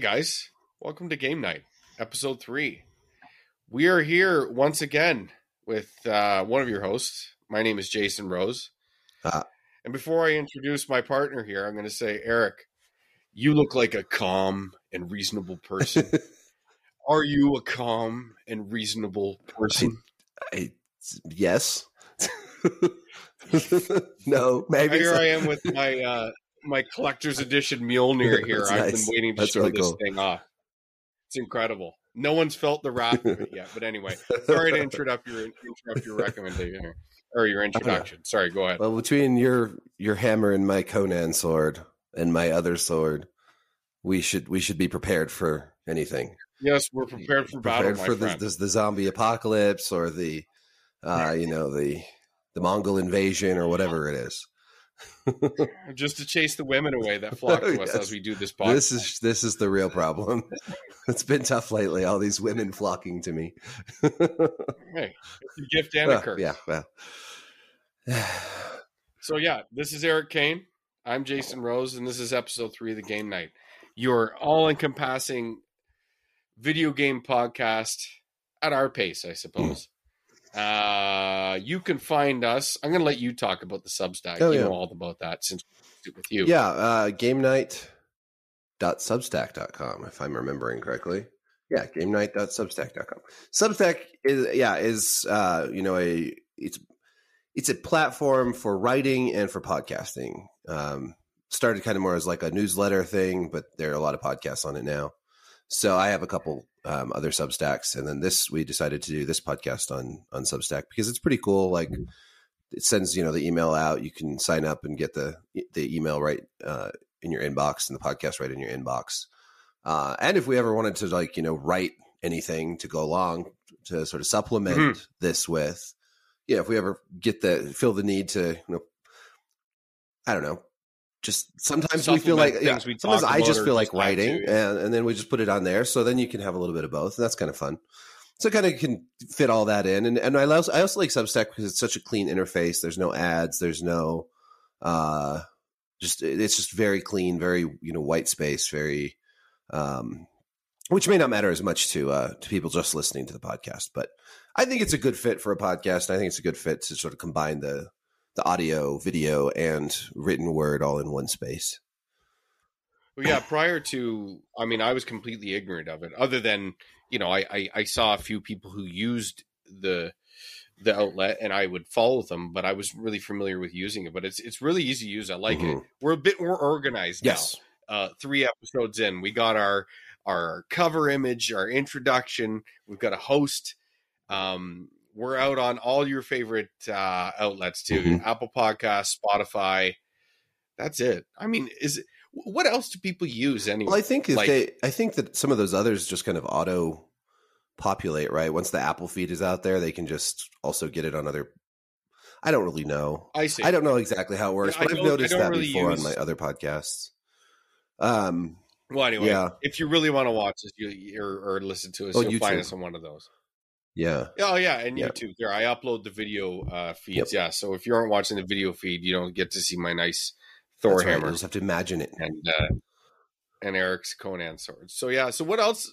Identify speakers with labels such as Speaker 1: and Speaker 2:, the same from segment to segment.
Speaker 1: guys, welcome to Game Night, episode three. We are here once again with uh, one of your hosts. My name is Jason Rose.
Speaker 2: Ah.
Speaker 1: And before I introduce my partner here, I'm going to say, Erik, you look like a calm and reasonable person. are you a calm and reasonable person?
Speaker 2: I, yes. no, maybe.
Speaker 1: here
Speaker 2: so.
Speaker 1: I am with my uh, my collector's edition Mjolnir here. I've
Speaker 2: nice.
Speaker 1: been waiting to
Speaker 2: That's
Speaker 1: show
Speaker 2: really
Speaker 1: this
Speaker 2: cool.
Speaker 1: thing off. It's incredible. No one's felt the wrath of it yet. But anyway, sorry to interrupt your interrupt your recommendation here, or your introduction. Sorry, go ahead.
Speaker 2: Well, between your your hammer and my Conan sword and my other sword, we should we should be prepared for anything.
Speaker 1: Yes, we're prepared for battle,
Speaker 2: prepared for the, the the zombie apocalypse or the uh, you know the the Mongol invasion or whatever it is.
Speaker 1: Just to chase the women away that flock oh, to us
Speaker 2: Yes.
Speaker 1: as we do this podcast.
Speaker 2: This is this is the real problem. it's been tough lately. All these women flocking to me.
Speaker 1: hey, it's a gift and a curse.
Speaker 2: yeah, well.
Speaker 1: So yeah, this is Erik Kain. I'm Jason Rose, and this is episode three of the Game Night, your all-encompassing video game podcast at our pace, I suppose. Uh, you can find us. I'm going to let you talk about the Substack.
Speaker 2: Oh,
Speaker 1: you
Speaker 2: yeah.
Speaker 1: know all about that since we did it with you.
Speaker 2: Yeah, uh, game night.substack.com, if I'm remembering correctly. Yeah, game night. night.substack.com. Substack is yeah, is uh, you know, a it's it's a platform for writing and for podcasting. Um, started kind of more as like a newsletter thing, but there are a lot of podcasts on it now. So I have a couple um, other Substacks, and then this we decided to do this podcast on on Substack because it's pretty cool. Like it sends you know the email out. You can sign up and get the the email right uh, in your inbox and the podcast right in your inbox. Uh, and if we ever wanted to like you know write anything to go along to sort of supplement
Speaker 1: Mhm.
Speaker 2: this with, yeah, if we ever get the feel the need to you know, I don't know. Just sometimes we feel like yeah, sometimes I just feel like
Speaker 1: to,
Speaker 2: writing,
Speaker 1: yeah.
Speaker 2: and and then we just put it on there. So then you can have a little bit of both, and that's kind of fun. So kind of can fit all that in, and and I also I also like Substack because it's such a clean interface. There's no ads. There's no, uh, just it's just very clean, very you know white space, very, um, which may not matter as much to uh to people just listening to the podcast, but I think it's a good fit for a podcast. I think it's a good fit to sort of combine the the audio, video, and written word all in one space.
Speaker 1: Well, yeah, prior to, I mean, I was completely ignorant of it. Other than, you know, I, I, I saw a few people who used the the outlet, and I would follow them, but I was really familiar with using it. But it's it's really easy to use. I like it.
Speaker 2: Mhm.
Speaker 1: We're a bit more organized
Speaker 2: Yes.
Speaker 1: now. Uh, three episodes in, we got our our cover image, our introduction. We've got a host. Um, we're out on all your favorite uh, outlets too:
Speaker 2: Mhm.
Speaker 1: Apple Podcast, Spotify. That's it. I mean, is it, what else do people use anyway?
Speaker 2: Well, I think if
Speaker 1: Like-
Speaker 2: they, I think that some of those others just kind of auto populate, right? Once the Apple feed is out there, they can just also get it on other. I don't really know.
Speaker 1: I see.
Speaker 2: I don't know exactly how it works,
Speaker 1: Yeah,
Speaker 2: but I've noticed that
Speaker 1: really
Speaker 2: before
Speaker 1: use-
Speaker 2: on my other podcasts. Um,
Speaker 1: Well, anyway,
Speaker 2: Yeah.
Speaker 1: if you really want to watch us, you or, or listen to us,
Speaker 2: Oh,
Speaker 1: you'll find us on one of those.
Speaker 2: Yeah,
Speaker 1: Oh yeah, and
Speaker 2: Yeah.
Speaker 1: YouTube. There, I upload the video uh, feeds. Yeah, so if you aren't watching the video feed, you don't get to see my nice Thor
Speaker 2: that's right.
Speaker 1: hammer
Speaker 2: You just have to imagine it.
Speaker 1: and uh, and Erik's Conan sword. So yeah, so what else?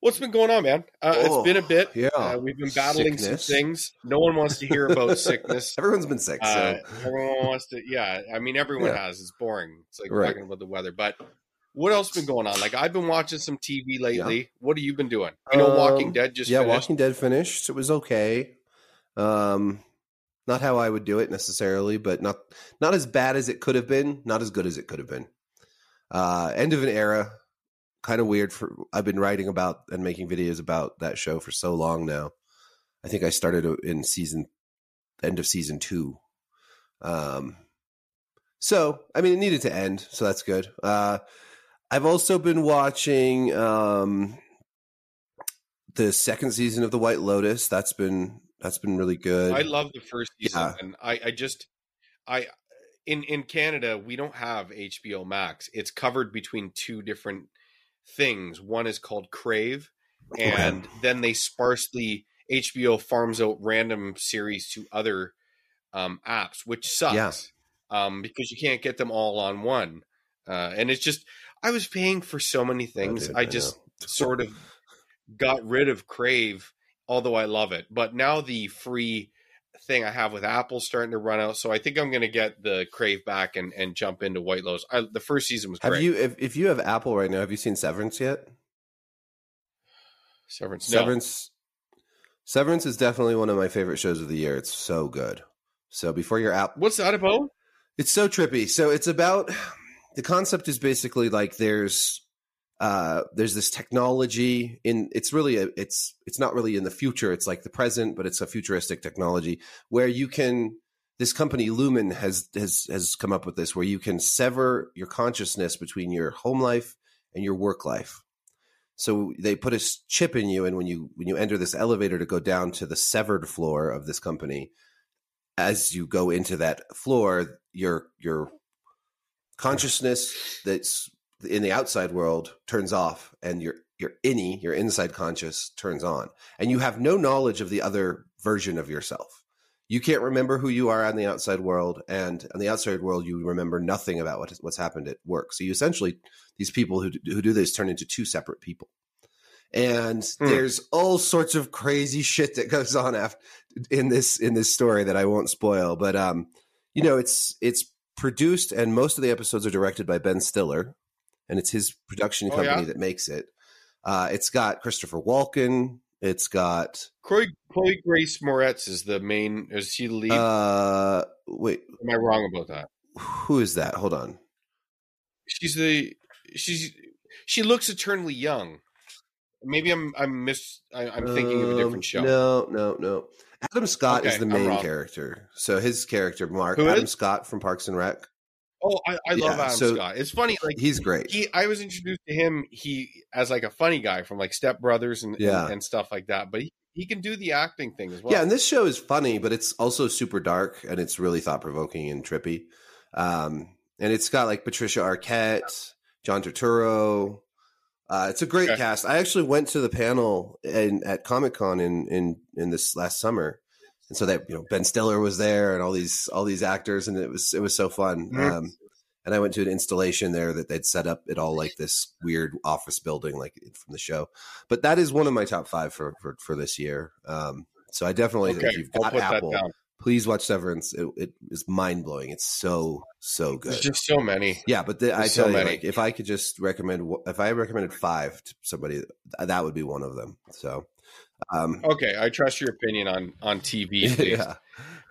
Speaker 1: What's been going on, man? Uh,
Speaker 2: Oh,
Speaker 1: it's been a bit.
Speaker 2: yeah.
Speaker 1: uh, we've been battling
Speaker 2: Sickness.
Speaker 1: some things. No one wants to hear about sickness.
Speaker 2: Everyone's been sick,
Speaker 1: Uh, everyone wants to. Yeah, I mean, everyone
Speaker 2: Yeah.
Speaker 1: has. It's boring. It's like
Speaker 2: Right.
Speaker 1: talking about the weather, but. What else been going on? Like I've been watching some TV lately. What have you been doing? I know Walking
Speaker 2: Um,
Speaker 1: Dead just
Speaker 2: yeah,
Speaker 1: finished.
Speaker 2: Walking Dead finished. It was okay. Um, not how I would do it necessarily, but not not as bad as it could have been. Not as good as it could have been. Uh, end of an era. Kind of weird for. I've been writing about and making videos about that show for so long now. I think I started in season end of season two. Um, so I mean, it needed to end, so that's good. Uh, I've also been watching um, the second season of The White Lotus. That's been that's been really good.
Speaker 1: I love the first season,
Speaker 2: Yeah.
Speaker 1: and I, I just, I, in in Canada we don't have HBO Max. It's covered between two different things. One is called Crave, and then they sparsely HBO farms out random series to other um, apps, which sucks.
Speaker 2: Yeah.
Speaker 1: Um, because you can't get them all on one, uh, and it's just I was paying for so many things. I
Speaker 2: I
Speaker 1: just
Speaker 2: know.
Speaker 1: sort of got rid of Crave, although I love it. But now the free thing I have with Apple starting to run out, so I think I'm going to get the Crave back and, and jump into White Lotus. I, the first season was
Speaker 2: Have
Speaker 1: great.
Speaker 2: you if, if you have Apple right now, have you seen Severance yet?
Speaker 1: Severance? No.
Speaker 2: Severance Severance is definitely one of my favorite shows of the year. It's so good. So before your app
Speaker 1: What's that about?
Speaker 2: It's so trippy. So it's about the concept is basically like there's uh there's this technology in it's really a, it's it's not really in the future it's like the present but it's a futuristic technology where you can this company Lumon has has has come up with this where you can sever your consciousness between your home life and your work life. So they put a chip in you and when you when you enter this elevator to go down to the severed floor of this company as you go into that floor your your consciousness that's in the outside world turns off and your your innie your inside conscious turns on. And you have no knowledge of the other version of yourself. You can't remember who you are on the outside world and on the outside world you remember nothing about what, what's happened at work. So you essentially these people who, do- who do this turn into two separate people. And
Speaker 1: Hmm.
Speaker 2: there's all sorts of crazy shit that goes on after in this in this story that I won't spoil but um you know it's it's produced and most of the episodes are directed by Ben Stiller and it's his production
Speaker 1: Oh,
Speaker 2: company
Speaker 1: yeah?
Speaker 2: that makes it uh it's got Christopher Walken it's got
Speaker 1: Chloe, Chloe Grace Moretz is the main. Is she the lead?
Speaker 2: uh wait
Speaker 1: Am I wrong about that?
Speaker 2: who is that hold on
Speaker 1: She's the she's she looks eternally young. Maybe I'm I'm miss I, I'm thinking of a
Speaker 2: Um,
Speaker 1: different show.
Speaker 2: no no no Adam Scott is the main character so his character Mark
Speaker 1: Who
Speaker 2: Adam
Speaker 1: is?
Speaker 2: Scott from Parks and Rec
Speaker 1: Oh, I, I love
Speaker 2: Yeah,
Speaker 1: Adam
Speaker 2: so
Speaker 1: Scott. It's funny, like
Speaker 2: he's great
Speaker 1: he. I was introduced to him he as like a funny guy from like Step Brothers and
Speaker 2: Yeah.
Speaker 1: and, and stuff like that. But he, he can do the acting thing as well.
Speaker 2: Yeah, and this show is funny, but it's also super dark and it's really thought provoking and trippy. Um, and it's got like Patricia Arquette, John Turturro. Uh, it's a great
Speaker 1: Okay.
Speaker 2: cast. I actually went to the panel in, at Comic Con in, in in this last summer, and so that you know Ben Stiller was there and all these all these actors, and it was it was so fun.
Speaker 1: Mhm.
Speaker 2: Um, and I went to an installation there that they'd set up it all like this weird office building, like from the show. But that is one of my top five for for, for this year. Um, so I definitely,
Speaker 1: okay,
Speaker 2: if you've got Apple. Please watch Severance. It, it is mind blowing. It's so so good.
Speaker 1: There's just so many.
Speaker 2: yeah, but the, I tell
Speaker 1: so
Speaker 2: you,
Speaker 1: many.
Speaker 2: like, if I could just recommend, if I recommended five to somebody, that would be one of them. So, um,
Speaker 1: Okay, I trust your opinion on on TV. At least.
Speaker 2: yeah.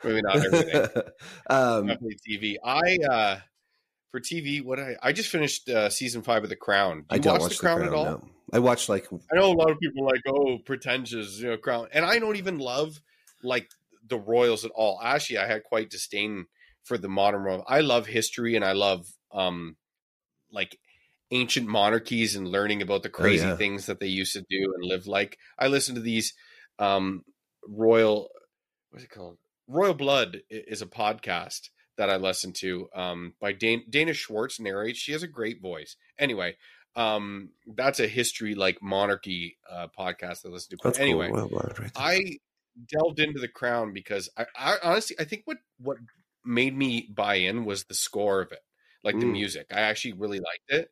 Speaker 1: Maybe not everything.
Speaker 2: um,
Speaker 1: Definitely TV. I uh for TV, what I I just finished uh, season five of The Crown. Do
Speaker 2: I don't
Speaker 1: watch,
Speaker 2: watch
Speaker 1: The Crown, at all?
Speaker 2: no. I watched like
Speaker 1: I know a lot of people like, oh, pretentious, you know, Crown, and I don't even love like the royals at all. Actually, I had quite disdain for the modern royal. I love history and I love um like ancient monarchies and learning about the crazy
Speaker 2: yeah.
Speaker 1: things that they used to do and live like. I listen to these um royal what's it called? Royal Blood is a podcast that I listen to um, by Dan- Dana Schwartz narrates. She has a great voice. Anyway, um, that's a history like monarchy uh, podcast that I listen to. But
Speaker 2: that's
Speaker 1: anyway,
Speaker 2: cool. Well, well, right.
Speaker 1: I delved into the Crown because I, I honestly I think what what made me buy in was the score of it, like the
Speaker 2: Mm.
Speaker 1: music. I actually really liked it.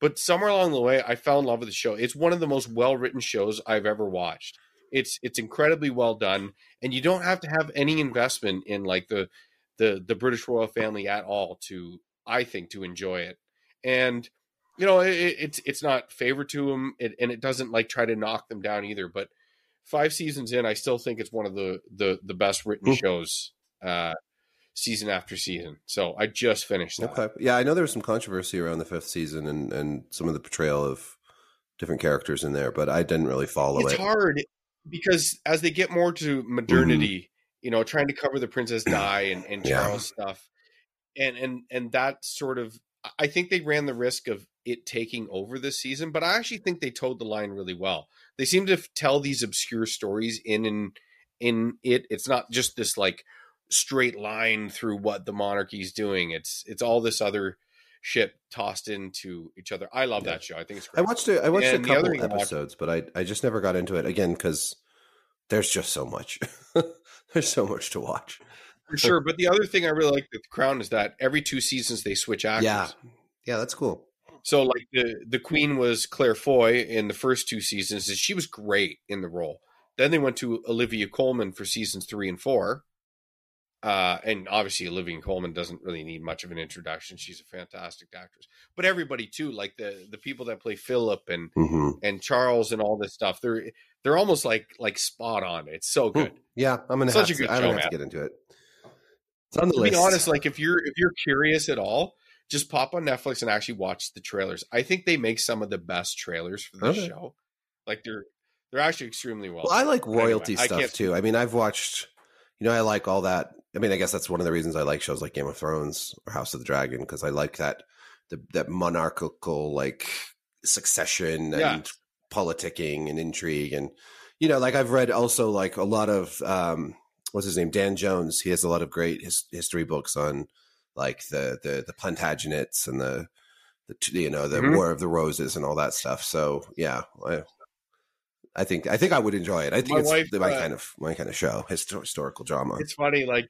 Speaker 1: But somewhere along the way, I fell in love with the show. It's one of the most well written shows I've ever watched. It's it's incredibly well done, and you don't have to have any investment in like the the the British royal family at all to I think to enjoy it. And you know, it, it's it's not favor to them, it, and it doesn't like try to knock them down either. But five seasons in, I still think it's one of the the the best written
Speaker 2: Hmm.
Speaker 1: shows, uh, season after season. So I just finished that.
Speaker 2: Okay. Yeah, I know there was some controversy around the fifth season and and some of the portrayal of different characters in there, but I didn't really follow
Speaker 1: It's
Speaker 2: it.
Speaker 1: It's hard because as they get more to modernity, you know, trying to cover the Princess Di and, and
Speaker 2: Yeah.
Speaker 1: Charles stuff, and and and that sort of, I think they ran the risk of it taking over this season, but I actually think they towed the line really well. They seem to tell these obscure stories in in in it. It's not just this like straight line through what the monarchy's doing. It's it's all this other shit tossed into each other. I love
Speaker 2: Yeah.
Speaker 1: that show. I think it's
Speaker 2: I
Speaker 1: great.
Speaker 2: watched it. I watched
Speaker 1: And
Speaker 2: a
Speaker 1: the
Speaker 2: couple
Speaker 1: I watched-
Speaker 2: episodes, but I I just never got into it again because there's just so much. there's so much to watch.
Speaker 1: For sure. But the other thing I really like with The Crown is that every two seasons they switch actors.
Speaker 2: Yeah, yeah, that's cool.
Speaker 1: So like the the queen was Claire Foy in the first two seasons, and she was great in the role. Then they went to Olivia Colman for seasons three and four. Uh, and obviously Olivia Colman doesn't really need much of an introduction. She's a fantastic actress. But everybody too, like the the people that play Philip and
Speaker 2: hmm
Speaker 1: and Charles and all this stuff, they're they're almost like like spot on. It's so good.
Speaker 2: Yeah, I'm gonna
Speaker 1: Such
Speaker 2: have
Speaker 1: a good
Speaker 2: to, I'm gonna have to get into it. It's on the
Speaker 1: to
Speaker 2: list.
Speaker 1: be honest, like if you're if you're curious at all, just pop on Netflix and actually watch the trailers. I think they make some of the best trailers for this
Speaker 2: Okay.
Speaker 1: show. Like they're they're actually extremely well.
Speaker 2: Well, I like royalty
Speaker 1: I
Speaker 2: stuff
Speaker 1: can't-
Speaker 2: too. I mean, I've watched, you know, I like all that. I mean, I guess that's one of the reasons I like shows like Game of Thrones or House of the Dragon because I like that the, that monarchical like succession and
Speaker 1: Yeah.
Speaker 2: politicking and intrigue and you know, like I've read also like a lot of um, what's his name, Dan Jones. He has a lot of great his, history books on like the the the Plantagenets and the the you know the
Speaker 1: Mhm.
Speaker 2: War of the Roses and all that stuff. So yeah, I, I think I think I would enjoy it. I think
Speaker 1: My
Speaker 2: it's
Speaker 1: wife,
Speaker 2: my
Speaker 1: uh,
Speaker 2: kind of my kind of show, histor- historical drama.
Speaker 1: it's funny, like,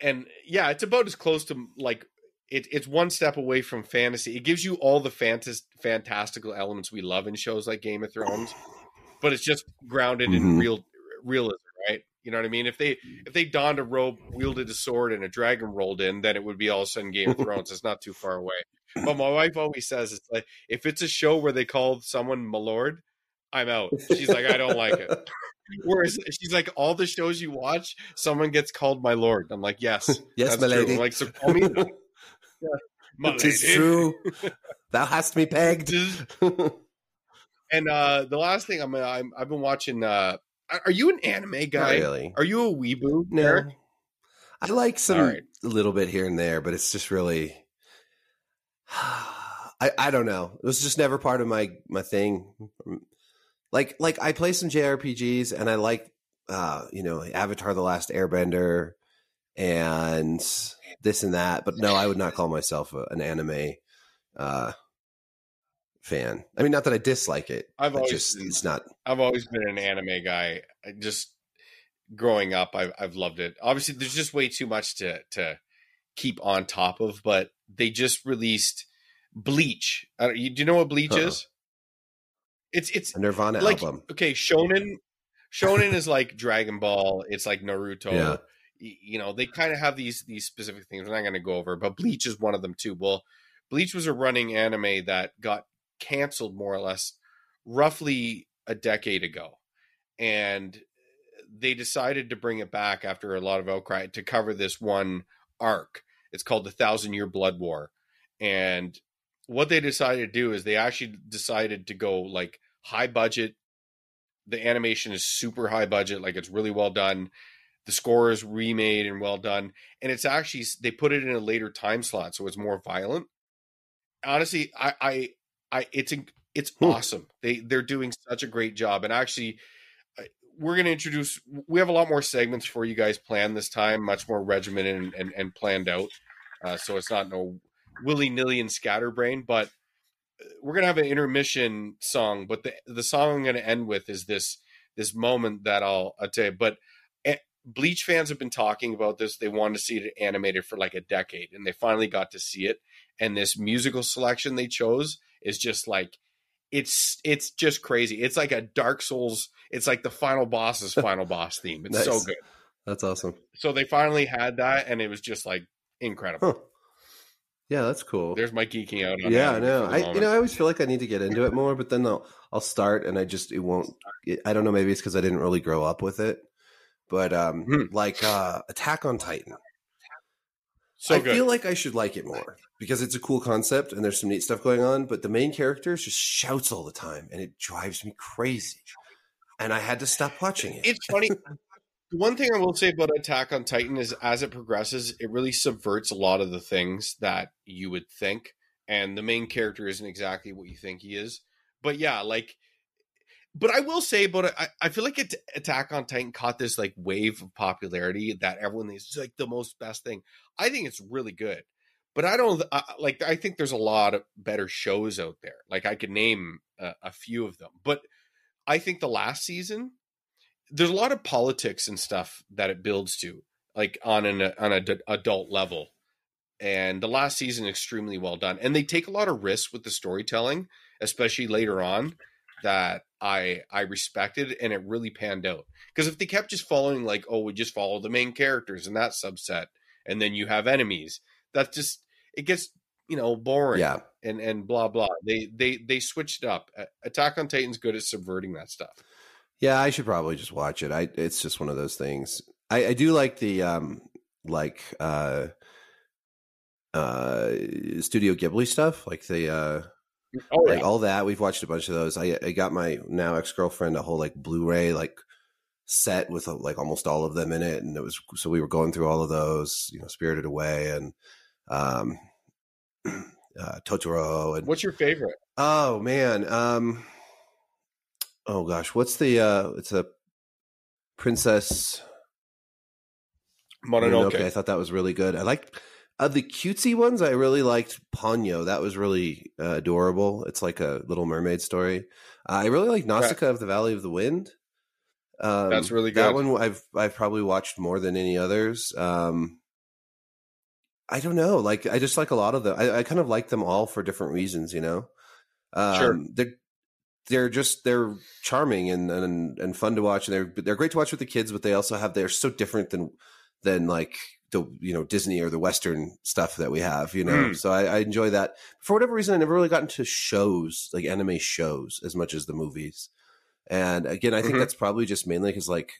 Speaker 1: and yeah, it's about as close to like it, it's one step away from fantasy. It gives you all the fantas- fantastical elements we love in shows like Game of Thrones, but it's just grounded in
Speaker 2: Mhm.
Speaker 1: real realism, right? You know what I mean? If they if they donned a robe, wielded a sword, and a dragon rolled in, then it would be all of a sudden Game of Thrones. It's not too far away. But my wife always says it's like if it's a show where they call someone my lord, I'm out. She's like, I don't like it. Whereas she's like, all the shows you watch, someone gets called my lord. I'm like, yes,
Speaker 2: yes, my lady.
Speaker 1: Like, so call me my
Speaker 2: Tis
Speaker 1: lady.
Speaker 2: true. Thou hast me pegged.
Speaker 1: And uh the last thing I'm, I'm I've been watching. uh Are you an anime
Speaker 2: Not
Speaker 1: guy?
Speaker 2: really.
Speaker 1: Are you a weeboo?
Speaker 2: No.
Speaker 1: Erik?
Speaker 2: I like some
Speaker 1: right.
Speaker 2: a little bit here and there, but it's just really I I don't know. It was just never part of my my thing. Like like I play some JRPGs and I like uh you know Avatar the Last Airbender and this and that, but no, I would not call myself a, an anime uh fan. I mean not that I dislike it.
Speaker 1: I've always
Speaker 2: just
Speaker 1: been-
Speaker 2: it's not
Speaker 1: I've always been an anime guy. I just growing up, I've I've loved it. Obviously, there's just way too much to to keep on top of. But they just released Bleach. I don't, you, do you know what Bleach
Speaker 2: Uh-uh.
Speaker 1: is? It's it's
Speaker 2: a Nirvana
Speaker 1: like
Speaker 2: album.
Speaker 1: okay, Shonen. Shonen is like Dragon Ball. It's like Naruto.
Speaker 2: Yeah.
Speaker 1: You know, they kind of have these these specific things. We're not going to go over, but Bleach is one of them too. Well, Bleach was a running anime that got canceled more or less roughly a decade ago, and they decided to bring it back after a lot of outcry to cover this one arc. It's called the Thousand Year Blood War, and what they decided to do is they actually decided to go like high budget. The animation is super high budget, like it's really well done. The score is remade and well done, and it's actually they put it in a later time slot, so it's more violent. Honestly, I, I, I it's it's
Speaker 2: Hmm.
Speaker 1: awesome. They they're doing such a great job, and actually, we're going to introduce. We have a lot more segments for you guys planned this time, much more regimented and and, and planned out. Uh, so it's not no willy nilly and scatterbrain, but uh, we're gonna have an intermission song. But the the song I'm gonna end with is this this moment that I'll I'll tell you. But eh, Bleach fans have been talking about this. They wanted to see it animated for like a decade, and they finally got to see it. And this musical selection they chose is just like it's it's just crazy. It's like a Dark Souls. It's like the final boss's final boss theme. It's so good.
Speaker 2: That's awesome.
Speaker 1: So they finally had that, and it was just like incredible.
Speaker 2: Huh. Yeah, that's cool.
Speaker 1: There's my geeking out. On
Speaker 2: yeah,
Speaker 1: anime
Speaker 2: no, I you know I always feel like I need to get into it more, but then I'll I'll start and I just it won't. It, I don't know. Maybe it's because I didn't really grow up with it, but um,
Speaker 1: Hmm.
Speaker 2: like uh, Attack on Titan.
Speaker 1: so
Speaker 2: I
Speaker 1: good.
Speaker 2: feel like I should like it more because it's a cool concept and there's some neat stuff going on. But the main character just shouts all the time and it drives me crazy. And I had to stop watching it.
Speaker 1: it's funny. The One thing I will say about Attack on Titan is as it progresses, it really subverts a lot of the things that you would think. And the main character isn't exactly what you think he is. But yeah, like, but I will say about it, I, I feel like it, Attack on Titan caught this like wave of popularity that everyone is like the most best thing. I think it's really good. But I don't I, like, I think there's a lot of better shows out there. Like, I could name a, a few of them. But I think the last season, there's a lot of politics and stuff that it builds to like on an uh, on an adult level and the last season extremely well done. And they take a lot of risks with the storytelling, especially later on, that I I respected, and it really panned out. Because if they kept just following like, oh, we just follow the main characters in that subset, and then you have enemies, that just it gets you know boring
Speaker 2: Yeah.
Speaker 1: and and blah blah. They they they switched up. Attack on Titan's good at subverting that stuff.
Speaker 2: Yeah, I should probably just watch it. I it's just one of those things. I, I do like the um like uh uh Studio Ghibli stuff, like the uh
Speaker 1: Oh
Speaker 2: like all that. We've watched a bunch of those. I I got my now ex girlfriend a whole like Blu-ray like set with uh, like almost all of them in it, and it was so we were going through all of those, you know, Spirited Away and um uh Totoro and
Speaker 1: What's your favorite?
Speaker 2: Oh man. Um Oh gosh, what's the uh it's a princess
Speaker 1: Mononoke.
Speaker 2: Mononoke. I thought that was really good. I liked of the cutesy ones, I really liked Ponyo. That was really uh, adorable. It's like a little mermaid story. Uh, I really like Nausicaa of the Valley of the Wind. Um,
Speaker 1: That's really good.
Speaker 2: That one I've I've probably watched more than any others. Um, I don't know. Like I just like a lot of them. I, I kind of like them all for different reasons. You know, um,
Speaker 1: Sure.
Speaker 2: They're they're just they're charming and, and and fun to watch, and they're they're great to watch with the kids. But they also have they're so different than than like the you know Disney or the Western stuff that we have. You know,
Speaker 1: Mm.
Speaker 2: so I, I enjoy that. For whatever reason, I never really got into shows like anime shows as much as the movies. And again, I think
Speaker 1: Mhm.
Speaker 2: that's probably just mainly because like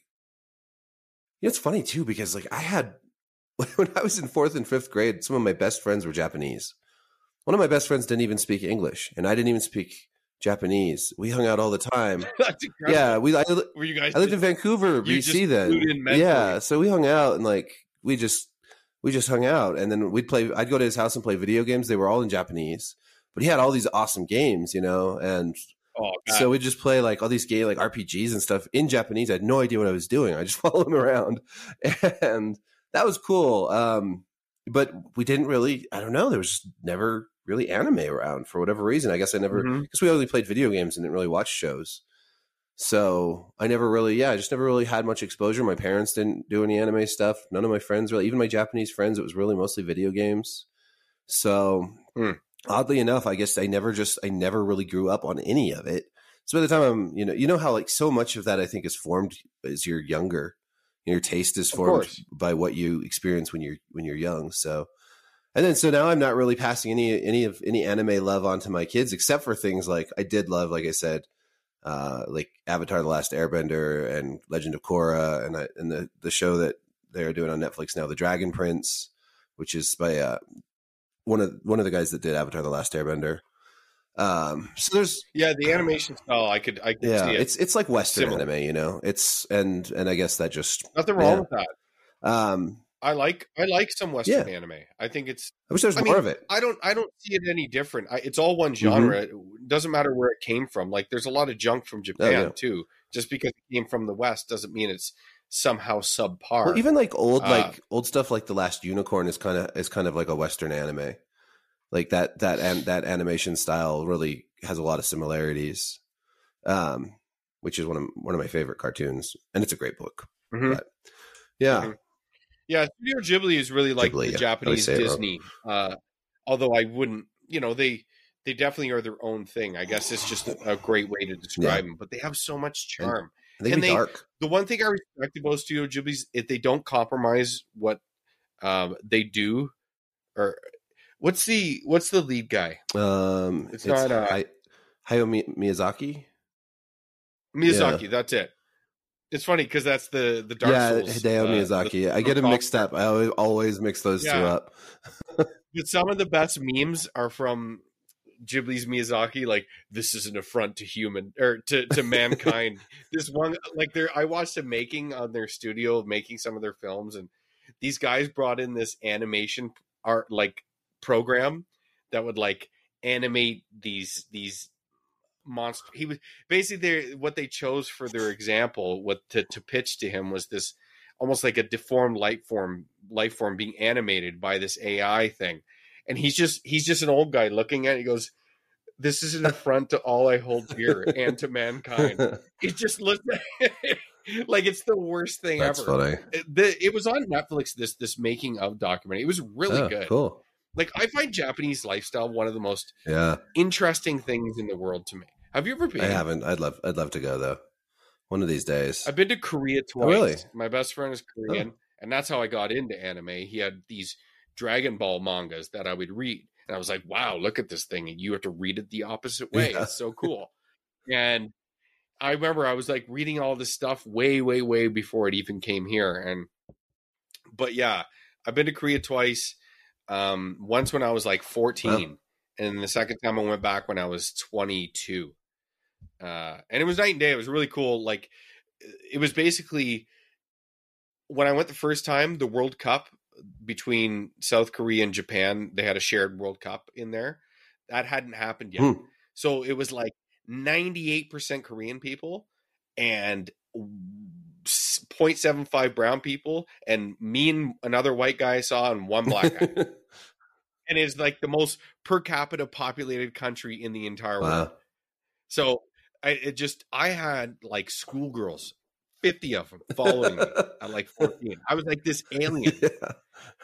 Speaker 2: you know, it's funny too because like I had when I was in fourth and fifth grade, some of my best friends were Japanese. One of my best friends didn't even speak English, and I didn't even speak Japanese. We hung out all the time. Yeah, we. I,
Speaker 1: Were you guys?
Speaker 2: I lived in Vancouver,
Speaker 1: You
Speaker 2: BC. Then,
Speaker 1: flew in mentally.
Speaker 2: yeah. So we hung out and like we just we just hung out, and then we'd play. I'd go to his house and play video games. They were all in Japanese, but he had all these awesome games, you know, and
Speaker 1: oh,
Speaker 2: so we'd just play like all these gay like RPGs and stuff in Japanese. I had no idea what I was doing. I just followed him around, and that was cool. Um, but we didn't really. I don't know. There was never really anime around for whatever reason. I guess I never because we only played video games and didn't really watch shows. So I never really, yeah, I just never really had much exposure. My parents didn't do any anime stuff. None of my friends really, even my Japanese friends, it was really mostly video games. So
Speaker 1: Hmm.
Speaker 2: oddly enough, I guess I never just, I never really grew up on any of it. So by the time I'm, you know, you know how like so much of that I think is formed as you're younger. Your taste is formed by what you experience when you're when you're young. So and then so now I'm not really passing any any of any anime love on to my kids, except for things like I did love, like I said, uh, like Avatar: The Last Airbender and Legend of Korra, and I, and the the show that they're doing on Netflix now, The Dragon Prince, which is by uh, one of one of the guys that did Avatar: The Last Airbender. Um, so there's
Speaker 1: yeah, the animation style, I could, I could
Speaker 2: yeah,
Speaker 1: see it.
Speaker 2: it's it's like Western
Speaker 1: Similar.
Speaker 2: anime, you know. It's and and I guess that just
Speaker 1: Nothing wrong
Speaker 2: yeah.
Speaker 1: with that.
Speaker 2: um,
Speaker 1: I like, I like some Western anime. I think it's.
Speaker 2: I wish there was
Speaker 1: I
Speaker 2: more
Speaker 1: mean,
Speaker 2: of it.
Speaker 1: I don't, I don't see it any different. I, it's all
Speaker 2: Mm-hmm.
Speaker 1: one genre. It doesn't matter where it came from. Like, there's a lot of junk from Japan
Speaker 2: Oh, yeah.
Speaker 1: too. Just because it came from the West doesn't mean it's somehow subpar.
Speaker 2: Well, even like old,
Speaker 1: Uh,
Speaker 2: like old stuff, like the Last Unicorn is kind of is kind of like a Western anime. Like that that and that animation style really has a lot of similarities, um, which is one of one of my favorite cartoons, and it's a great book.
Speaker 1: Mhm.
Speaker 2: But yeah,
Speaker 1: Mhm. Yeah, Studio Ghibli is really like
Speaker 2: Ghibli,
Speaker 1: the
Speaker 2: yeah.
Speaker 1: Japanese
Speaker 2: I always say it wrong.
Speaker 1: Disney. Uh, although I wouldn't, you know, they they definitely are their own thing. I guess it's just a, a great way to describe them. But they have so much charm.
Speaker 2: and they
Speaker 1: and
Speaker 2: be
Speaker 1: they-
Speaker 2: dark.
Speaker 1: The one thing I respect about Studio Ghibli is if they don't compromise what um, they do. Or what's the what's the lead guy?
Speaker 2: Um,
Speaker 1: It's
Speaker 2: it's,
Speaker 1: not, uh,
Speaker 2: Hay- Hayao Mi- Miyazaki.
Speaker 1: Miyazaki. That's it. It's funny because that's the the Dark
Speaker 2: yeah,
Speaker 1: Souls.
Speaker 2: Hideo
Speaker 1: uh,
Speaker 2: Miyazaki.
Speaker 1: the-
Speaker 2: I get
Speaker 1: the
Speaker 2: them mixed up. I always, always mix those two up.
Speaker 1: But some of the best memes are from Ghibli's Miyazaki. Like this is an affront to human or to to mankind. this one, like there, I watched a making on their studio of making some of their films, and these guys brought in this animation art like program that would like animate these these monster. He was basically what they chose for their example. What to to pitch to him was this almost like a deformed life form life form being animated by this AI thing. And he's just he's just an old guy looking at it. He goes, This is an affront to all I hold dear and to mankind. It just looks like it's the worst thing
Speaker 2: That's
Speaker 1: ever.
Speaker 2: funny.
Speaker 1: It, the, it was on Netflix, this this making of documentary. It was really
Speaker 2: Oh,
Speaker 1: good.
Speaker 2: Cool.
Speaker 1: Like I find Japanese lifestyle one of the most
Speaker 2: Yeah,
Speaker 1: interesting things in the world to me. Have you ever been?
Speaker 2: I haven't. I'd love. I'd love to go though. One of these days.
Speaker 1: I've been to Korea oh, twice.
Speaker 2: really?
Speaker 1: My best friend is oh. Korean, and that's how I got into anime. He had these Dragon Ball mangas that I would read, and I was like, "Wow, look at this thing!" And you have to read it the opposite way.
Speaker 2: Yeah.
Speaker 1: It's so cool. and I remember I was like reading all this stuff way, way, way before it even came here. And but yeah, I've been to Korea twice. Um, once when I was like 14, and the second time I went back when I was 22. Uh, and it was night and day. It was really cool. Like it was basically when I went the first time, the World Cup between South Korea and Japan, they had a shared World Cup in there. That hadn't happened yet.
Speaker 2: Hmm.
Speaker 1: So it was like 98% Korean people and 0.75 brown people and me and another white guy I saw and one black guy. and it's like the most per capita populated country in the entire world. So I it just I had like schoolgirls, 50 of them following me at like 14. I was like this alien
Speaker 2: yeah.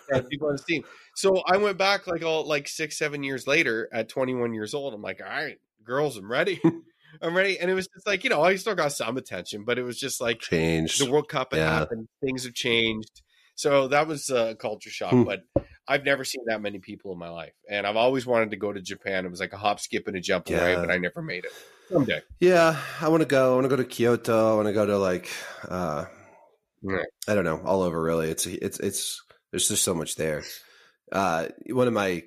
Speaker 1: that people on his team. So I went back like all like six, seven years later at 21 years old. I'm like, all right, girls, I'm ready. I'm ready. And it was just like, you know, I still got some attention, but it was just like
Speaker 2: Changed.
Speaker 1: the World Cup had
Speaker 2: Yeah.
Speaker 1: happened, things have changed. So that was a culture shock,
Speaker 2: Hmm.
Speaker 1: but I've never seen that many people in my life. And I've always wanted to go to Japan. It was like a hop, skip, and a jump away,
Speaker 2: Yeah.
Speaker 1: but I never made it. Someday.
Speaker 2: Yeah, I want to go. I want to go to Kyoto. I want to go to like, uh. I don't know, all over really. It's it's it's there's just so much there. Uh, one of my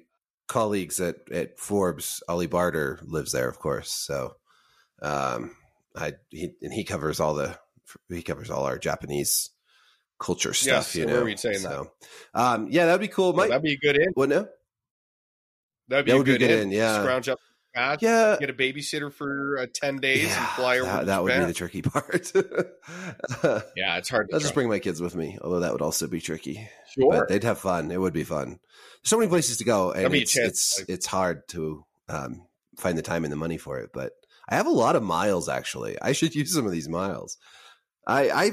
Speaker 2: colleagues at at Forbes, Ollie Barder, lives there, of course. So, um, I he and he covers all the he covers all our Japanese culture stuff.
Speaker 1: Yes,
Speaker 2: you know,
Speaker 1: saying that.
Speaker 2: um, yeah, that'd be cool.
Speaker 1: That'd be a good in.
Speaker 2: what now?
Speaker 1: That'd be
Speaker 2: That
Speaker 1: a
Speaker 2: would be
Speaker 1: good,
Speaker 2: good
Speaker 1: in.
Speaker 2: in, yeah.
Speaker 1: Scrounge up cash,
Speaker 2: Yeah,
Speaker 1: get a babysitter for uh, 10 days and fly over
Speaker 2: that, that would be the tricky part.
Speaker 1: Yeah, it's hard to
Speaker 2: I'll just bring my kids with me, although that would also be tricky.
Speaker 1: Sure.
Speaker 2: But they'd have fun. It would be fun. There's so many places to go, and it's it's it's hard to um, find the time and the money for it. But I have a lot of miles. Actually, I should use some of these miles. I I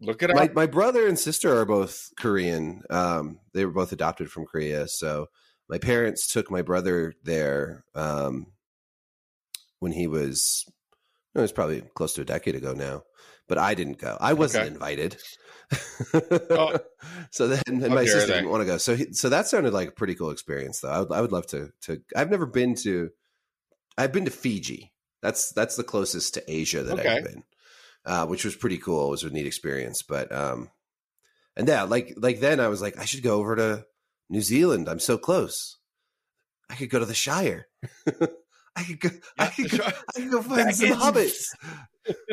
Speaker 1: Look it
Speaker 2: my my brother and sister are both Korean. Um, they were both adopted from Korea, so my parents took my brother there um, when he was. It was probably close to a decade ago now, but I didn't go. I wasn't
Speaker 1: Okay.
Speaker 2: invited.
Speaker 1: Oh.
Speaker 2: so then, and my sister didn't want to go. So, he, so that sounded like a pretty cool experience, though. I would, I would love to. To I've never been to. I've been to Fiji. That's that's the closest to Asia that
Speaker 1: Okay.
Speaker 2: I've been, uh, which was pretty cool. It was a neat experience, but um, and yeah, like like then I was like, I should go over to New Zealand. I'm so close. I could go to the Shire. I could go. I could go. I could go find some hobbits.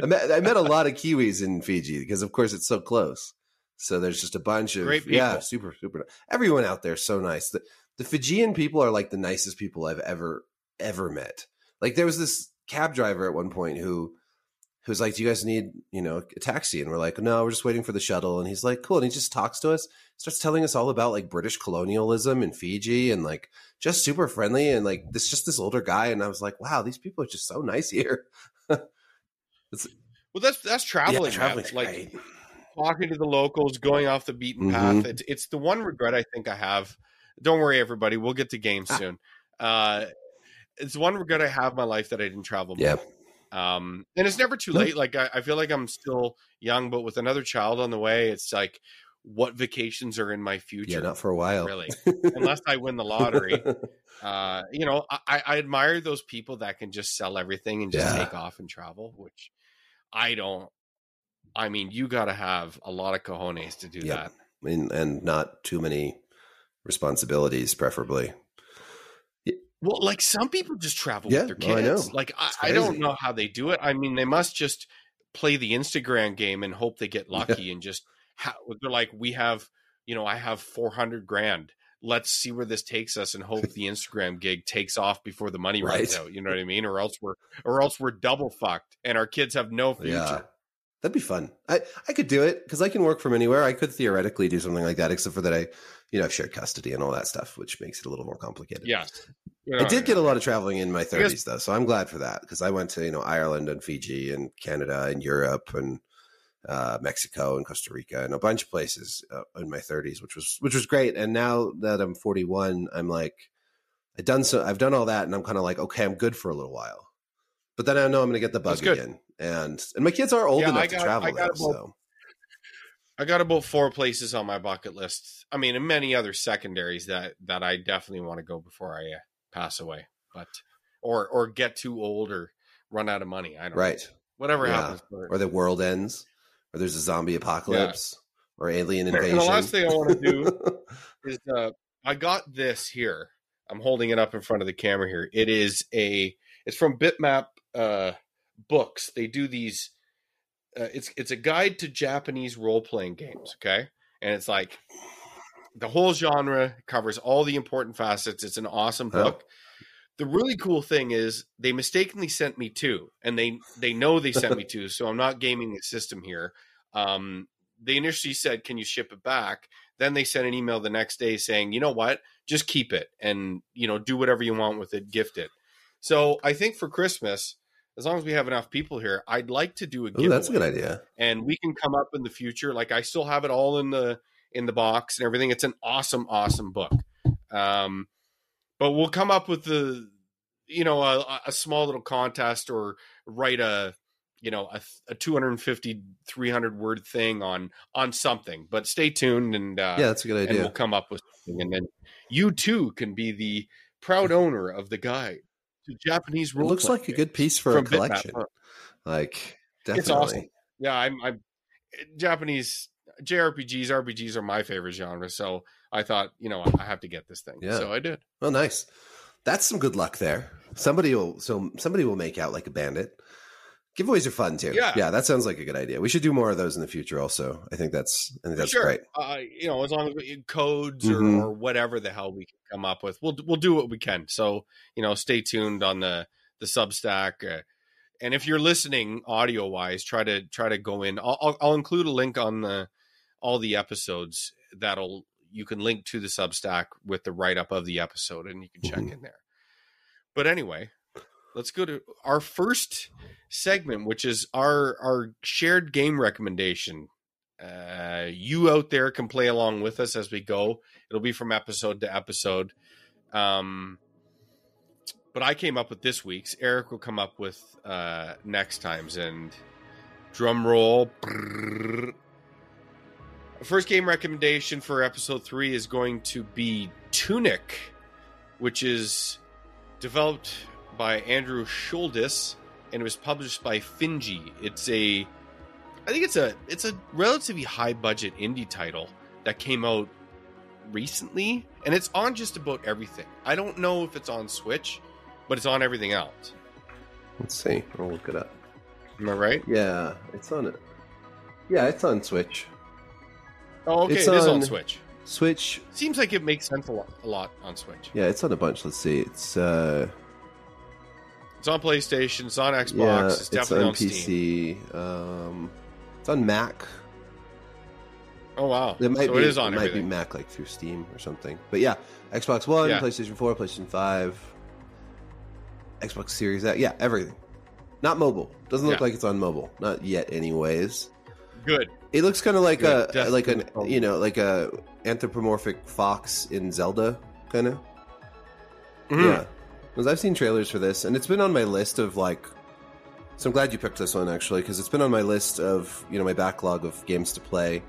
Speaker 2: I met, I met a lot of Kiwis in Fiji because, of course, it's so close. So there's just a bunch of
Speaker 1: Great
Speaker 2: yeah, super super. Everyone out there is so nice. The, the Fijian people are like the nicest people I've ever ever met. Like there was this cab driver at one point who who was like, "Do you guys need you know a taxi?" And we're like, "No, we're just waiting for the shuttle." And he's like, "Cool." And he just talks to us, starts telling us all about like British colonialism in Fiji, and like just super friendly. And like this, just this older guy. And I was like, "Wow, these people are just so nice here."
Speaker 1: Well, that's that's traveling. man.
Speaker 2: traveling's
Speaker 1: like
Speaker 2: great.
Speaker 1: talking to the locals, going off the beaten
Speaker 2: Mhm.
Speaker 1: path. It's it's the one regret I think I have. Don't worry, everybody. We'll get to games
Speaker 2: Ah.
Speaker 1: soon. Uh, it's one regret I have in my life that I didn't travel. More.
Speaker 2: Yeah.
Speaker 1: Um, and it's never too late. Like I, I feel like I'm still young, but with another child on the way, it's like what vacations are in my future.
Speaker 2: Yeah, not for a while.
Speaker 1: really, unless I win the lottery. uh, you know, I, I admire those people that can just sell everything and just
Speaker 2: Yeah.
Speaker 1: take off and travel, which I don't. I mean, you got to have a lot of cojones to do
Speaker 2: Yep.
Speaker 1: that.
Speaker 2: and and not too many responsibilities, preferably.
Speaker 1: Well, like some people just travel
Speaker 2: Yeah,
Speaker 1: with their
Speaker 2: I
Speaker 1: kids.
Speaker 2: know.
Speaker 1: Like I, I don't know how they do it. I mean, they must just play the Instagram game and hope they get lucky and just ha- they're like, we have, you know, I have four hundred grand. Let's see where this takes us and hope the Instagram gig takes off before the money runs out. You know what I mean? Or else we're or else we're double fucked and our kids have no future.
Speaker 2: Yeah, that'd be fun. I I could do it because I can work from anywhere. I could theoretically do something like that, except for that I, you know, have shared custody and all that stuff, which makes it a little more complicated.
Speaker 1: Yes.
Speaker 2: I did
Speaker 1: Yeah.
Speaker 2: get a lot of traveling in my
Speaker 1: guess-
Speaker 2: 30s though, so I'm glad for that because I went to you know Ireland and Fiji and Canada and Europe and uh, Mexico and Costa Rica and a bunch of places uh, in my 30s, which was which was great. And now that I'm 41, I'm like, I've done so, I've done all that, and I'm kind of like, okay, I'm good for a little while. But then I know I'm going to get the bug again, and and my kids are old
Speaker 1: Yeah,
Speaker 2: enough
Speaker 1: I
Speaker 2: to travel
Speaker 1: I got
Speaker 2: now,
Speaker 1: about-
Speaker 2: so
Speaker 1: I got about four places on my bucket list. I mean, and many other secondaries that that I definitely want to go before I uh, pass away, but or or get too old or run out of money. I don't know.
Speaker 2: right.
Speaker 1: Whatever
Speaker 2: Yeah.
Speaker 1: happens. for-
Speaker 2: Or the world ends, or there's a zombie apocalypse, or alien
Speaker 1: And
Speaker 2: invasion.
Speaker 1: the last thing I want to do is uh, I got this here. I'm holding it up in front of the camera here. It is a it's from Bitmap uh, Books. They do these. Uh, it's it's a guide to Japanese role playing games. Okay, and it's like the whole genre covers all the important facets. It's an awesome
Speaker 2: Oh.
Speaker 1: book. The really cool thing is they mistakenly sent me two, and they they know they sent me two, so I'm not gaming the system here. Um, they initially said, "Can you ship it back?" Then they sent an email the next day saying, "You know what? Just keep it and you know do whatever you want with it. Gift it." So I think for Christmas, as long as we have enough people here, I'd like to do a
Speaker 2: Ooh, that's a good idea.
Speaker 1: and we can come up in the future. Like I still have it all in the in the box and everything. It's an awesome, awesome book. Um, but we'll come up with the you know a, a small little contest or write a you know a, a 250 300 word thing on on something but stay tuned and uh
Speaker 2: yeah, that's a good
Speaker 1: and
Speaker 2: idea.
Speaker 1: we'll come up with something and then you too can be the proud owner of the guide to japanese
Speaker 2: it looks like a good piece for a
Speaker 1: Bitmap.
Speaker 2: collection. Like definitely.
Speaker 1: It's awesome. Yeah, I'm. I'm eh, Japanese JRPGs, RPGs are my favorite genre. So I thought, you know, I have to get this thing.
Speaker 2: Yeah.
Speaker 1: So I did.
Speaker 2: Oh, nice. That's some good luck there. Somebody will so somebody will make out like a bandit. Giveaways are fun too.
Speaker 1: Yeah.
Speaker 2: yeah, that sounds like a good idea. We should do more of those in the future. Also, I think that's I think that's
Speaker 1: sure.
Speaker 2: great.
Speaker 1: Uh, you know, as long as we, codes
Speaker 2: Mhm.
Speaker 1: or, or whatever the hell we can come up with, we'll we'll do what we can. So you know, stay tuned on the the Substack. Uh, and if you're listening audio wise, try to try to go in. I'll, I'll, I'll include a link on the all the episodes that'll you can link to the Substack with the write up of the episode, and you can check
Speaker 2: Mhm.
Speaker 1: in there. But anyway, let's go to our first segment, which is our our shared game recommendation. Uh, you out there can play along with us as we go. It'll be from episode to episode. Um, but I came up with this week's. Erik will come up with uh, next time's. And drum roll. Brrr. First game recommendation for episode three is going to be Tunic, which is developed by Andrew Shouldice and it was published by Finji. It's a I think it's a it's a relatively high budget indie title that came out recently and it's on just about everything. I don't know if it's on Switch, but it's on everything else.
Speaker 2: Let's see. I'll look it up.
Speaker 1: Am I right?
Speaker 2: Yeah, it's on it. Yeah, it's on Switch.
Speaker 1: Oh, okay,
Speaker 2: It's
Speaker 1: it is on
Speaker 2: on-
Speaker 1: Switch.
Speaker 2: Switch.
Speaker 1: Seems like it makes sense a lot, a lot on Switch.
Speaker 2: Yeah, it's on a bunch. Let's see. It's uh
Speaker 1: It's on PlayStation, it's on Xbox,
Speaker 2: yeah,
Speaker 1: it's
Speaker 2: it's
Speaker 1: definitely
Speaker 2: on
Speaker 1: on, Steam.
Speaker 2: PC. Um, it's on Mac.
Speaker 1: Oh wow.
Speaker 2: It might
Speaker 1: so
Speaker 2: be.
Speaker 1: it is on
Speaker 2: it might be Mac like through Steam or something. But yeah, Xbox One,
Speaker 1: Yeah.
Speaker 2: PlayStation Four, PlayStation Five, Xbox Series X. Yeah, everything. Not mobile. Doesn't look
Speaker 1: Yeah.
Speaker 2: like it's on mobile. Not yet, anyways.
Speaker 1: Good.
Speaker 2: It looks kind of like
Speaker 1: Good,
Speaker 2: a
Speaker 1: definitely
Speaker 2: like an you know like a anthropomorphic fox in Zelda kind of.
Speaker 1: Mhm.
Speaker 2: Yeah, because I've seen trailers for this, and it's been on my list of like. So I'm glad you picked this one actually, because it's been on my list of you know my backlog of games to play.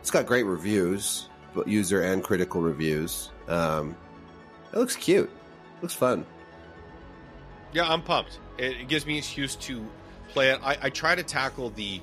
Speaker 2: It's got great reviews, but user and critical reviews. Um, it looks cute. looks fun.
Speaker 1: Yeah, I'm pumped. It, it gives me an excuse to play it. I, I try to tackle the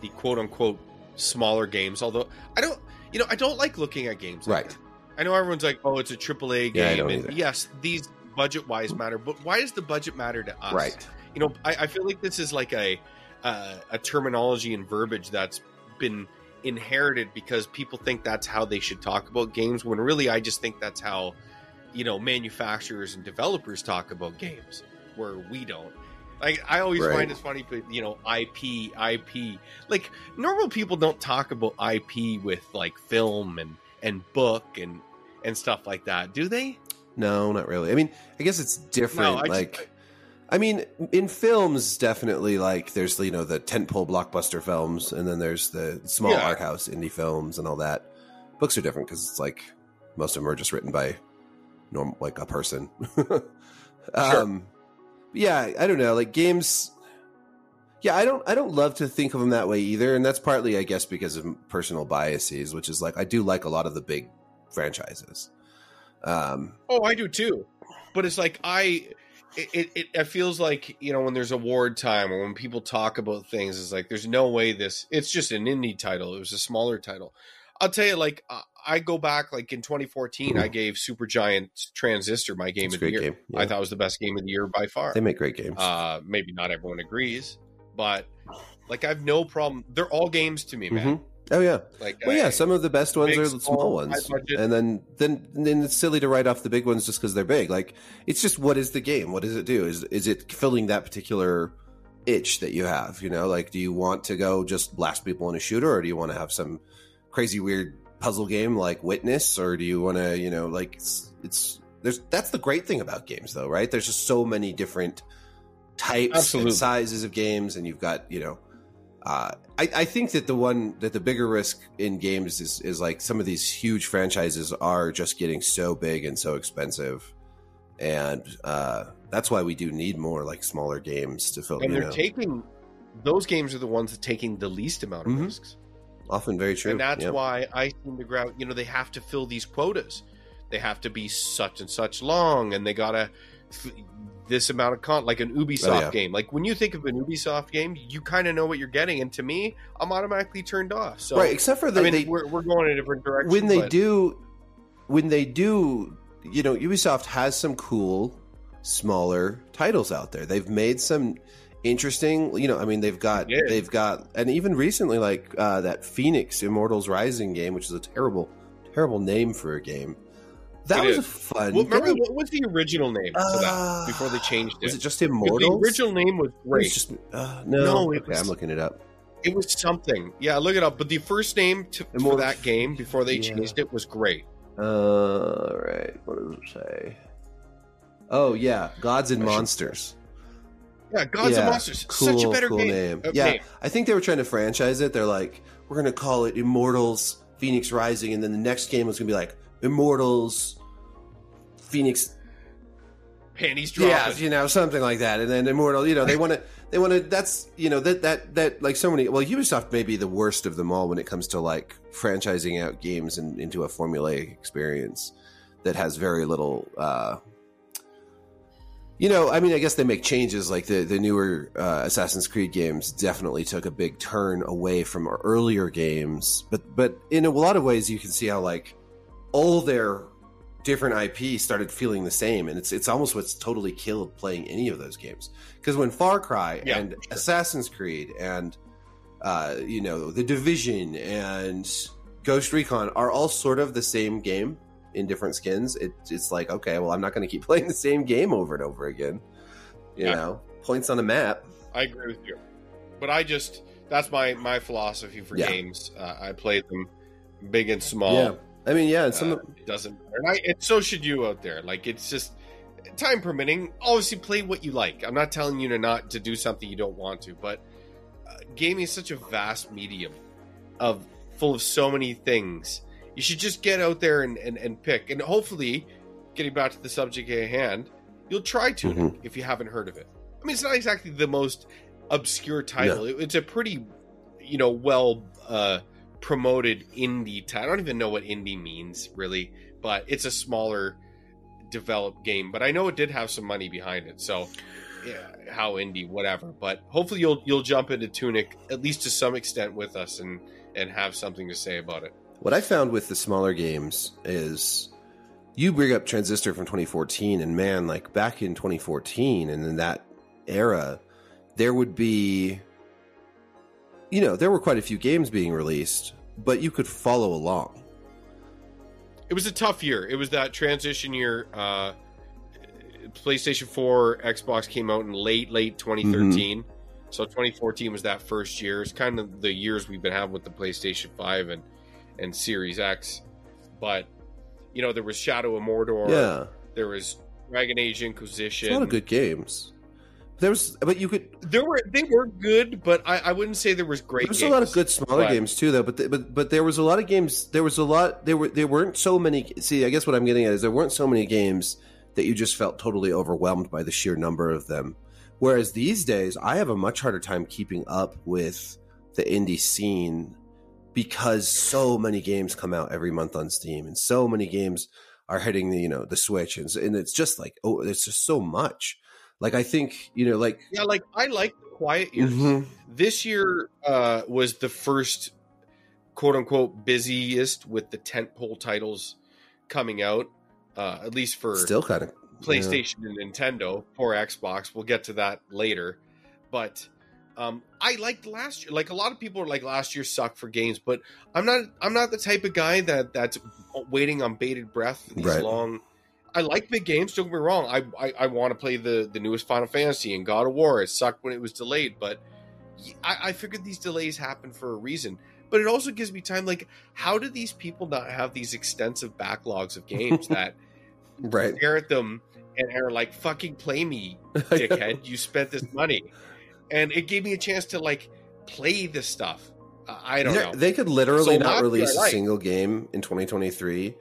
Speaker 1: the quote unquote smaller games, although I don't you know, I don't like looking at games. like
Speaker 2: Right.
Speaker 1: that. I know everyone's like, oh, it's a AAA
Speaker 2: Yeah,
Speaker 1: game.
Speaker 2: don't
Speaker 1: and
Speaker 2: either.
Speaker 1: yes, these budget wise matter, but why does the budget matter to us?
Speaker 2: Right.
Speaker 1: You know, I, I feel like this is like a uh, a terminology and verbiage that's been inherited because people think that's how they should talk about games. When really, I just think that's how you know manufacturers and developers talk about games, where we don't. Like I always
Speaker 2: Right.
Speaker 1: find it funny, but you know, IP, IP. Like normal people don't talk about IP with like film and and book and and stuff like that, do they?
Speaker 2: No, not really. I mean, I guess it's different.
Speaker 1: I just-
Speaker 2: like I mean, in films, definitely like there's you know the tentpole blockbuster films, and then there's the small
Speaker 1: Yeah.
Speaker 2: art house indie films and all that. Books are different because it's like most of them are just written by normal like a person. um, yeah, I don't know. Like games, yeah, I don't I don't love to think of them that way either, and that's partly I guess because of personal biases, which is like I do like a lot of the big franchises. Um,
Speaker 1: Oh, I do too. But it's like I, it, it, it feels like you know when there's award time or when people talk about things, it's like there's no way this. It's just an indie title. It was a smaller title. I'll tell you, like I- I go back, like in 2014, I gave Supergiant Transistor my game
Speaker 2: a
Speaker 1: of the year.
Speaker 2: game. Yeah.
Speaker 1: I thought it was the best game of the year by far.
Speaker 2: they make great games.
Speaker 1: Uh, maybe not everyone agrees, but like I have no problem. They're all games to me, man.
Speaker 2: Mhm. Oh yeah.
Speaker 1: Like,
Speaker 2: Well, yeah, some of the best ones
Speaker 1: big,
Speaker 2: are the small ones, and then then then it's silly to write off the big ones just because they're big. Like it's just what is the game? What does it do? Is is it filling that particular itch that you have? You know, like do you want to go just blast people in a shooter, or do you want to have some crazy weird puzzle game like Witness, or do you want to you know like it's, it's there's that's the great thing about games though, right? There's just so many different types
Speaker 1: Absolutely.
Speaker 2: and sizes of games, and you've got you know uh, I, I think that the one that the bigger risk in games is is like some of these huge franchises are just getting so big and so expensive, and uh, that's why we do need more like smaller games to fill.
Speaker 1: and they're
Speaker 2: know,
Speaker 1: taking those games are the ones that taking the least amount of
Speaker 2: Mhm.
Speaker 1: risks.
Speaker 2: often very true.
Speaker 1: And that's
Speaker 2: yeah.
Speaker 1: why I seem to grab. You know, they have to fill these quotas. They have to be such and such long, and they gotta this amount of con like an Ubisoft
Speaker 2: Oh, yeah.
Speaker 1: game. Like when you think of an Ubisoft game, you kind of know what you're getting, and to me, I'm automatically turned off. So
Speaker 2: right, except for the,
Speaker 1: I mean,
Speaker 2: they,
Speaker 1: we're, we're going in a different direction.
Speaker 2: when they
Speaker 1: but-
Speaker 2: do when they do you know ubisoft has some cool smaller titles out there they've made some interesting you know i mean they've got
Speaker 1: Yeah.
Speaker 2: they've got and even recently like uh, that phoenix immortals rising game which is a terrible terrible name for a game that
Speaker 1: It
Speaker 2: was
Speaker 1: is.
Speaker 2: a fun
Speaker 1: Well, remember what was the original name
Speaker 2: Uh,
Speaker 1: that before they changed it?
Speaker 2: was it just immortals
Speaker 1: The original name was
Speaker 2: It was
Speaker 1: great.
Speaker 2: just uh, no,
Speaker 1: No, it
Speaker 2: okay
Speaker 1: was-
Speaker 2: i'm looking it up
Speaker 1: It was something. Yeah, look it up. But the first name to, for that game before they
Speaker 2: Yeah.
Speaker 1: changed it was great.
Speaker 2: uh right what does it say oh yeah gods and monsters
Speaker 1: Yeah, Gods
Speaker 2: Yeah,
Speaker 1: and Monsters. Such a better
Speaker 2: cool
Speaker 1: game.
Speaker 2: name.
Speaker 1: uh,
Speaker 2: yeah. I think they were trying to franchise it. They're like, we're going to call it Immortals Fenyx Rising, and then the next game was going to be like Immortals Phoenix.
Speaker 1: Panties
Speaker 2: Yeah, you know, something like that. And then Immortal, you know, they want to, they want to. That's you know that that that like so many. Well, Ubisoft may be the worst of them all when it comes to like franchising out games in, into a formulaic experience that has very little. uh you know, I mean, I guess they make changes. Like the the newer uh, Assassin's Creed games definitely took a big turn away from our earlier games, but but in a lot of ways, you can see how like all their different IP started feeling the same, and it's it's almost what's totally killed playing any of those games. Because when Far Cry
Speaker 1: Yeah,
Speaker 2: and
Speaker 1: sure.
Speaker 2: Assassin's Creed and uh, you know the Division and Ghost Recon are all sort of the same game in different skins, it, it's like okay, well, I'm not going to keep playing the same game over and over again. You
Speaker 1: Yeah.
Speaker 2: know, points on a map.
Speaker 1: I agree with you. But I just that's my my philosophy for
Speaker 2: Yeah.
Speaker 1: games. Uh, I play them big and small.
Speaker 2: Yeah, I mean, yeah, and some
Speaker 1: Uh,
Speaker 2: of-
Speaker 1: it doesn't matter. And, I, and so should you out there. Like it's just time permitting. Obviously, play what you like. I'm not telling you to not to do something you don't want to, but uh, gaming is such a vast medium of full of so many things. You should just get out there and, and, and pick. And hopefully, getting back to the subject at hand, you'll try Tunic if you haven't heard of it. I mean, it's not exactly the most obscure title. It- it's a pretty, you know, well uh, promoted indie title. I don't even know what indie means really, but it's a smaller developed game. But I know it did have some money behind it, so yeah, how indie, whatever. But hopefully you'll you'll jump into Tunic at least to some extent with us and and have something to say about it.
Speaker 2: What I found with the smaller games is you bring up Transistor from 2014, and man, like back in 2014 and in that era, there would be, you know, there were quite a few games being released, but you could follow along.
Speaker 1: It was a tough year. It was that transition year. Uh, PlayStation 4, Xbox came out in late, late 2013. So 2014 was that first year. It's kind of the years we've been having with the PlayStation 5 and, and Series X. But, you know, there was Shadow of Mordor.
Speaker 2: yeah,
Speaker 1: There was Dragon Age
Speaker 2: it's
Speaker 1: Inquisition.
Speaker 2: a lot of good games. There was, but you could.
Speaker 1: There were they were good, but I, I wouldn't say there was great.
Speaker 2: There's a lot of good smaller
Speaker 1: but-
Speaker 2: games too, though. But th- but but there was a lot of games. There was a lot. There were there weren't so many. See, I guess what I'm getting at is there weren't so many games that you just felt totally overwhelmed by the sheer number of them. Whereas these days, I have a much harder time keeping up with the indie scene because so many games come out every month on Steam, and so many games are hitting the you know the Switch, and, and it's just like oh, it's just so much. Like I think you know, like
Speaker 1: Yeah, like I like the quiet years.
Speaker 2: Mhm.
Speaker 1: This year uh, was the first quote unquote busiest with the tentpole titles coming out. Uh, at least for
Speaker 2: still kind of
Speaker 1: PlayStation and Nintendo or Xbox. We'll get to that later. But um, I liked last year. Like a lot of people are like last year sucked for games, but I'm not. I'm not the type of guy that that's waiting on bated breath for these
Speaker 2: Right.
Speaker 1: long. I like big games. Don't get me wrong. I I, I want to play the the newest Final Fantasy and God of War. It sucked when it was delayed, but I, I figured these delays happen for a reason. But it also gives me time. Like, how do these people not have these extensive backlogs of games that
Speaker 2: right.
Speaker 1: stare at them and are like, "Fucking play me, dickhead! you spent this money," and it gave me a chance to like play this stuff. Uh, I don't
Speaker 2: They're-
Speaker 1: know.
Speaker 2: They could literally
Speaker 1: So
Speaker 2: not release a single game in 2023,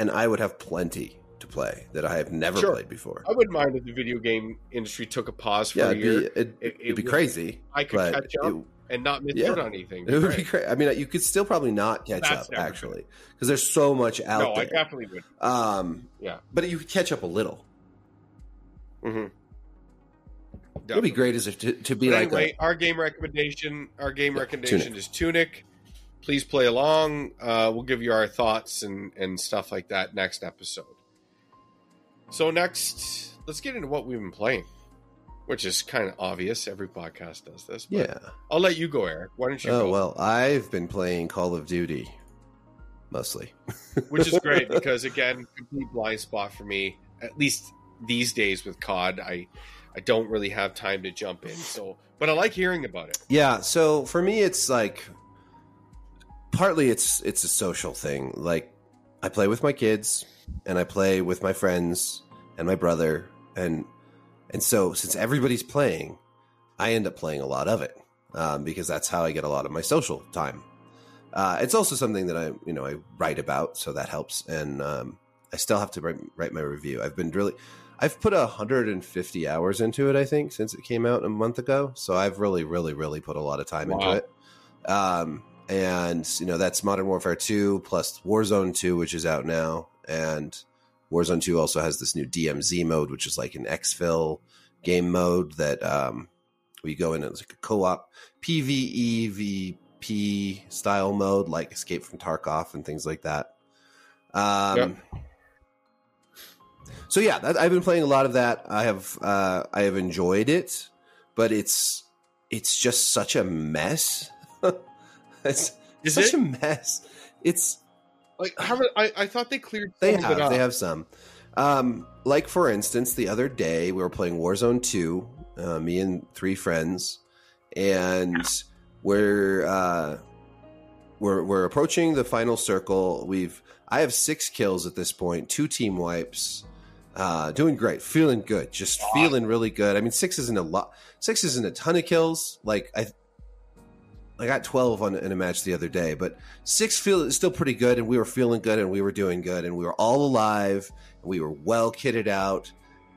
Speaker 2: and I would have plenty play that I have never
Speaker 1: Sure.
Speaker 2: played before.
Speaker 1: I wouldn't mind if the video game industry took a pause for
Speaker 2: Yeah,
Speaker 1: a
Speaker 2: it'd
Speaker 1: year
Speaker 2: be, it'd,
Speaker 1: It-
Speaker 2: it'd be
Speaker 1: it would-
Speaker 2: crazy,
Speaker 1: I could catch up
Speaker 2: it,
Speaker 1: and not miss
Speaker 2: yeah.
Speaker 1: out on anything.
Speaker 2: it would
Speaker 1: Right.
Speaker 2: be great. I mean, you could still probably not catch
Speaker 1: That's
Speaker 2: up actually because there's so much out
Speaker 1: No, I
Speaker 2: there.
Speaker 1: definitely would.
Speaker 2: um,
Speaker 1: Yeah.
Speaker 2: but you could catch up a little.
Speaker 1: Mm-hmm.
Speaker 2: It would be great as if to, to be
Speaker 1: But
Speaker 2: like
Speaker 1: anyway, our game recommendation, our game
Speaker 2: Yeah,
Speaker 1: recommendation
Speaker 2: Tunic.
Speaker 1: is Tunic. Please play along. Uh, we'll give you our thoughts and and stuff like that next episode. So next, let's get into what we've been playing, which is kind of obvious. Every podcast does this. But
Speaker 2: yeah.
Speaker 1: I'll let you go, Erik. Why don't you
Speaker 2: Oh
Speaker 1: go?
Speaker 2: well, I've been playing Call of Duty mostly.
Speaker 1: Which is great because again, complete blind spot for me. At least these days with COD, I I don't really have time to jump in. So, but I like hearing about it.
Speaker 2: Yeah, so for me it's like partly it's it's a social thing. Like I play with my kids and I play with my friends and my brother and and so since everybody's playing, I end up playing a lot of it um, because that's how I get a lot of my social time. Uh, it's also something that I you know I write about, so that helps. And um, I still have to write, write my review. I've been really I've put 150 hours into it, I think, since it came out a month ago. So I've really, really, really put a lot of time
Speaker 1: Wow.
Speaker 2: into it. Um, and you know that's Modern Warfare 2 plus Warzone 2, which is out now, and Warzone 2 also has this new DMZ mode, which is like an exfil game mode that um, we go in as like a co-op PVE VP style mode, like Escape from Tarkov and things like that. Um,
Speaker 1: Yep.
Speaker 2: So yeah, that, I've been playing a lot of that. I have uh, I have enjoyed it, but it's it's just such a mess. it's
Speaker 1: Is
Speaker 2: such
Speaker 1: it
Speaker 2: a mess. It's
Speaker 1: like how, I I thought they cleared
Speaker 2: they have they have some. Um, like for instance, the other day we were playing Warzone Two, uh, me and three friends, and we're uh, we're we're approaching the final circle. We've I have six kills at this point, two team wipes. Uh, doing great, feeling good, just feeling really good. I mean, six isn't a lot. Six isn't a ton of kills. Like I, I got twelve on in a match the other day, but six feel still pretty good, and we were feeling good, and we were doing good, and we were all alive, and we were well kitted out,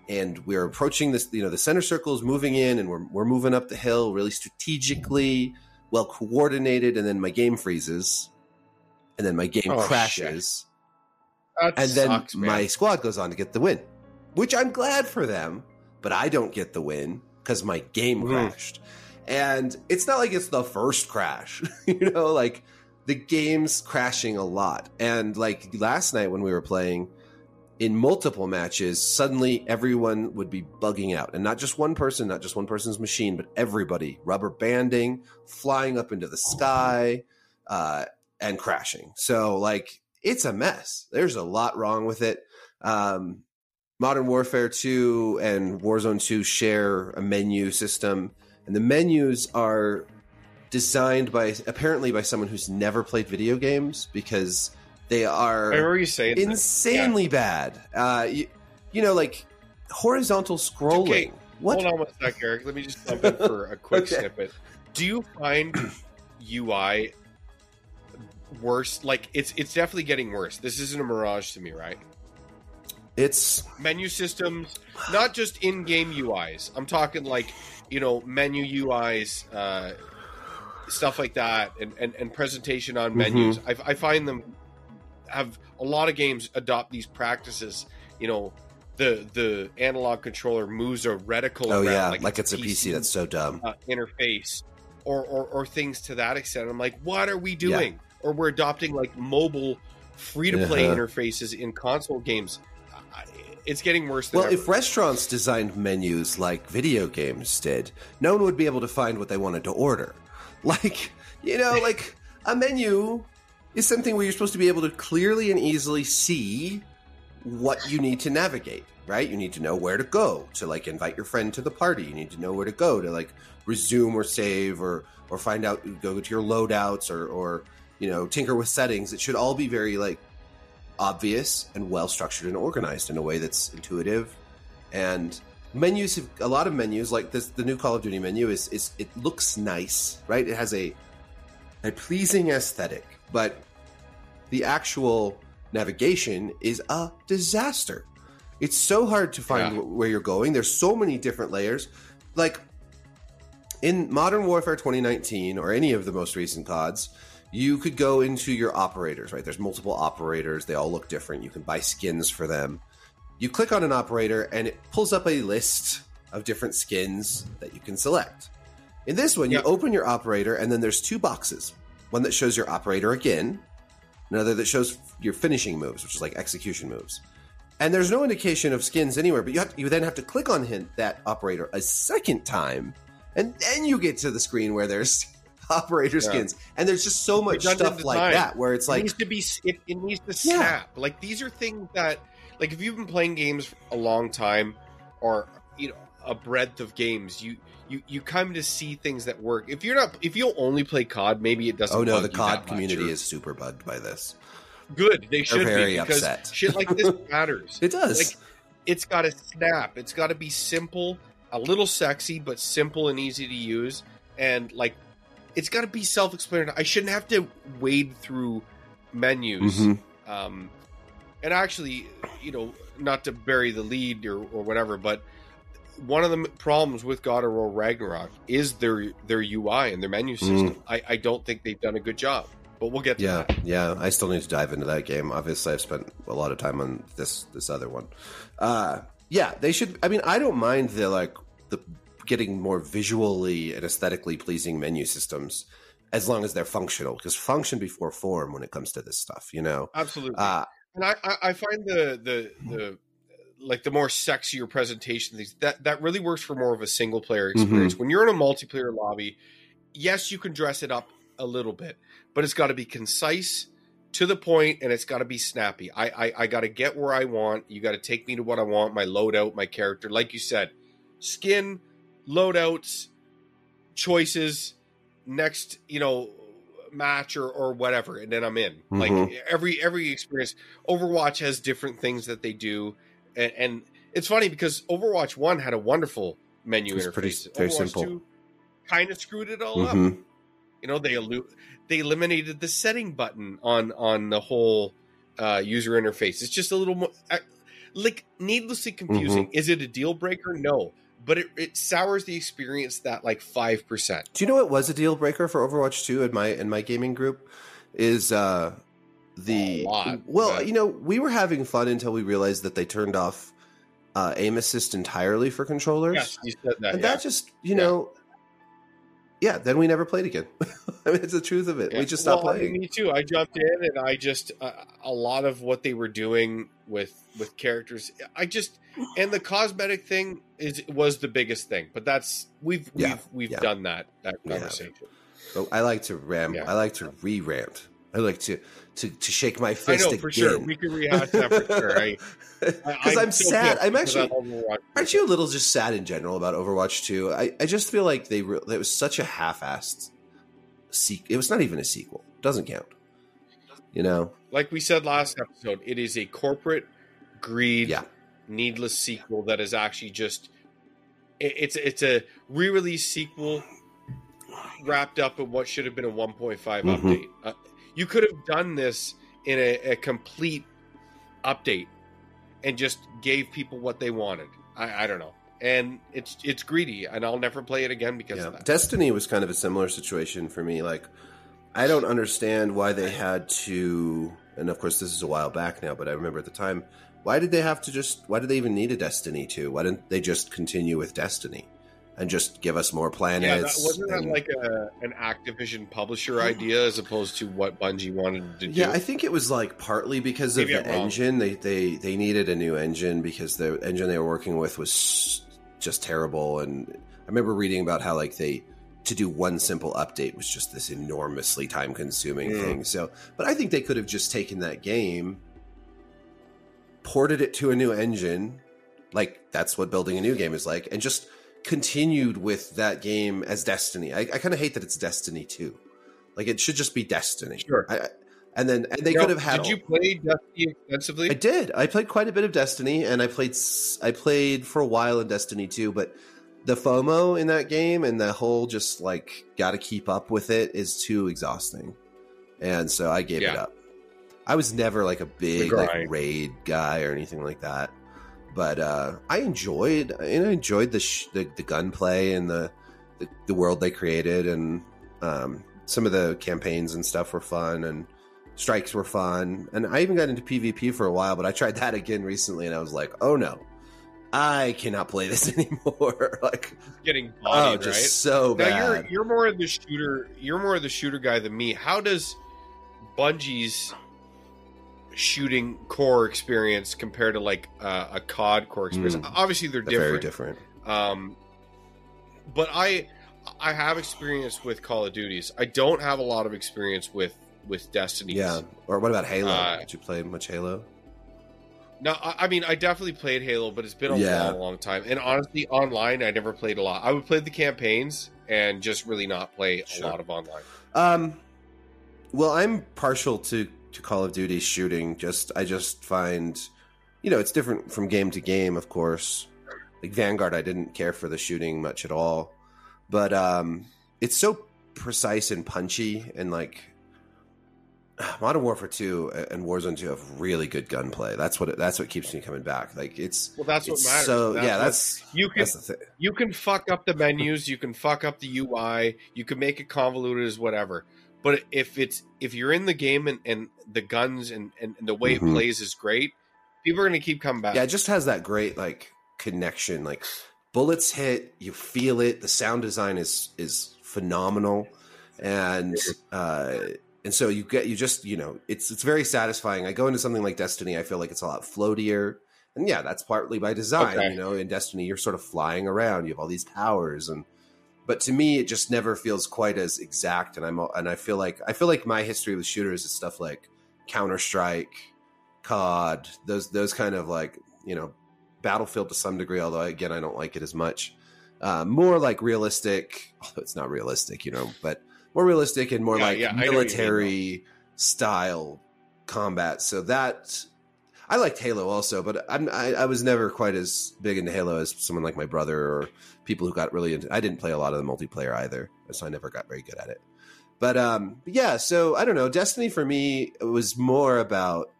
Speaker 2: and we are approaching this. You know, the center circle is moving in, and we're we're moving up the hill really strategically, well coordinated, and then my game freezes, and then my game
Speaker 1: Oh,
Speaker 2: crashes and then
Speaker 1: sucks, man.
Speaker 2: my squad goes on to get the win, which I'm glad for them, but I don't get the win because my game
Speaker 1: Mhm.
Speaker 2: crashed. And it's not like it's the first crash, you know, like the game's crashing a lot. And like last night when we were playing in multiple matches, suddenly everyone would be bugging out. And not just one person, not just one person's machine, but everybody rubber banding, flying up into the sky, uh, and crashing. So like it's a mess. There's a lot wrong with it. Um, Modern Warfare 2 and Warzone 2 share a menu system, and the menus are designed by apparently by someone who's never played video games because they
Speaker 1: I
Speaker 2: are
Speaker 1: remember you saying
Speaker 2: insanely bad. Uh, you, you know, like horizontal scrolling.
Speaker 1: Okay.
Speaker 2: What?
Speaker 1: Hold on one sec, Erik. Let me just jump in for a quick
Speaker 2: Okay.
Speaker 1: snippet. Do you find UI worse? Like it's it's definitely getting worse. This isn't a mirage to me, right?
Speaker 2: It's
Speaker 1: Menu systems, not just in-game UIs. I'm talking like you know menu UIs, uh, stuff like that, and and, and presentation on menus. I, I find them have a lot of games adopt these practices. You know. The, the analog controller moves a reticle
Speaker 2: oh
Speaker 1: around
Speaker 2: yeah, like, it's a PC that's so dumb.
Speaker 1: uh, interface or, or or things to that extent. I'm like, what are we doing? Or we're adopting like mobile free to play
Speaker 2: Uh-huh.
Speaker 1: interfaces in console games. I- It's getting worse than
Speaker 2: Well,
Speaker 1: ever.
Speaker 2: if restaurants designed menus like video games did, no one would be able to find what they wanted to order. Like, you know, like a menu is something where you're supposed to be able to clearly and easily see what you need to navigate, right? You need to know where to go to like invite your friend to the party. You need to know where to go to like resume or save or or find out go to your loadouts or or you know tinker with settings. It should all be very like obvious and well structured and organized in a way that's intuitive. And menus have a lot of menus like this the new call of duty menu is is it looks nice right? It has a a pleasing aesthetic but the actual navigation is a disaster. It's so hard to find
Speaker 1: Yeah.
Speaker 2: where you're going. There's so many different layers. Like in modern warfare 2019 or any of the most recent cods you could go into your operators right? There's multiple operators. They all look different. You can buy skins for them. You click on an operator and it pulls up a list of different skins that you can select. In this one you open your operator and then there's two boxes. One that shows your operator again another that shows your finishing moves which is like execution moves. And there's no indication of skins anywhere but you have you then have to click on hint that operator a second time and then you get to the screen where there's operator
Speaker 1: Yeah.
Speaker 2: skins and there's just so much stuff like
Speaker 1: design.
Speaker 2: that where it's like it
Speaker 1: needs to be it, it needs to
Speaker 2: Yeah.
Speaker 1: snap. Like these are things that like if you've been playing games for a long time or you know a breadth of games, you you you come to see things that work. If you're not if you only play COD, maybe it doesn't.
Speaker 2: oh no the cod community
Speaker 1: or-
Speaker 2: is super bugged by this
Speaker 1: good. They should
Speaker 2: very
Speaker 1: be because
Speaker 2: upset.
Speaker 1: shit like this matters.
Speaker 2: it does
Speaker 1: Like it's got to snap. It's got to be simple, a little sexy, but simple and easy to use, and like it's got to be self-explanatory. I shouldn't have to wade through menus.
Speaker 2: Mhm.
Speaker 1: Um, and actually, you know, not to bury the lead or, or whatever, but one of the problems with God of War Ragnarok is their their UI and their menu system. I, I don't think they've done a good job, but we'll get to
Speaker 2: Yeah,
Speaker 1: that.
Speaker 2: yeah. I still need to dive into that game. Obviously, I've spent a lot of time on this this other one. Uh, yeah, they should. I mean, I don't mind the like the getting more visually and aesthetically pleasing menu systems as long as they're functional. Because function before form when it comes to this stuff, you know.
Speaker 1: Absolutely.
Speaker 2: Uh,
Speaker 1: And I, I, find the the the like the more sexier presentation things that that really works for more of a single player
Speaker 2: Mm-hmm.
Speaker 1: experience. When you're in a multiplayer lobby, yes, you can dress it up a little bit, but it's got to be concise, to the point, and it's got to be snappy. I I, I got to get where I want. You got to take me to what I want. My loadout, my character, like you said, skin, loadouts, choices, next, you know, match or, or whatever, and then I'm in. Like
Speaker 2: Mhm.
Speaker 1: every every experience, Overwatch has different things that they do, and, and it's funny because Overwatch One had a wonderful menu
Speaker 2: It's
Speaker 1: interface.
Speaker 2: pretty- very
Speaker 1: Overwatch
Speaker 2: simple.
Speaker 1: kind of screwed it all up.
Speaker 2: mhm.
Speaker 1: You know, they elu- they eliminated the setting button on on the whole uh, user interface. It's just a little more like needlessly confusing.
Speaker 2: Mm-hmm.
Speaker 1: Is it a deal breaker? No, but it, it sours the experience that like five percent.
Speaker 2: Do you know what was a deal breaker for Overwatch 2 in my in my gaming group? Is uh the
Speaker 1: A lot,
Speaker 2: well,
Speaker 1: but-
Speaker 2: you know, we were having fun until we realized that they turned off uh, aim assist entirely for controllers,
Speaker 1: Yes, you said that.
Speaker 2: and
Speaker 1: yeah.
Speaker 2: that just you
Speaker 1: Yeah.
Speaker 2: know, yeah. Then we never played again. I mean, it's the truth of it.
Speaker 1: Yeah.
Speaker 2: We just stopped
Speaker 1: Well,
Speaker 2: playing.
Speaker 1: Me too. I jumped in and I just uh, a lot of what they were doing with with characters. I just and the cosmetic thing is was the biggest thing. But that's we've
Speaker 2: Yeah,
Speaker 1: we've we've
Speaker 2: yeah.
Speaker 1: done that that conversation.
Speaker 2: But I like to ram. I like to re rant. I like to to to shake my
Speaker 1: I
Speaker 2: fist
Speaker 1: know
Speaker 2: again.
Speaker 1: for sure. We can rehash that for sure. I,
Speaker 2: Because I'm,
Speaker 1: so
Speaker 2: sad. I'm actually. Aren't you a little just sad in general about Overwatch 2? I, I just feel like they re- it was such a half-assed sequel. It was not even a sequel. Doesn't count. You know?
Speaker 1: Like we said last episode, it is a corporate greed,
Speaker 2: Yeah.
Speaker 1: needless sequel that is actually just it, it's it's a re-release sequel wrapped up in what should have been a 1.5
Speaker 2: Mhm.
Speaker 1: update. Uh, you could have done this in a, a complete update and just gave people what they wanted. I, I don't know, and it's it's greedy, and I'll never play it again because
Speaker 2: Yeah.
Speaker 1: of that.
Speaker 2: Destiny was kind of a similar situation for me. Like, I don't understand why they had to, and of course, this is a while back now, but I remember at the time, why did they have to just, why did they even need a Destiny 2? Why didn't they just continue with Destiny and just give us more
Speaker 1: Yeah,
Speaker 2: planets?
Speaker 1: that, wasn't that like a an Activision publisher idea as opposed to what Bungie wanted to do?
Speaker 2: Yeah, I think it was like partly because of
Speaker 1: Maybe
Speaker 2: the engine. They, they they needed a new engine because the engine they were working with was just terrible. And I remember reading about how like they to do one simple update was just this enormously time consuming
Speaker 1: Mm.
Speaker 2: thing. So, but I think they could have just taken that game, ported it to a new engine, like that's what building a new game is like, and just continued with that game as Destiny. I, I kind of hate that it's Destiny two. Like it should just be Destiny.
Speaker 1: Sure.
Speaker 2: I- and then and they
Speaker 1: Now,
Speaker 2: could have had.
Speaker 1: Did you play Destiny extensively?
Speaker 2: I did. I played quite a bit of Destiny, and I played. I played for a while in Destiny 2, but the FOMO in that game and the whole just like got to keep up with it is too exhausting, and so I gave it up. I was never like a big like raid guy or anything like that, but uh, I enjoyed. And I enjoyed the sh- the, the gunplay and the, the the world they created, and um, some of the campaigns and stuff were fun and strikes were fun. And i even got into pvp for a while but i tried that again recently and i was like oh no i cannot play this anymore like
Speaker 1: Getting
Speaker 2: oh just
Speaker 1: right?
Speaker 2: so
Speaker 1: Now you're you're more of the shooter. You're more of the shooter guy than me. How does Bungie's shooting core experience compare to like uh, a COD core experience?
Speaker 2: Mm.
Speaker 1: Obviously, they're
Speaker 2: They're very
Speaker 1: different.
Speaker 2: different
Speaker 1: Um, but I I have experience with Call of Duties. I don't have a lot of experience with with Destiny.
Speaker 2: yeah or what about halo
Speaker 1: Uh,
Speaker 2: did you play much halo
Speaker 1: No, I, mean I definitely played Halo, but it's been a
Speaker 2: Yeah.
Speaker 1: long, long time. And honestly, online I never played a lot. I would play the campaigns and just really not play
Speaker 2: Sure.
Speaker 1: a lot of online.
Speaker 2: um well i'm partial to to call of duty shooting just i just find you know it's different from game to game of course like vanguard i didn't care for the shooting much at all but um it's so precise and punchy and like modern warfare 2 and warzone 2 have really good gunplay that's what it, that's what keeps me coming back like it's
Speaker 1: Well, that's what matters.
Speaker 2: so yeah
Speaker 1: what-
Speaker 2: that's
Speaker 1: you can
Speaker 2: that's
Speaker 1: you can fuck up the menus, you can fuck up the UI, you can make it convoluted as whatever. But if it's if you're in the game and, and the guns and, and, the way
Speaker 2: Mhm.
Speaker 1: it plays is great, people are going to keep coming back.
Speaker 2: Yeah, it just has that great like connection. Like bullets hit, you feel it. The sound design is is phenomenal, and uh, and so you get you just you know it's it's very satisfying. I go into something like Destiny, I feel like it's a lot floatier, and yeah, that's partly by design.
Speaker 1: Okay.
Speaker 2: You know, in Destiny, you're sort of flying around. You have all these powers and. But to me, it just never feels quite as exact, and I'm and I feel like I feel like my history with shooters is stuff like Counter Strike, COD, those those kind of like you know Battlefield to some degree, although again I don't like it as much. Uh, more like realistic, although it's not realistic, you know, but more realistic and more
Speaker 1: Yeah,
Speaker 2: like
Speaker 1: yeah, I know what you mean,
Speaker 2: military style combat. So that I liked Halo also, but I'm, I, I was never quite as big into Halo as someone like my brother or people who got really into. I didn't play a lot of the multiplayer either, so I never got very good at it. But um, yeah, so I don't know. Destiny for me was more about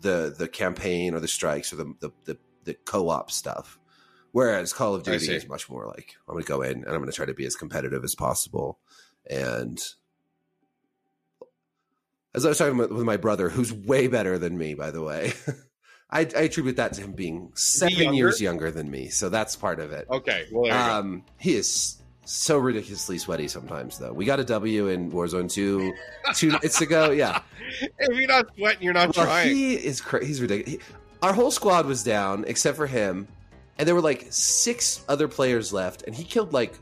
Speaker 2: the the campaign or the strikes or the the the, the co-op stuff. Whereas Call of Duty is much more like I'm going to go in and I'm going to try to be as competitive as possible. And as I was talking with my brother, who's way better than me, by the way, I, I attribute that to him being seven
Speaker 1: younger?
Speaker 2: years younger than me. So that's part of it.
Speaker 1: Okay, well there you go.
Speaker 2: Um, he is so ridiculously sweaty sometimes, though. We got a W in Warzone 2 two nights ago. Yeah.
Speaker 1: if you're not sweating, you're not
Speaker 2: Well,
Speaker 1: trying.
Speaker 2: he is cra- he's ridiculous. He- our whole squad was down except for him, and there were like six other players left, and he killed like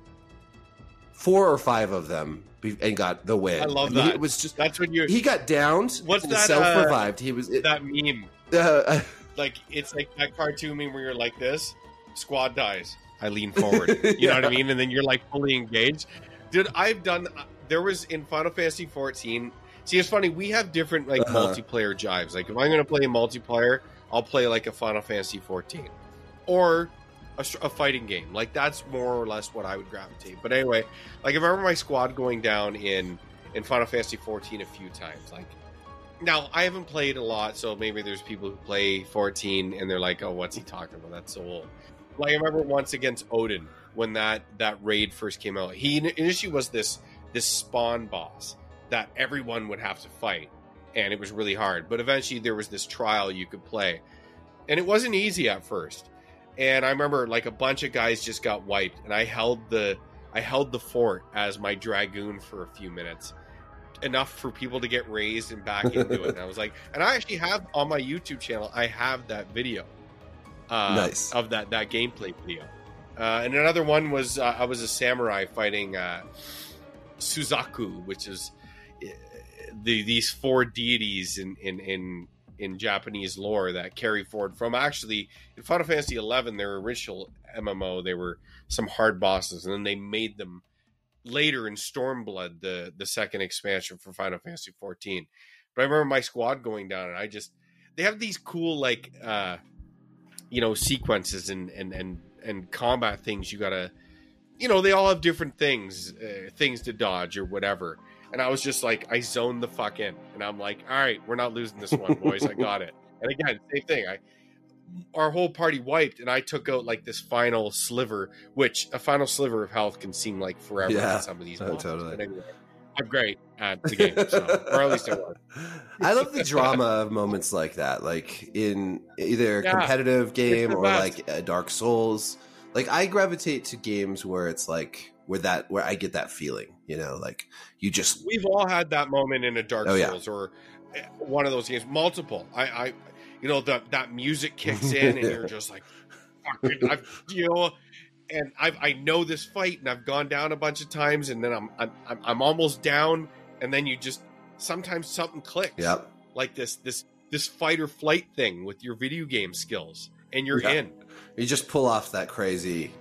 Speaker 2: four or five of them and got the win.
Speaker 1: I love
Speaker 2: mean,
Speaker 1: that.
Speaker 2: It was just
Speaker 1: That's when you
Speaker 2: he got downed.
Speaker 1: What's that,
Speaker 2: Self revived. he was. It,
Speaker 1: that meme.
Speaker 2: uh,
Speaker 1: Like it's like that cartoon meme where you're like this, squad dies. I lean forward. You know what I mean? And then you're like fully engaged. Dude, I've done. There was in Final Fantasy 14. See, it's funny. We have different like
Speaker 2: Uh-huh.
Speaker 1: multiplayer jives. Like if I'm going to play a multiplayer, I'll play like a Final Fantasy 14, or a, a fighting game. Like that's more or less what I would gravitate. But anyway, like I remember my squad going down in in Final Fantasy 14 a few times, like now I haven't played a lot, so maybe there's people who play 14 and they're like, "Oh, what's he talking about? That's so old." Like I remember once against Odin when that that raid first came out. He initially was this this spawn boss that everyone would have to fight, and it was really hard. But eventually there was this trial you could play, and it wasn't easy at first. And I remember like a bunch of guys just got wiped, and I held the I held the fort as my dragoon for a few minutes enough for people to get raised and back into it. And I was like, and I actually have on my YouTube channel, I have that video, uh,
Speaker 2: Nice.
Speaker 1: of that that gameplay video. Uh, and another one was uh, I was a samurai fighting uh, Suzaku, which is uh, the these four deities in in in in Japanese lore that carry forward from actually in Final Fantasy XI, their original MMO, they were some hard bosses, and then they made them later in Stormblood, the the second expansion for Final Fantasy XIV. But I remember my squad going down, and I just they have these cool like uh you know sequences and and and and combat things you gotta you know they all have different things uh, things to dodge or whatever and i was just like i zoned the fuck in and i'm like all right we're not losing this one boys i got it and again same thing i our whole party wiped and i took out like this final sliver which a final sliver of health can seem like forever
Speaker 2: Yeah.
Speaker 1: in some of these
Speaker 2: Oh,
Speaker 1: bosses.
Speaker 2: totally.
Speaker 1: But anyway, i'm great at the game so, or at least i was
Speaker 2: I love the drama of moments like that, like in either a
Speaker 1: Yeah,
Speaker 2: competitive game or
Speaker 1: best.
Speaker 2: like a Dark Souls. Like I gravitate to games where it's like where that where I get that feeling, you know, like you just
Speaker 1: we've all had that moment in a Dark
Speaker 2: Oh, yeah.
Speaker 1: Souls or eh, one of those games. Multiple. I, I you know, that that music kicks in and you're just like, fuck it, I've, you know, and I've, I know this fight and I've gone down a bunch of times and then I'm I'm I'm, I'm almost down and then you just sometimes something clicks.
Speaker 2: Yep.
Speaker 1: Like this this this fight or flight thing with your video game skills and you're
Speaker 2: Yeah.
Speaker 1: in.
Speaker 2: You just pull off that crazy,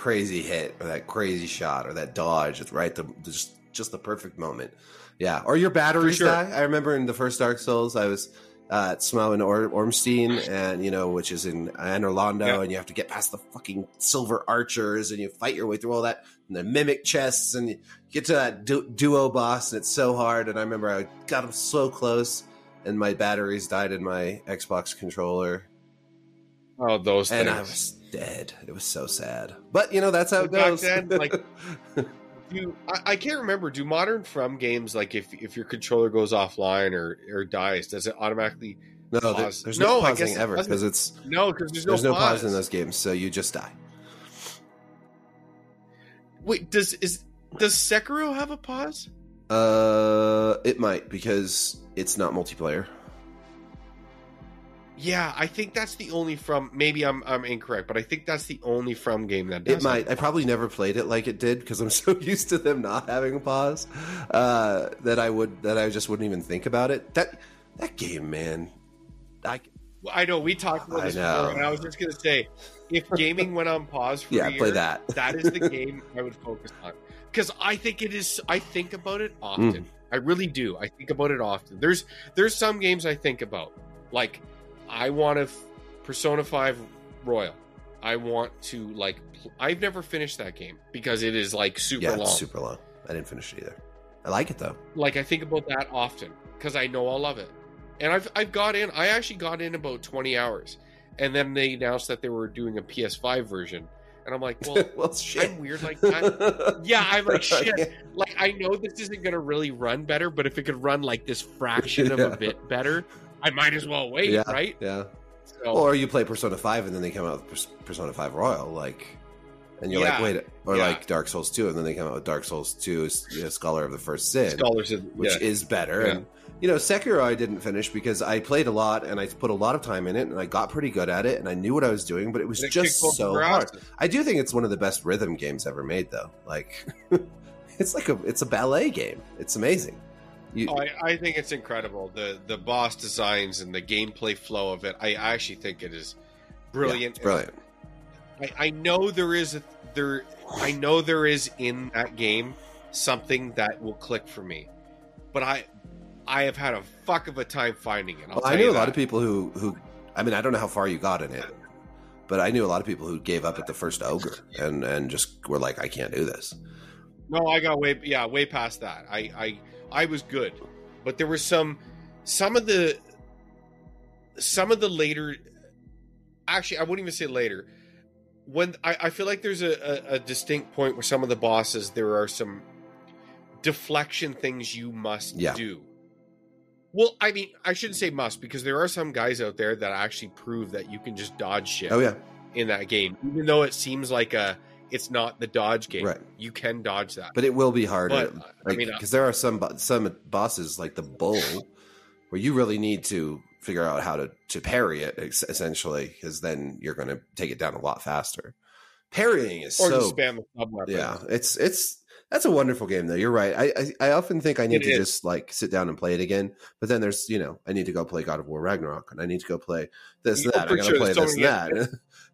Speaker 2: crazy hit or that crazy shot or that dodge. Right, the just just the perfect moment. Yeah, or your batteries
Speaker 1: sure.
Speaker 2: die. I remember in the first Dark Souls, I was uh, at Smough and or- Ornstein, and you know, which is in Anor Londo,
Speaker 1: Yeah.
Speaker 2: and you have to get past the fucking silver archers, and you fight your way through all that, and the mimic chests, and you get to that du- duo boss, and it's so hard. And I remember I got him so close, and my batteries died in my Xbox controller
Speaker 1: Oh, those
Speaker 2: and
Speaker 1: things.
Speaker 2: I was dead. It was so sad. But you know that's how it goes.
Speaker 1: then, like, do I, I can't remember. Do modern from games like if if your controller goes offline or or dies, does it automatically?
Speaker 2: no, there- there's
Speaker 1: No,
Speaker 2: no, pausing ever because it's
Speaker 1: No, because there's no
Speaker 2: there's no
Speaker 1: pause.
Speaker 2: pause in those games, so you just die.
Speaker 1: Wait, does is does Sekiro have a pause?
Speaker 2: Uh, it might because it's not multiplayer.
Speaker 1: Yeah, I think that's the only from. Maybe I'm I'm incorrect, but I think that's the only from game that does
Speaker 2: It might. I probably never played it like it did because I'm so used to them not having a pause uh, that I would that I just wouldn't even think about it. That that game, man. I
Speaker 1: Well, I know we talked about this before, and I was just gonna say, if gaming went on pause for
Speaker 2: yeah,
Speaker 1: a year,
Speaker 2: play that.
Speaker 1: that is the game I would focus on because I think it is. I think about it often.
Speaker 2: Mm.
Speaker 1: I really do. I think about it often. There's there's some games I think about, like I want to f- Persona Five Royal. I want to like. Pl- I've never finished that game because it is like super
Speaker 2: yeah,
Speaker 1: long.
Speaker 2: super long. I didn't finish it either. I like it though.
Speaker 1: like I think about that often because I know I'll love it. And I've I've got in. I actually got in about twenty hours, and then they announced that they were doing a PS5 version, and I'm like, well,
Speaker 2: well, shit.
Speaker 1: I'm weird like that. Yeah, I'm like shit. Like I know this isn't gonna really run better, but if it could run like this fraction of a bit better, I might as well wait,
Speaker 2: Yeah.
Speaker 1: right?
Speaker 2: Yeah.
Speaker 1: So
Speaker 2: Or you play Persona Five and then they come out with Persona Five Royal, like, and you're
Speaker 1: Yeah.
Speaker 2: like, wait, or
Speaker 1: Yeah.
Speaker 2: like Dark Souls Two, and then they come out with Dark Souls Two, you know, Scholar of the First Sin,
Speaker 1: scholars, of,
Speaker 2: which is better. And you know, Sekiro I didn't finish because I played a lot and I put a lot of time in it, and I got pretty good at it, and I knew what I was doing, but it was
Speaker 1: it
Speaker 2: just so hard. I do think it's one of the best rhythm games ever made, though. Like, it's like a it's a ballet game. It's amazing. You,
Speaker 1: Oh, I, I think it's incredible the the boss designs and the gameplay flow of it. I actually think it is brilliant.
Speaker 2: it's brilliant.
Speaker 1: I, I know there is a there. I know there is in that game something that will click for me, but I I have had a fuck of a time finding it.
Speaker 2: Well, I knew a lot of people who who I mean I don't know how far you got in it, but I knew a lot of people who gave up at the first ogre and and just were like, I can't do this.
Speaker 1: No, I got way yeah, way past that. I I I was good, but there were some some of the some of the later. Actually, I wouldn't even say later. When I, I feel like there's a, a, a distinct point where some of the bosses there are some deflection things you must
Speaker 2: Yeah.
Speaker 1: do. Well, I mean, I shouldn't say must because there are some guys out there that actually prove that you can just dodge shit
Speaker 2: Oh yeah,
Speaker 1: in that game, even though it seems like a it's not the dodge game.
Speaker 2: Right.
Speaker 1: You can dodge that.
Speaker 2: but it will be harder.
Speaker 1: But, I mean,
Speaker 2: because there are some some bosses like the bull where you really need to figure out how to to parry it essentially because then you're going to take it down a lot faster. Parrying is
Speaker 1: or
Speaker 2: so
Speaker 1: spam the sub weapon.
Speaker 2: yeah, it's it's that's a wonderful game though. You're right. I I, I often think I need
Speaker 1: It
Speaker 2: to
Speaker 1: is.
Speaker 2: just like sit down and play it again, but then there's you know I need to go play God of War Ragnarok and I need to go play this
Speaker 1: Yeah,
Speaker 2: that. I gotta
Speaker 1: sure,
Speaker 2: play this and that.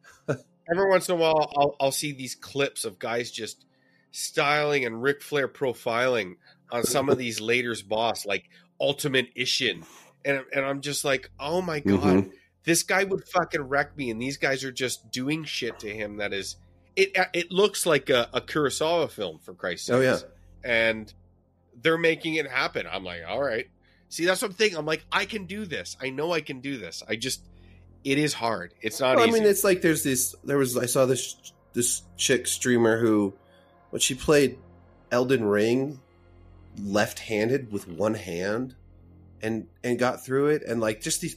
Speaker 1: Every once in a while, I'll I'll see these clips of guys just styling and Ric Flair profiling on some of these later's boss, like Ultimate Isshin, and and I'm just like, oh my god,
Speaker 2: Mhm.
Speaker 1: this guy would fucking wreck me, and these guys are just doing shit to him that is. It, it looks like a, a Kurosawa film for Christ's sake.
Speaker 2: Oh, yeah.
Speaker 1: and they're making it happen. I'm like, all right. See, that's what I'm thinking. I'm like, I can do this. I know I can do this. I just, it is hard. It's not
Speaker 2: Well, I mean, it's like there's this. There was I saw this this chick streamer who, when she played Elden Ring, left-handed with hmm. one hand, and and got through it, and like just these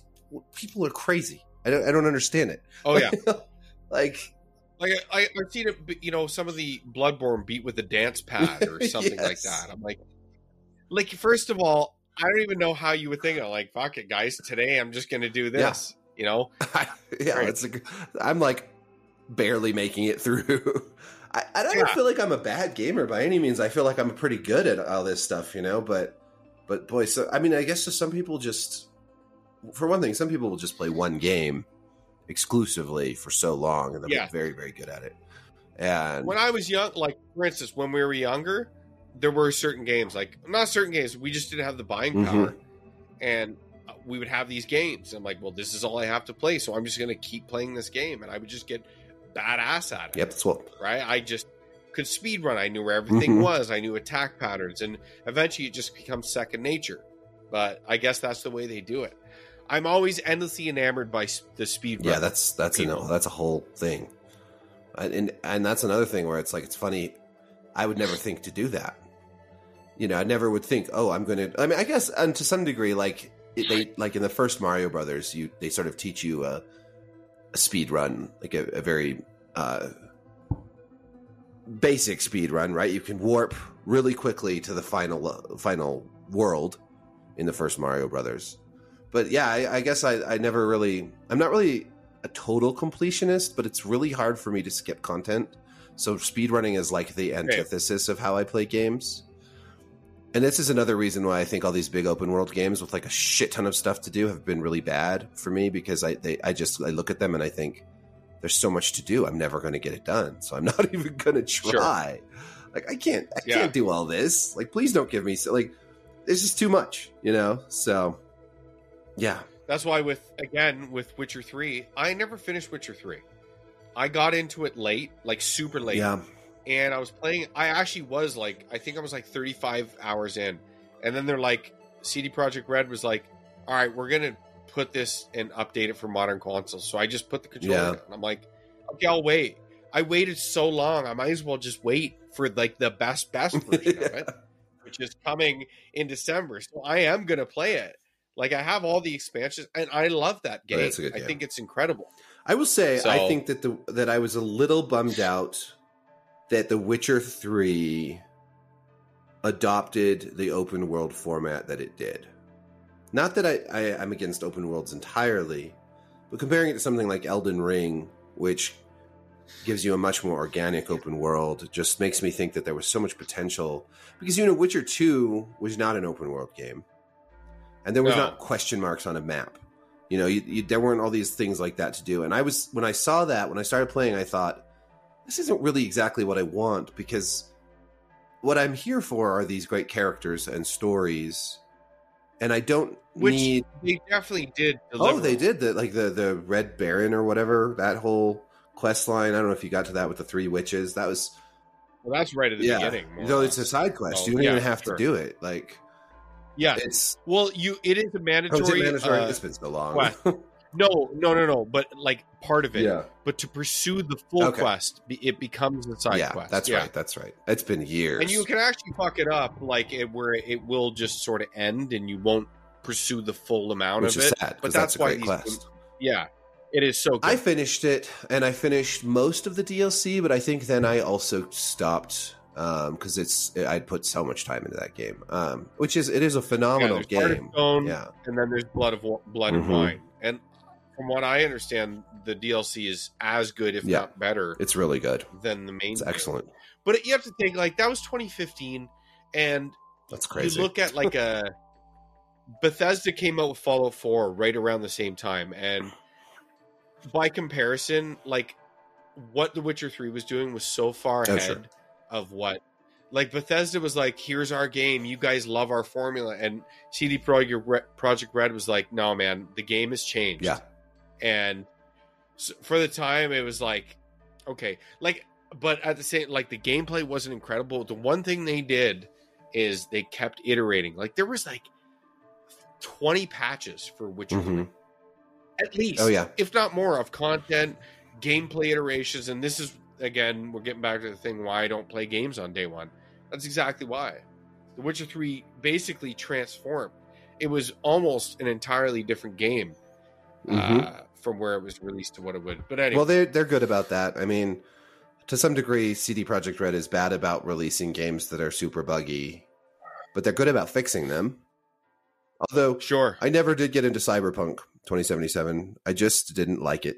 Speaker 2: people are crazy. I don't I don't understand it.
Speaker 1: oh yeah,
Speaker 2: like
Speaker 1: like I, I've seen it. You know, some of the Bloodborne beat with a dance pad or something like that. I'm like, like first of all, I don't even know how you would think. of like, fuck it, guys. Today, I'm just going to do this. You know,
Speaker 2: yeah,
Speaker 1: Right.
Speaker 2: it's a, I'm like barely making it through. I, I don't
Speaker 1: Yeah.
Speaker 2: feel like I'm a bad gamer by any means. I feel like I'm pretty good at all this stuff, you know. But but boy, so I mean, I guess just some people just, for one thing, some people will just play one game exclusively for so long, and they'll
Speaker 1: Yeah.
Speaker 2: be very very good at it. And
Speaker 1: when I was young, like for instance, when we were younger, there were certain games, like not certain games, we just didn't have the buying
Speaker 2: Mhm.
Speaker 1: power, and uh, we would have these games. I'm like, well, this is all I have to play, so I'm just going to keep playing this game, and I would just get badass at it.
Speaker 2: yep, that's what.
Speaker 1: Right? I just could speed run. I knew where everything
Speaker 2: Mhm.
Speaker 1: was. I knew attack patterns, and eventually it just becomes second nature. But I guess that's the way they do it. I'm always endlessly enamored by the speed run.
Speaker 2: Yeah, that's that's a
Speaker 1: people.
Speaker 2: that's a whole thing, and, and and that's another thing where it's like it's funny. I would never think to do that. You know, I never would think, oh, I'm going to. I mean, I guess, and to some degree, like they like in the first Mario Brothers, you they sort of teach you a, a speed run, like a, a very uh, basic speed run, right? You can warp really quickly to the final final world in the first Mario Brothers. But yeah, I, I guess I, I never really. I'm not really a total completionist, but it's really hard for me to skip content. So speedrunning is like the antithesis of how I play games. And this is another reason why I think all these big open world games with like a shit ton of stuff to do have been really bad for me because I they, I just I look at them and I think there's so much to do. I'm never going to get it done. So I'm not even going to try. Like I can't I
Speaker 1: Yeah.
Speaker 2: can't do all this. Like please don't give me so like there's just too much, you know? So yeah.
Speaker 1: That's why with again with Witcher 3, I never finished Witcher 3. I got into it late, like super late.
Speaker 2: Yeah.
Speaker 1: And I was playing I actually was like I think I was like 35 hours in. And then they're like CD Projekt Red was like, "All right, we're going to put this and update it for modern consoles." So I just put the controller
Speaker 2: Yeah.
Speaker 1: And I'm like, "Okay, I'll wait." I waited so long, I might as well just wait for like the best best version of it, which is coming in December. So I am going to play it. Like I have all the expansions, and I love that game.
Speaker 2: a good
Speaker 1: I think it's incredible.
Speaker 2: I will say I think that the that I was a little bummed out that The Witcher 3 adopted the open world format that it did. Not that I, I I'm against open worlds entirely, but comparing it to something like Elden Ring, which gives you a much more organic open world, just makes me think that there was so much potential. Because you know, Witcher 2 was not an open world game. And there was
Speaker 1: No.
Speaker 2: not question marks on a map. You know, you, you, there weren't all these things like that to do. And I was when I saw that when I started playing, I thought this isn't really exactly what I want because what I'm here for are these great characters and stories, and I don't
Speaker 1: Which
Speaker 2: need.
Speaker 1: They definitely did. Deliver.
Speaker 2: Oh, they did the like the the Red Baron or whatever that whole quest line. I don't know if you got to that with the three witches. That was
Speaker 1: Well, that's right at the
Speaker 2: yeah.
Speaker 1: beginning. more
Speaker 2: No, it's a side quest.
Speaker 1: Oh,
Speaker 2: you don't
Speaker 1: yeah,
Speaker 2: even have
Speaker 1: sure.
Speaker 2: to do it. Like
Speaker 1: yeah.
Speaker 2: it's
Speaker 1: Well, you it is a
Speaker 2: oh,
Speaker 1: mandatory.
Speaker 2: is it mandatory?
Speaker 1: uh,
Speaker 2: it's been so long.
Speaker 1: no, no, no, no. But like part of it.
Speaker 2: yeah,
Speaker 1: But to pursue the full
Speaker 2: Okay.
Speaker 1: quest, it becomes a side
Speaker 2: yeah,
Speaker 1: quest.
Speaker 2: that's
Speaker 1: Yeah.
Speaker 2: right. That's right. It's been years.
Speaker 1: And you can actually fuck it up, like it, where it will just sort of end, and you won't pursue the full amount
Speaker 2: which
Speaker 1: of
Speaker 2: is
Speaker 1: it.
Speaker 2: sad
Speaker 1: But that's,
Speaker 2: that's, a
Speaker 1: why these yeah, it is so good.
Speaker 2: I finished it, and I finished most of the DLC, but I think then I also stopped because it's I'd put so much time into that game, um, which is it is a
Speaker 1: yeah,
Speaker 2: phenomenal
Speaker 1: there's
Speaker 2: game.
Speaker 1: Hearts of Stone,
Speaker 2: Yeah,
Speaker 1: and then there's Blood of Blood and
Speaker 2: Mhm.
Speaker 1: Wine, and from what I understand, the DLC is as good, if
Speaker 2: Yeah.
Speaker 1: not better,
Speaker 2: it's really good.
Speaker 1: than the main.
Speaker 2: It's
Speaker 1: game.
Speaker 2: excellent.
Speaker 1: But you have to think like that was 2015, and
Speaker 2: That's crazy.
Speaker 1: You look at like a Bethesda came out with Fallout 4 right around the same time, and by comparison, like what The Witcher 3 was doing was so far
Speaker 2: Oh,
Speaker 1: ahead
Speaker 2: sure.
Speaker 1: of what like Bethesda was like, here's our game, you guys love our formula, and CD Projekt Red was like, no man, the game has changed,
Speaker 2: Yeah.
Speaker 1: And so for the time it was like, okay, like, but at the same, like the gameplay wasn't incredible. The one thing they did is they kept iterating. Like there was like twenty patches for Witcher three, at least.
Speaker 2: Oh, yeah.
Speaker 1: if not more, of content, gameplay iterations, and this is again, we're getting back to the thing why I don't play games on day one. That's exactly why. The Witcher three basically transformed. It was almost an entirely different game
Speaker 2: Mhm.
Speaker 1: uh, from where it was released to what it would. But anyway,
Speaker 2: Well, they're they're good about that. I mean, to some degree, CD Projekt Red is bad about releasing games that are super buggy, but they're good about fixing them. Although
Speaker 1: sure.
Speaker 2: I never did get into Cyberpunk 2077, I just didn't like it.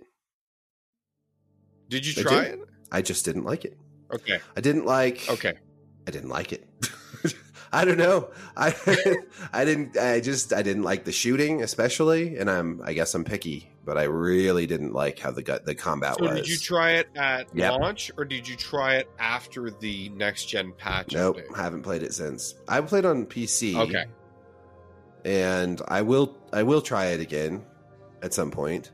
Speaker 1: Did you
Speaker 2: I
Speaker 1: try
Speaker 2: did.
Speaker 1: it?
Speaker 2: I just didn't like it.
Speaker 1: Okay.
Speaker 2: I didn't like.
Speaker 1: Okay.
Speaker 2: I didn't like it. I don't know. I I didn't. I just I didn't like the shooting, especially, and I'm I guess I'm picky, but I really didn't like how the gut the combat
Speaker 1: So
Speaker 2: was.
Speaker 1: did you try it at
Speaker 2: Yep.
Speaker 1: launch or did you try it after the next gen patch?
Speaker 2: Nope,
Speaker 1: update?
Speaker 2: haven't played it since. I played on PC.
Speaker 1: Okay.
Speaker 2: and I will I will try it again at some point.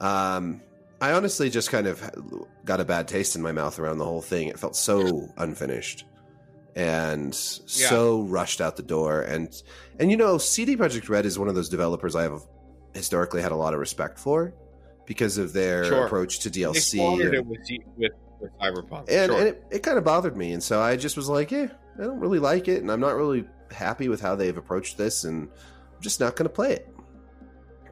Speaker 2: Um, I honestly just kind of got a bad taste in my mouth around the whole thing. It felt so unfinished and so rushed out the door. And and you know, CD Projekt Red is one of those developers I have historically had a lot of respect for because of their
Speaker 1: Sure.
Speaker 2: approach to DLC. and-
Speaker 1: it with, with, with Cyberpunk.
Speaker 2: and,
Speaker 1: sure.
Speaker 2: and it, it kind of bothered me and so i just was like yeah i don't really like it and i'm not really happy with how they've approached this and i'm just not going to play it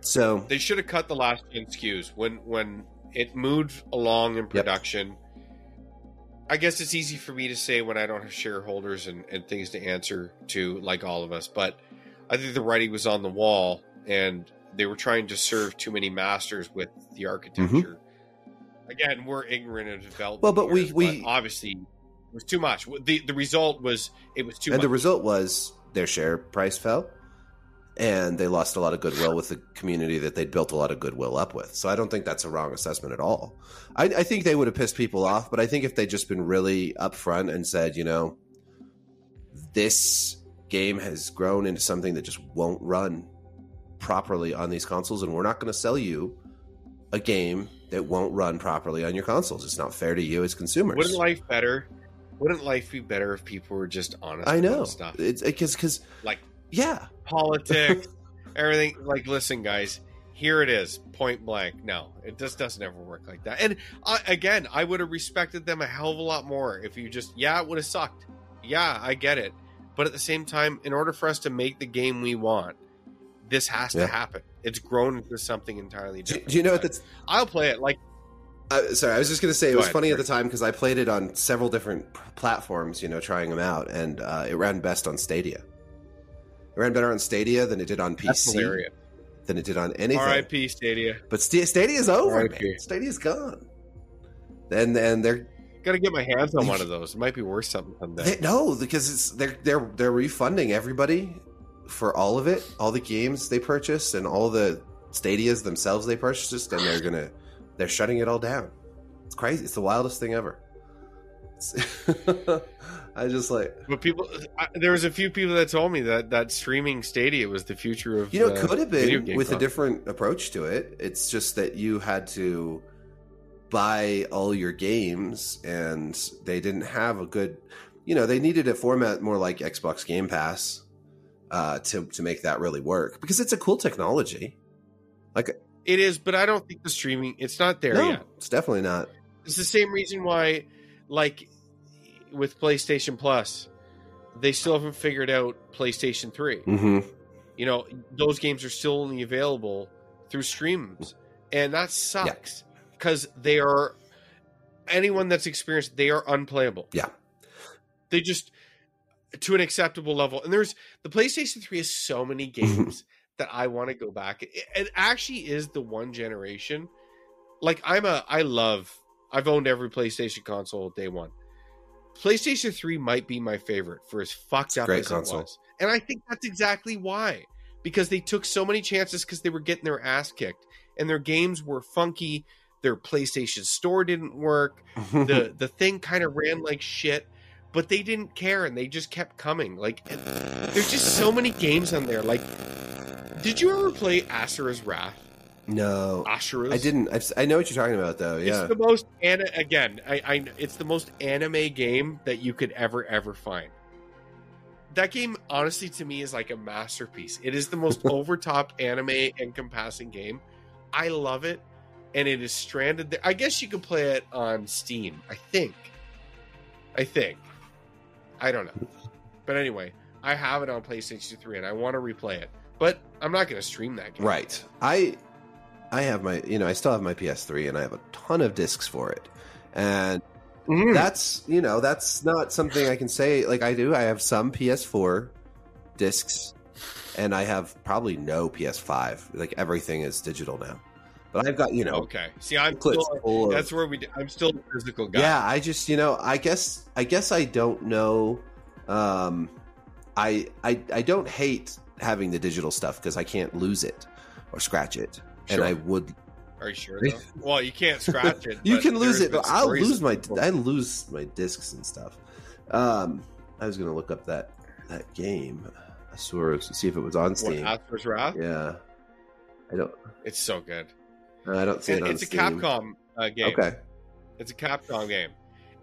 Speaker 2: so
Speaker 1: they should have cut the last gen SKUs when when it moved along in production. I guess it's easy for me to say when I don't have shareholders and, and things to answer to, like all of us. But I think the writing was on the wall, and they were trying to serve too many masters with the architecture. Again, we're ignorant of development.
Speaker 2: Mm-hmm. Well, but we- we-
Speaker 1: obviously it was too much. the The result was it was too
Speaker 2: and
Speaker 1: much.
Speaker 2: the result was their share price fell and they lost a lot of goodwill with the community that they'd built a lot of goodwill up with so i don't think that's a wrong assessment at all i, I think they would have pissed people off but i think if they'd just been really upfront and said you know this game has grown into something that just won't run properly on these consoles and we're not going to sell you a game that won't run properly on your consoles it's not fair to you as consumers
Speaker 1: Wouldn't life better? Wouldn't life be better if people were just honest?
Speaker 2: i know
Speaker 1: stuff
Speaker 2: it's because because
Speaker 1: like
Speaker 2: yeah
Speaker 1: politics, everything. Like, listen, guys, here it is, point blank. No, it just doesn't ever work like that. And I, again, I would have respected them a hell of a lot more if you just, yeah, it would have sucked. Yeah, I get it. But at the same time, in order for us to make the game we want, this has
Speaker 2: Yeah.
Speaker 1: to happen. It's grown into something entirely different.
Speaker 2: do you know what that's
Speaker 1: I'll play it. Like,
Speaker 2: Uh, sorry, I was just going to say it was
Speaker 1: ahead,
Speaker 2: funny at the time because I played it on several different p- platforms, you know, trying them out, and uh, it ran best on Stadia. It ran better on Stadia than it did on PC, than it did on anything.
Speaker 1: R.I.P. Stadia.
Speaker 2: But Sta- Stadia's over,
Speaker 1: R.I.P..
Speaker 2: man. Stadia's gone. And and they're
Speaker 1: Got to get my hands on one of those. It might be worth something someday.
Speaker 2: they, no because it's they're they're they're refunding everybody for all of it, all the games they purchased and all the Stadias themselves they purchased, and they're gonna they're shutting it all down. It's crazy. It's the wildest thing ever. I just like
Speaker 1: But people, I, there was a few people that told me that that streaming Stadia was the future of
Speaker 2: you know
Speaker 1: uh,
Speaker 2: it could have been with a different approach to it. It's just that you had to buy all your games and they didn't have a good you know they needed a format more like xbox game pass uh, to, to make that really work because it's a cool technology Like
Speaker 1: It is, but I don't think the streaming it's not there
Speaker 2: no
Speaker 1: yet.
Speaker 2: it's definitely not
Speaker 1: It's the same reason why, like with PlayStation Plus, they still haven't figured out PlayStation 3.
Speaker 2: hmm
Speaker 1: You know, those games are still only available through streams. And that sucks because they are anyone that's experienced, they are unplayable.
Speaker 2: Yeah.
Speaker 1: They just to an acceptable level. And there's the PlayStation 3 has so many games that I want to go back. It, it actually is the one generation. Like I'm a I love I've owned every PlayStation console day one. PlayStation 3 might be my favorite for as fucked up as
Speaker 2: console.
Speaker 1: it was. And I think that's exactly why. Because they took so many chances because they were getting their ass kicked. And their games were funky. Their PlayStation store didn't work. The the thing kind of ran like shit. But they didn't care and they just kept coming. Like there's just so many games on there. Like did you ever play Asura's Wrath?
Speaker 2: No i didn't I've, i know what you're talking about though yeah
Speaker 1: it's the most and again. I, I it's the most anime game that you could ever ever find. That game, honestly, to me is like a masterpiece. It is the most overtop anime encompassing game. I love it, and it is stranded there. I guess you can play it on Steam. I think. I think. I don't know, but anyway, I have it on PlayStation Three, and I want to replay it. But I'm not going to stream that game.
Speaker 2: Right. I I have my you know, I still have my PS3 and I have a ton of discs for it. And
Speaker 1: Mhm.
Speaker 2: that's you know, that's not something I can say like I do. I have some PS4 discs and I have probably no PS5. Like everything is digital now. But I've got, you know,
Speaker 1: Okay. See, I'm still, that's where we. I'm still a physical guy.
Speaker 2: Yeah, I just you know, I guess I guess I don't know. Um, I I I don't hate having the digital stuff because I can't lose it or scratch it, and I would.
Speaker 1: Are you sure? Though? Well, you can't scratch it.
Speaker 2: You can lose it, but I'll lose my I lose my discs and stuff. Um, I was gonna look up that that game, Asura, to see if it was on
Speaker 1: What,
Speaker 2: Steam.
Speaker 1: Asura's Wrath.
Speaker 2: yeah, I don't.
Speaker 1: It's so good.
Speaker 2: I don't see
Speaker 1: And
Speaker 2: it on
Speaker 1: it's a Capcom uh, game.
Speaker 2: Okay.
Speaker 1: It's a Capcom game,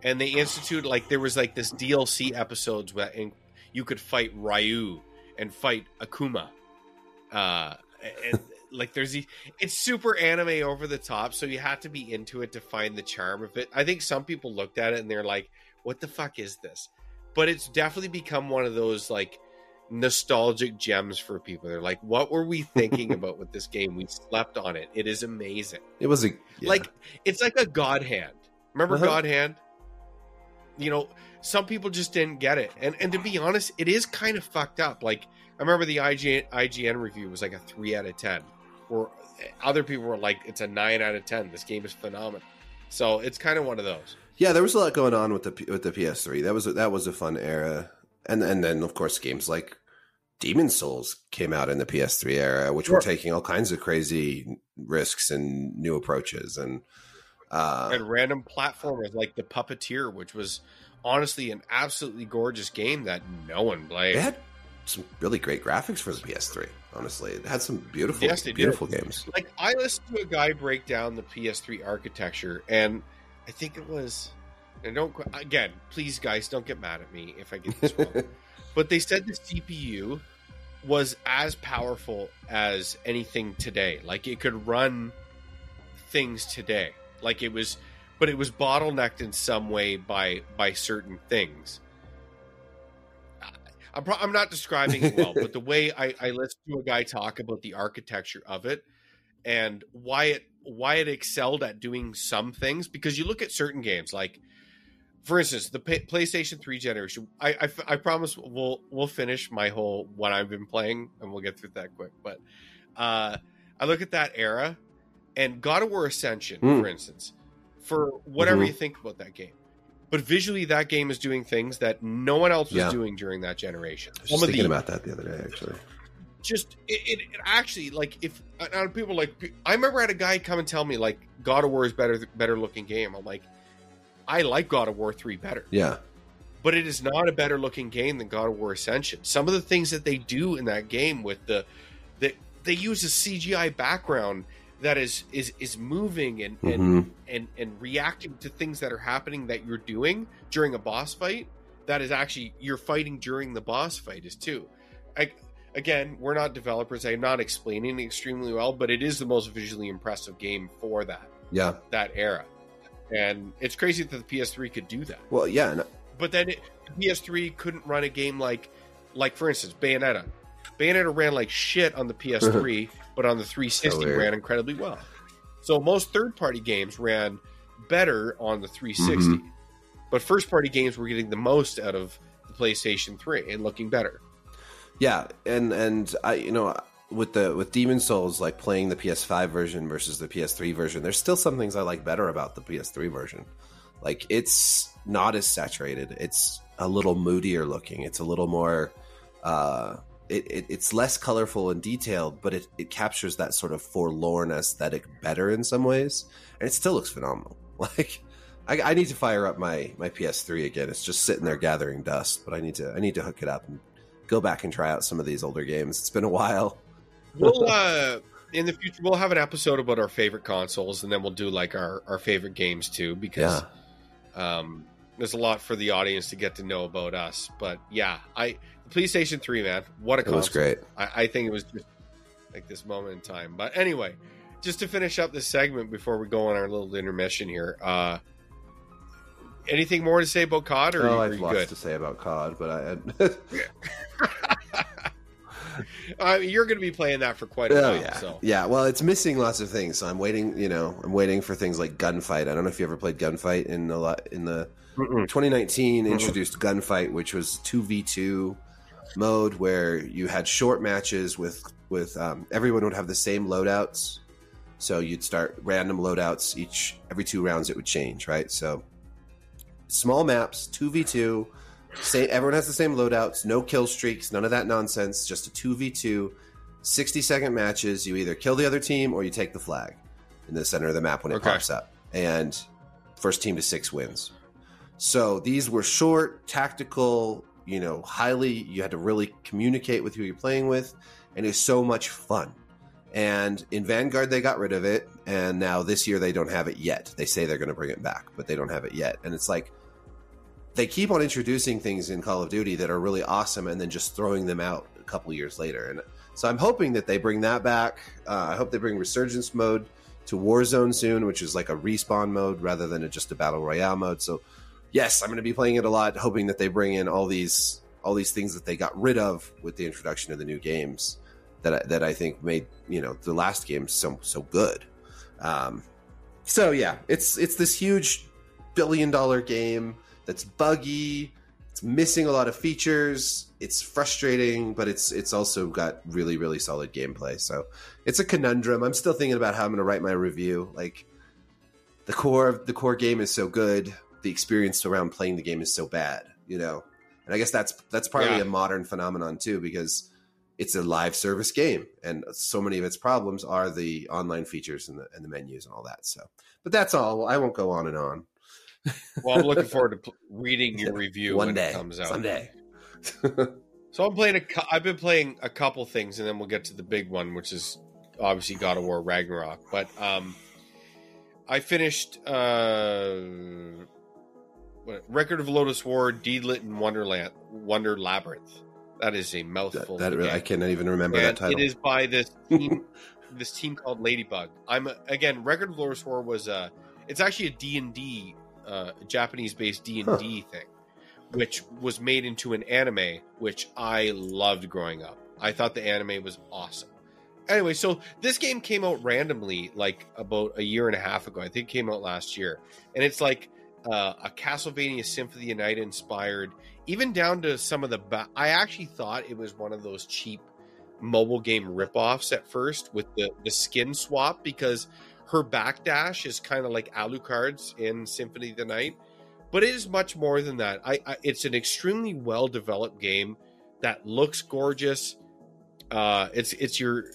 Speaker 1: and they institute like there was like this DLC episodes where in, you could fight Ryu and fight Akuma. Uh, and like there's the, it's super anime over the top so you have to be into it to find the charm of it. I think some people looked at it and they're like what the fuck is this? But it's definitely become one of those like nostalgic gems for people. They're like what were we thinking about with this game? We slept on it. It is amazing.
Speaker 2: It was a yeah.
Speaker 1: like it's like a god hand. Remember
Speaker 2: uh-huh.
Speaker 1: god hand? You know some people just didn't get it. And and to be honest it is kind of fucked up. Like i remember the ign ign review was like a 3 out of 10 were other people were like, it's a nine out of ten. This game is phenomenal. So it's kind of one of those.
Speaker 2: Yeah, there was a lot going on with the with the PS3. That was a, that was a fun era, and and then of course games like Demon's Souls came out in the PS3 era, which
Speaker 1: sure.
Speaker 2: were taking all kinds of crazy risks and new approaches, and uh,
Speaker 1: and random platformers like the Puppeteer, which was honestly an absolutely gorgeous game that no one played.
Speaker 2: Had some really great graphics for the PS3. Honestly, it had some beautiful,
Speaker 1: Yes, they did.
Speaker 2: beautiful games.
Speaker 1: like I listened to a guy break down the PS3 architecture, and I think it was. And don't again, please, guys, don't get mad at me if I get this wrong. but they said the CPU was as powerful as anything today. Like it could run things today. Like it was, but it was bottlenecked in some way by by certain things. I'm, pro- I'm not describing it well, but the way I, I listened to a guy talk about the architecture of it and why it why it excelled at doing some things because you look at certain games like for instance the P- PlayStation 3 generation I, I f- I promise we'll we'll finish my whole what I've been playing and we'll get through that quick but uh I look at that era and God of War Ascension
Speaker 2: Mm.
Speaker 1: for instance for whatever
Speaker 2: Mhm.
Speaker 1: you think about that game but visually that game is doing things that no one else was
Speaker 2: Yeah.
Speaker 1: doing during that generation
Speaker 2: I was
Speaker 1: Some
Speaker 2: thinking
Speaker 1: the-
Speaker 2: about that the other day, actually.
Speaker 1: just it, it, it actually like if and people like I remember I had a guy come and tell me like God of War is better better looking game. I'm like, I like God of War three better,
Speaker 2: Yeah,
Speaker 1: but it is not a better looking game than God of War Ascension. Some of the things that they do in that game with the that they use a CGI background that is is is moving and
Speaker 2: Mhm.
Speaker 1: and and and reacting to things that are happening that you're doing during a boss fight that is actually you're fighting during the boss fight is too I, again we're not developers i'm not explaining extremely well but it is the most visually impressive game for that
Speaker 2: Yeah.
Speaker 1: that era and it's crazy that the ps3 could do that
Speaker 2: Well, yeah. and
Speaker 1: but then it, the PS3 couldn't run a game like, like for instance, Bayonetta. Bayonetta ran like shit on the PS3, but on the 360
Speaker 2: So
Speaker 1: ran incredibly well. So most third-party games ran better on the 360,
Speaker 2: Mm-hmm.
Speaker 1: but first-party games were getting the most out of the PlayStation 3 and looking better.
Speaker 2: Yeah, and and I you know with the with Demon's Souls like playing the PS5 version versus the PS3 version, there's still some things I like better about the PS3 version. Like it's not as saturated. It's a little moodier looking. It's a little more uh it, it it's less colorful and detailed, but it, it captures that sort of forlorn aesthetic better in some ways. And it still looks phenomenal. Like I, I need to fire up my my PS3 again. It's just sitting there gathering dust, but I need to I need to hook it up and go back and try out some of these older games. It's been a while.
Speaker 1: We'll uh, in the future we'll have an episode about our favorite consoles, and then we'll do like our our favorite games too, because
Speaker 2: Yeah.
Speaker 1: um, there's a lot for the audience to get to know about us. But yeah, I PlayStation 3, man, what a
Speaker 2: It was
Speaker 1: console.
Speaker 2: great.
Speaker 1: I, I think it was just like this moment in time. But anyway, just to finish up this segment before we go on our little intermission here, uh, anything more to say about COD, or
Speaker 2: Oh, I've lots
Speaker 1: good?
Speaker 2: to say about COD, but I
Speaker 1: Uh, you're going to be playing that for quite a while.
Speaker 2: Oh
Speaker 1: while.
Speaker 2: yeah,
Speaker 1: So
Speaker 2: yeah. Well, it's missing lots of things, so I'm waiting. You know, I'm waiting for things like Gunfight. I don't know if you ever played Gunfight in lot in the 2019
Speaker 1: Mhm.
Speaker 2: introduced Gunfight, which was two v two mode where you had short matches with with um, everyone would have the same loadouts. So you'd start random loadouts each every two rounds. It would change, right? So small maps, two v two. Say everyone has the same loadouts, no kill streaks, none of that nonsense. Just a two v two. 60 second matches. You either kill the other team or you take the flag in the center of the map when it
Speaker 1: Okay.
Speaker 2: pops up. And first team to six wins. So these were short, tactical, you know, highly, you had to really communicate with who you're playing with. And it's so much fun. And in Vanguard, they got rid of it. And now this year, they don't have it yet. They say they're going to bring it back, but they don't have it yet. And it's like, they keep on introducing things in Call of Duty that are really awesome and then just throwing them out a couple years later. And so I'm hoping that they bring that back. Uh, I hope they bring Resurgence mode to Warzone soon, which is like a respawn mode rather than a, just a battle royale mode. So yes, I'm going to be playing it a lot, hoping that they bring in all these all these things that they got rid of with the introduction of the new games that I, that I think made you know the last game so so good. Um, so yeah, it's it's this huge billion dollar game that's buggy. It's missing a lot of features. It's frustrating, but it's it's also got really really solid gameplay. So it's a conundrum. I'm still thinking about how I'm going to write my review. Like the core the core game is so good, the experience around playing the game is so bad. You know, and I guess that's that's partly
Speaker 1: Yeah.
Speaker 2: a modern phenomenon too because it's a live service game, and so many of its problems are the online features and the and the menus and all that. So, but that's all. I won't go on and on.
Speaker 1: well, I'm looking forward to reading your review
Speaker 2: One
Speaker 1: when
Speaker 2: day,
Speaker 1: it comes out.
Speaker 2: someday.
Speaker 1: So I'm playing a. I've been playing a couple things, and then we'll get to the big one, which is obviously God of War Ragnarok. But um, I finished uh, what, Record of Lodoss War, Deedlit, and Wonderland, Wonder Labyrinth. That is a mouthful.
Speaker 2: that, that I cannot even remember
Speaker 1: And
Speaker 2: that title.
Speaker 1: It is by this team, this team called Ladybug. I'm again. Record of Lodoss War was a. It's actually a D and D, uh, Japanese-based D and D thing, which was made into an anime, which I loved growing up. I thought the anime was awesome. Anyway, so this game came out randomly, like about a year and a half ago. I think it came out last year, and it's like uh, a Castlevania Symphony of Night inspired, even down to some of the. Ba- I actually thought it was one of those cheap mobile game ripoffs at first with the the skin swap because her backdash is kind of like Alucard's in Symphony of the Night, but it is much more than that. I, I it's an extremely well developed game that looks gorgeous. Uh, it's it's your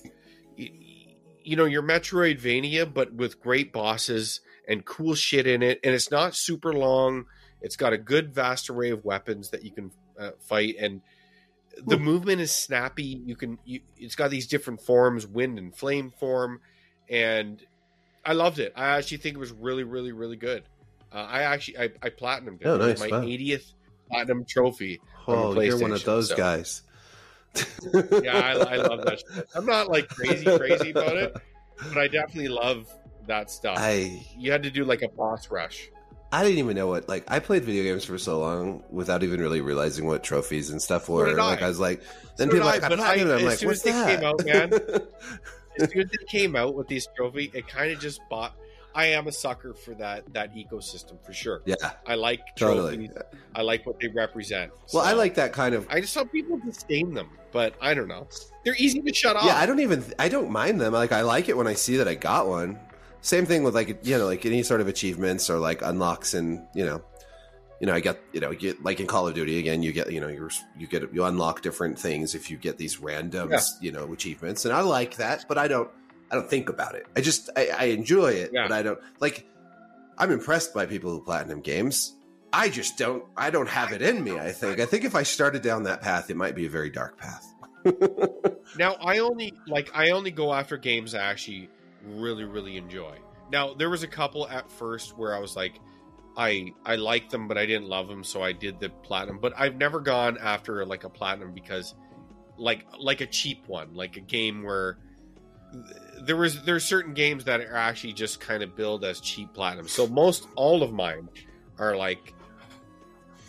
Speaker 1: you know your Metroidvania, but with great bosses and cool shit in it, and it's not super long. It's got a good vast array of weapons that you can uh, fight, and the movement is snappy. You can you, it's got these different forms, wind and flame form, and I loved it. I actually think it was really, really, really good. Uh, I actually I, I platinumed it.
Speaker 2: Oh, nice.
Speaker 1: my. 80th platinum trophy.
Speaker 2: Oh, you're one of those
Speaker 1: so-
Speaker 2: guys.
Speaker 1: Yeah, I, I love that. Shit. I'm not like crazy, crazy about it, but I definitely love that stuff.
Speaker 2: I
Speaker 1: you had to do like a boss rush.
Speaker 2: I didn't even know what like I played video games for so long without even really realizing what trophies and stuff were.
Speaker 1: I.
Speaker 2: Like I was like, then
Speaker 1: So
Speaker 2: people like
Speaker 1: I,
Speaker 2: I
Speaker 1: I-.
Speaker 2: I'm
Speaker 1: as
Speaker 2: like,
Speaker 1: soon
Speaker 2: what's
Speaker 1: as they
Speaker 2: that?
Speaker 1: came out, man, As soon as it came out with these trophy, it kind of just bought. I am a sucker for that that ecosystem for sure.
Speaker 2: yeah,
Speaker 1: I like
Speaker 2: totally.
Speaker 1: trophies. I like what they represent.
Speaker 2: Well, I like that kind of.
Speaker 1: I just saw people disdain them, but I don't know. They're easy to shut off.
Speaker 2: Yeah, I don't even. I don't mind them. Like I like it when I see that I got one. Same thing with like you know like any sort of achievements or like unlocks and you know, you know I get you know get like in Call of Duty again you get you know you you get you unlock different things if you get these random
Speaker 1: Yeah.
Speaker 2: you know achievements and I like that but I don't I don't think about it. I just I, I enjoy it
Speaker 1: Yeah.
Speaker 2: but I don't like. I'm impressed by people who platinum games. I just don't. I don't have it in me. I think. I think if I started down that path, it might be a very dark path.
Speaker 1: Now I only like I only go after games actually really really enjoy. Now there was a couple at first where I was like, I I liked them but I didn't love them, so I did the platinum. But I've never gone after like a platinum because like like a cheap one, like a game where there was there's certain games that are actually just kind of billed as cheap platinum. So most all of mine are like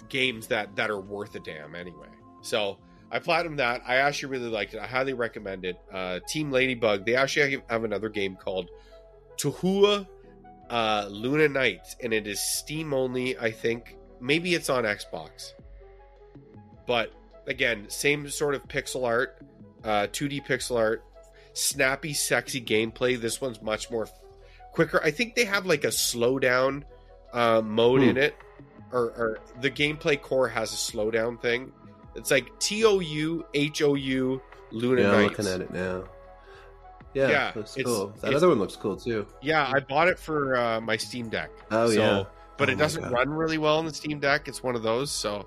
Speaker 1: games that that are worth a damn anyway. So I platinumed that. I actually really liked it. I highly recommend it. Uh, Team Ladybug. They actually have another game called Touhou uh, Luna Nights, and it is Steam only. I think maybe it's on Xbox, but again, same sort of pixel art, uh, 2D pixel art, snappy, sexy gameplay. This one's much more quicker. I think they have like a slowdown uh, mode
Speaker 2: Hmm.
Speaker 1: in it, or, or the gameplay core has a slowdown thing. It's like T O U H O U Luna
Speaker 2: yeah, I'm
Speaker 1: Nights.
Speaker 2: looking at it now. Yeah,
Speaker 1: Yeah,
Speaker 2: looks
Speaker 1: it's-
Speaker 2: cool. That other one looks cool too.
Speaker 1: Yeah, I bought it for uh, my Steam Deck.
Speaker 2: Oh
Speaker 1: So-
Speaker 2: yeah,
Speaker 1: but
Speaker 2: Oh
Speaker 1: it doesn't
Speaker 2: God.
Speaker 1: run really well on the Steam Deck. It's one of those. So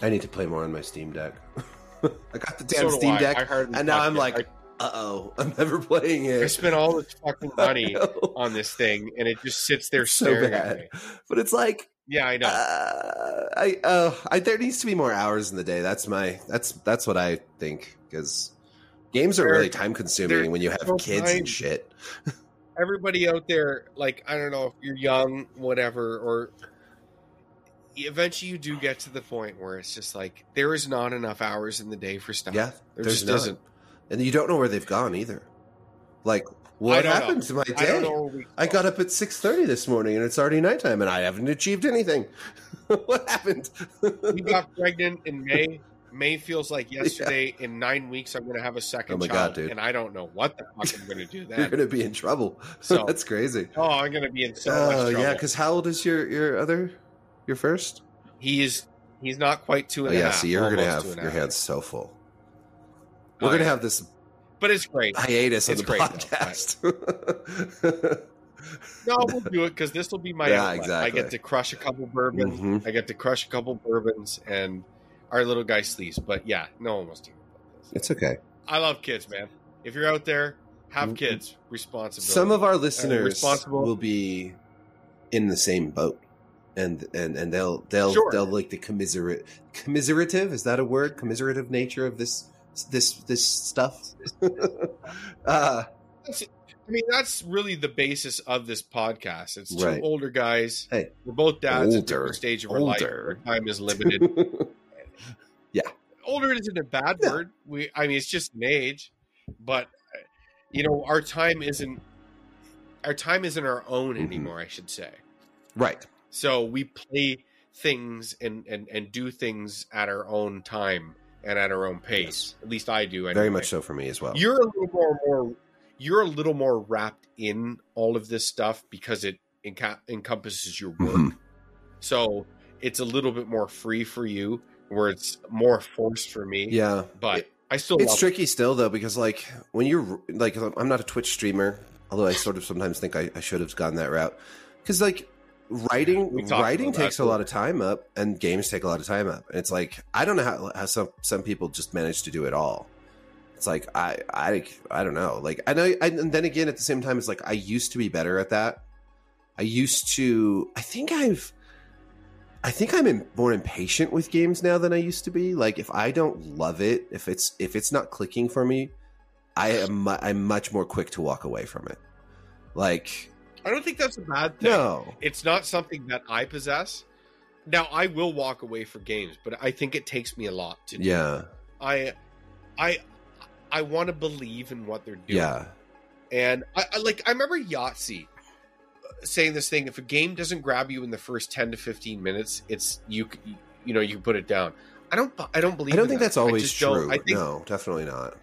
Speaker 2: I need to play more on my Steam Deck. I got the damn
Speaker 1: so
Speaker 2: Steam
Speaker 1: I.
Speaker 2: Deck,
Speaker 1: I
Speaker 2: and now I'm like, uh oh, I'm never playing
Speaker 1: it. I spent all this fucking money on this thing, and it just sits there
Speaker 2: so
Speaker 1: staring at
Speaker 2: bad.
Speaker 1: me.
Speaker 2: But it's like,
Speaker 1: Yeah, I know.
Speaker 2: uh, I, uh, I, there needs to be more hours in the day. That's my, that's that's what I think because games are
Speaker 1: They're-
Speaker 2: really time consuming when you have
Speaker 1: so
Speaker 2: kids
Speaker 1: time-
Speaker 2: and shit.
Speaker 1: Everybody out there, like I don't know if you're young, whatever, or eventually you do get to the point where it's just like there is not enough hours in the day for stuff.
Speaker 2: Yeah,
Speaker 1: there just
Speaker 2: not.
Speaker 1: isn't.
Speaker 2: and you don't know where they've gone either. Like, what
Speaker 1: don't know.
Speaker 2: happened to my day?
Speaker 1: we
Speaker 2: I got up at six thirty this morning, and it's already nighttime, and I haven't achieved anything. what happened?
Speaker 1: we got pregnant in May. May feels like yesterday. In nine weeks, I'm going to have a second
Speaker 2: Oh my God,
Speaker 1: child,
Speaker 2: dude.
Speaker 1: and I don't know what the fuck I'm going to do Then You're
Speaker 2: gonna be in trouble.
Speaker 1: So-
Speaker 2: That's crazy.
Speaker 1: oh, I'm going to be in so
Speaker 2: oh
Speaker 1: much trouble.
Speaker 2: yeah, because how old is your your other your first?
Speaker 1: he is he's not quite two
Speaker 2: Oh
Speaker 1: and a
Speaker 2: yeah,
Speaker 1: half,
Speaker 2: so you're have
Speaker 1: two and a
Speaker 2: your hands so full. We're
Speaker 1: Oh,
Speaker 2: gonna
Speaker 1: yeah.
Speaker 2: have this
Speaker 1: but it's great.
Speaker 2: hiatus
Speaker 1: It's
Speaker 2: the
Speaker 1: great,
Speaker 2: podcast.
Speaker 1: No, we'll do it because this will be my
Speaker 2: Yeah,
Speaker 1: outlet.
Speaker 2: exactly.
Speaker 1: I get to crush a couple bourbons.
Speaker 2: Mhm.
Speaker 1: I get to crush a couple bourbons, and our little guy sleeps. But yeah, no one wants to hear about this.
Speaker 2: It's okay.
Speaker 1: I love kids, man. If you're out there, have kids. Responsibility.
Speaker 2: Some of our listeners
Speaker 1: responsible.
Speaker 2: will be in the same boat, and and and they'll they'll
Speaker 1: Sure.
Speaker 2: they'll like the commiserate commiserative is that a word commiserative nature of this this this stuff. uh,
Speaker 1: I mean, that's really the basis of this podcast. It's two
Speaker 2: Right.
Speaker 1: older guys.
Speaker 2: Hey.
Speaker 1: we're both dads at
Speaker 2: Older.
Speaker 1: different stage of our life.
Speaker 2: Older.
Speaker 1: Our time is limited. Yeah, older isn't a bad
Speaker 2: Yeah.
Speaker 1: word. We, I mean, it's just an age, but uh, you know, our time isn't our time isn't our own
Speaker 2: Mhm.
Speaker 1: anymore. I should say.
Speaker 2: right.
Speaker 1: So we play things and and and do things at our own time and at our own pace. At least I do. Anyway.
Speaker 2: Very much so for me as well.
Speaker 1: You're a little more more. You're a little more wrapped in all of this stuff because it enca- encompasses your work.
Speaker 2: Mhm.
Speaker 1: So it's a little bit more free for you, where it's more forced for me.
Speaker 2: Yeah,
Speaker 1: but I still
Speaker 2: it's tricky still though because like when you're like i'm not a twitch streamer although i sort of sometimes think i, I should have gone that route because like writing writing takes a lot of time up and games take a lot of time up and it's like i don't know how, how some some people just manage to do it all it's like I I I don't know. Like I know, I, and then again, at the same time, it's like I used to be better at that. I used to. I think I've. I think I'm in, more impatient with games now than I used to be. Like if I don't love it, if it's if it's not clicking for me, I am I'm much more quick to walk away from it. Like
Speaker 1: I don't think that's a bad thing.
Speaker 2: no,
Speaker 1: It's not something that I possess. Now I will walk away for games, but I think it takes me a lot to do.
Speaker 2: yeah,
Speaker 1: I I I want to believe in what they're doing.
Speaker 2: yeah,
Speaker 1: And I, I like I remember Yahtzee uh, saying this thing: if a game doesn't grab you in the first ten to fifteen minutes, it's you you know you can put it down. I don't I don't believe.
Speaker 2: I don't
Speaker 1: in
Speaker 2: think
Speaker 1: that.
Speaker 2: that's always
Speaker 1: don't.
Speaker 2: true.
Speaker 1: I think
Speaker 2: no, definitely not.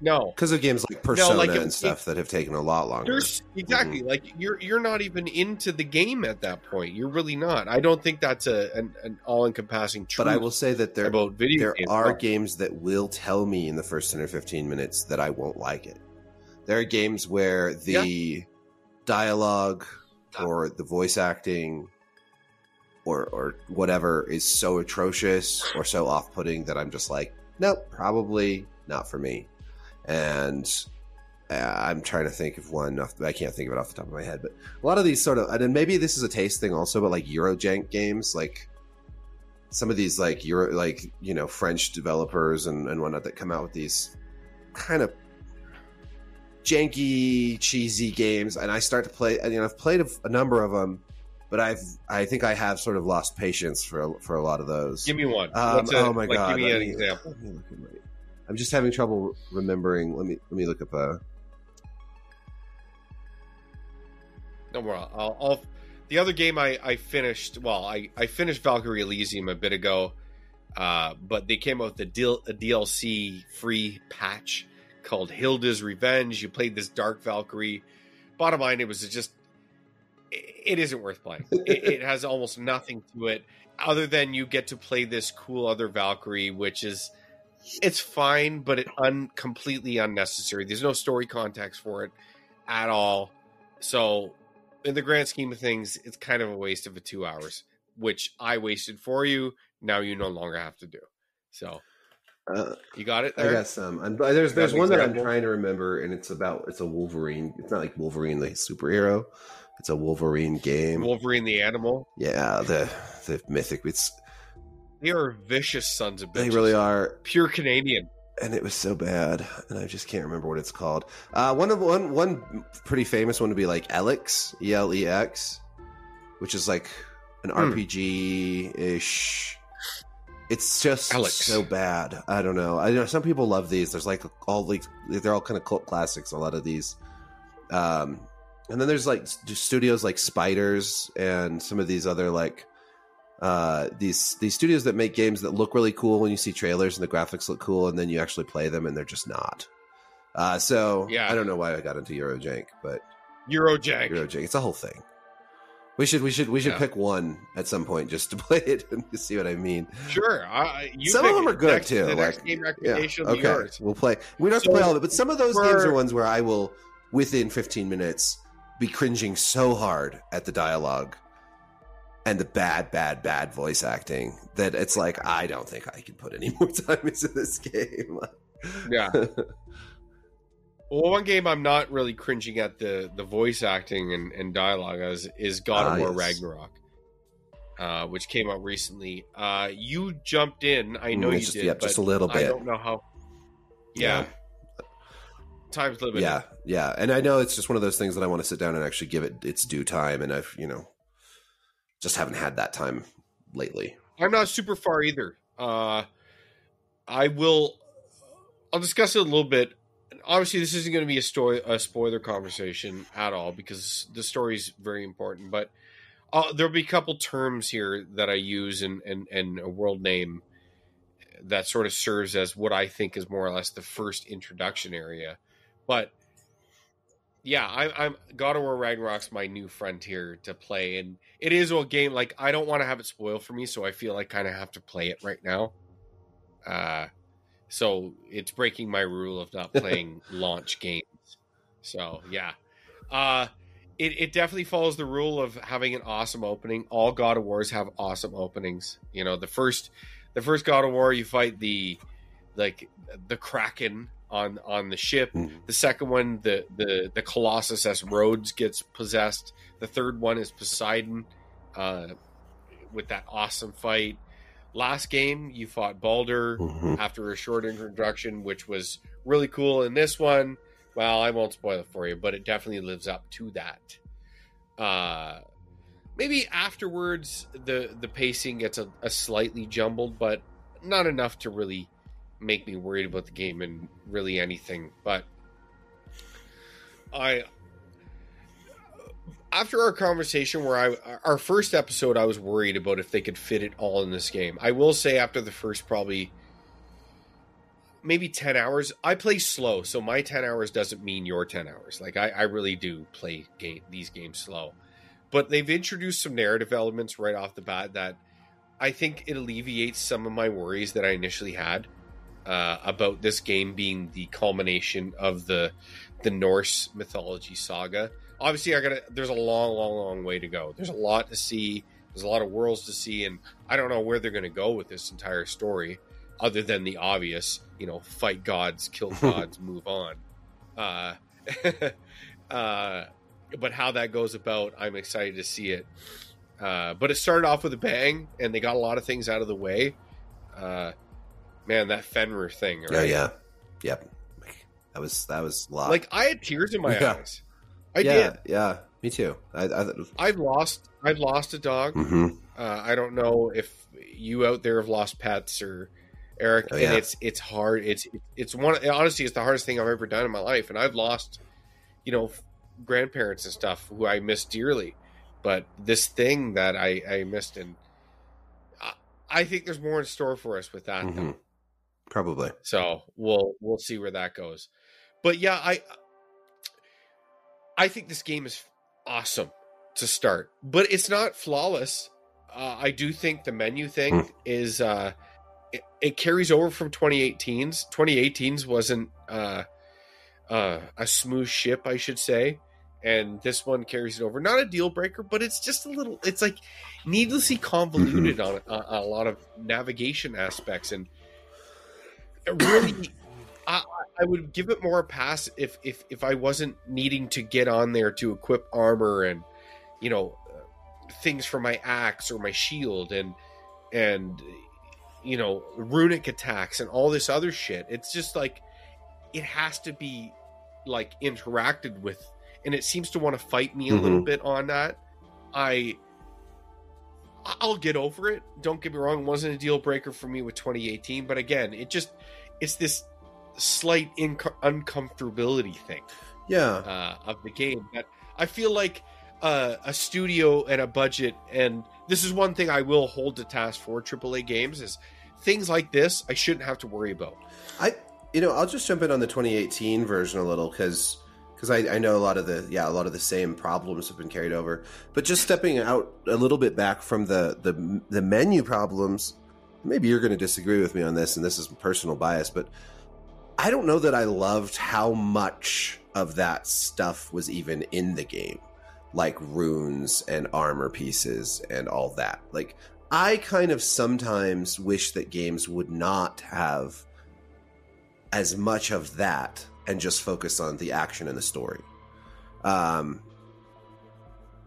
Speaker 1: No.
Speaker 2: Because of games like Persona
Speaker 1: like, if-
Speaker 2: and stuff that have taken a lot longer.
Speaker 1: Exactly mm-hmm. like you're you're not even into the game at that point. You're really not. I don't think that's a an, an all encompassing truth.
Speaker 2: But I will say that there
Speaker 1: about video
Speaker 2: there
Speaker 1: games.
Speaker 2: are games that will tell me in the first 10 or 15 minutes that I won't like it. There are games where the dialogue or the voice acting or or whatever is so atrocious or so off-putting that I'm just like, nope, probably not for me. And uh, I'm trying to think of one. Off, I can't think of it off the top of my head, but a lot of these sort of, and then maybe this is a taste thing also, but like Eurojank games, like some of these like Euro, like you know French developers and, and whatnot that come out with these kind of janky, cheesy games, and I start to play. You know, I've played a, a number of them, but I've I think I have sort of lost patience for for a lot of those.
Speaker 1: Give me one.
Speaker 2: Um,
Speaker 1: a-
Speaker 2: oh my
Speaker 1: like,
Speaker 2: god!
Speaker 1: Give me an
Speaker 2: me-
Speaker 1: example.
Speaker 2: me look at my- I'm just having trouble remembering. Let me let me look up a.
Speaker 1: No more. I'll, I'll. The other game I, I finished. Well, I, I finished Valkyrie Elysium a bit ago, uh, but they came out with a, deal, a DLC free patch called Hildr's Revenge. You played this Dark Valkyrie. Bottom line, it was just. It, isn't worth playing. it, it has almost nothing to it, other than you get to play this cool other Valkyrie, which is. It's fine, but it un completely unnecessary. There's no story context for it at all. So in the grand scheme of things, it's kind of a waste of a two hours, which I wasted for you. Now you no longer have to do. So
Speaker 2: Uh,
Speaker 1: you got it
Speaker 2: I
Speaker 1: there.
Speaker 2: got some. I'm, there's there's one that I'm trying to remember, and it's about it's a Wolverine. It's not like Wolverine the superhero. It's a Wolverine game.
Speaker 1: Wolverine the animal.
Speaker 2: Yeah, the the mythic. It's
Speaker 1: They are vicious sons of bitches.
Speaker 2: they really are,
Speaker 1: pure Canadian.
Speaker 2: and it was so bad, and I just can't remember what it's called. Uh, one of one one pretty famous one would be like Elex, E L E X, which is like an
Speaker 1: Hmm.
Speaker 2: RPG ish. It's just
Speaker 1: Alex.
Speaker 2: so bad. I don't know. I know some people love these. There's like all like they're all kind of cult classics. A lot of these, um, and then there's like studios like Spiders and some of these other like uh these these studios that make games that look really cool when you see trailers and the graphics look cool and then you actually play them and they're just not. Uh, so
Speaker 1: Yeah.
Speaker 2: I don't know why I got into Eurojank, but
Speaker 1: Eurojank.
Speaker 2: Eurojank, it's a whole thing. We should we should we should
Speaker 1: Yeah.
Speaker 2: pick one at some point just to play it and see what I mean.
Speaker 1: Sure. I, you
Speaker 2: some of them are good
Speaker 1: Next-
Speaker 2: too.
Speaker 1: The
Speaker 2: like-
Speaker 1: game
Speaker 2: yeah,
Speaker 1: recommendation be
Speaker 2: okay,
Speaker 1: yours.
Speaker 2: we'll play. We don't have to play all of it, but some of those
Speaker 1: for-
Speaker 2: games are ones where I will, within 15 minutes, be cringing so hard at the dialogue and the bad, bad, bad voice acting that it's like I don't think I can put any more time into this game.
Speaker 1: Yeah. Well, one game I'm not really cringing at the the voice acting and, and dialogue as is God
Speaker 2: Ah,
Speaker 1: of War
Speaker 2: yes.
Speaker 1: Ragnarok, uh, which came out recently. Uh, you jumped in. I know
Speaker 2: Mm,
Speaker 1: you
Speaker 2: just,
Speaker 1: did,
Speaker 2: just a little
Speaker 1: I don't know how. Yeah, time's limited.
Speaker 2: Yeah, yeah, and I know it's just one of those things that I want to sit down and actually give it its due time, and I've you know just haven't had that time lately.
Speaker 1: I'm not super far either. Uh, I will. I'll discuss it a little bit. Obviously, this isn't going to be a story, a spoiler conversation at all because the story is very important. But uh, there'll be a couple terms here that I use and and and a world name that sort of serves as what I think is more or less the first introduction area. But yeah, I, I'm God of War Ragnarok's my new frontier to play, and it is a game like I don't want to have it spoil for me, so I feel like I kind of have to play it right now. Uh, so it's breaking my rule of not playing launch games. So yeah, uh, it it definitely follows the rule of having an awesome opening. All God of Wars have awesome openings. You know, the first the first God of War, you fight the like the Kraken on on the ship.
Speaker 2: Mhm.
Speaker 1: The second one, the the the Colossus as Rhodes gets possessed. The third one is Poseidon, uh, with that awesome fight. Last game, you fought Baldur
Speaker 2: Mhm.
Speaker 1: after a short introduction, which was really cool. In this one, well, I won't spoil it for you, but it definitely lives up to that. Uh, maybe afterwards, the the pacing gets a, a slightly jumbled, but not enough to really make me worried about the game and really anything. But I, after our conversation where I our first episode, I was worried about if they could fit it all in this game. I will say after the first probably maybe 10 hours i play slow so my 10 hours doesn't mean your 10 hours like i, I really do play game, these games slow but they've introduced some narrative elements right off the bat that i think it alleviates some of my worries that i initially had uh, about this game being the culmination of the the norse mythology saga obviously i gotta there's a long long long way to go there's a lot to see there's a lot of worlds to see and i don't know where they're going to go with this entire story other than the obvious, you know, fight gods, kill gods, move on. Uh, uh, but how that goes about, I'm excited to see it. Uh, but it started off with a bang, and they got a lot of things out of the way. Uh, man, that Fenrir thing,
Speaker 2: Yeah,
Speaker 1: right?
Speaker 2: yeah, yep. That was that was a lot.
Speaker 1: Like I had tears in my
Speaker 2: Yeah.
Speaker 1: eyes. I
Speaker 2: yeah,
Speaker 1: did.
Speaker 2: yeah, me too. I, I
Speaker 1: I've lost. I've lost a dog.
Speaker 2: hmm
Speaker 1: Uh, I don't know if you out there have lost pets or Erik,
Speaker 2: Oh,
Speaker 1: and
Speaker 2: yeah.
Speaker 1: it's it's hard. It's it's one. Honestly, it's the hardest thing I've ever done in my life, and I've lost, you know, grandparents and stuff who I miss dearly. But this thing that I I missed, and I, I think there's more in store for us with that.
Speaker 2: hmm
Speaker 1: Though.
Speaker 2: Probably.
Speaker 1: So we'll we'll see where that goes. But yeah, I I think this game is awesome to start, but it's not flawless. Uh, I do think the menu thing
Speaker 2: Hmm.
Speaker 1: is uh, it, it carries over from 2018's. 2018's wasn't uh, uh, a smooth ship, I should say, and this one carries it over. Not a deal breaker, but it's just a little. It's like needlessly convoluted on, on a lot of navigation aspects and really I, I would give it more a pass if if if I wasn't needing to get on there to equip armor and you know things for my axe or my shield and and you know runic attacks and all this other shit. It's just like it has to be like interacted with and it seems to want to fight me a little mm-hmm. bit on that. I i'll get over it. Don't get me wrong it wasn't a deal breaker for me with 2018 but again it just it's this slight inco- uncomfortability thing
Speaker 2: Yeah.
Speaker 1: uh, of the game that I feel like uh, a studio and a budget, and this is one thing I will hold to task for AAA games is things like this I shouldn't have to worry about.
Speaker 2: I you know I'll just jump in on the 2018 version a little because because I, I know a lot of the yeah a lot of the same problems have been carried over, but just stepping out a little bit back from the the the menu problems. Maybe you're going to disagree with me on this, and this is personal bias, but I don't know that I loved how much of that stuff was even in the game, like runes and armor pieces and all that. Like I kind of sometimes wish that games would not have as much of that and just focus on the action and the story. Um,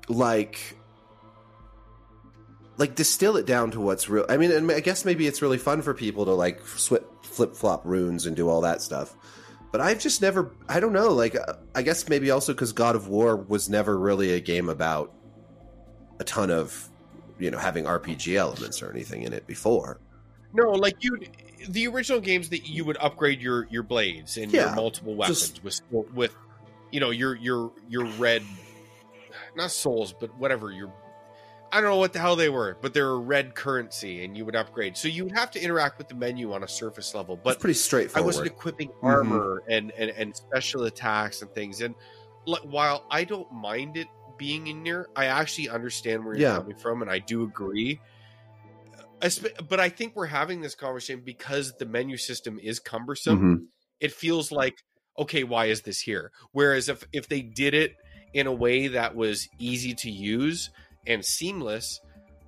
Speaker 2: like, like distill it down to what's real. I mean, and I guess maybe it's really fun for people to like flip flop runes and do all that stuff. But I've just never. I don't know. Like, uh, I guess maybe also because God of War was never really a game about a ton of, you know, having RPG elements or anything in it before.
Speaker 1: No, like you, the original games that you would upgrade your your blades and
Speaker 2: Yeah,
Speaker 1: your multiple weapons
Speaker 2: just-
Speaker 1: with with, you know, your your your red, not souls, but whatever your. I don't know what the hell they were, but they're a red currency, and you would upgrade. So you would have to interact with the menu on a surface level.
Speaker 2: But it's pretty
Speaker 1: I wasn't equipping armor and, and and special attacks and things. And like, while I don't mind it being in there, I actually understand where you're
Speaker 2: Yeah.
Speaker 1: coming from, and I do agree. Espe- But I think we're having this conversation because the menu system is cumbersome.
Speaker 2: Mhm.
Speaker 1: It feels like okay, why is this here? Whereas if if they did it in a way that was easy to use and seamless,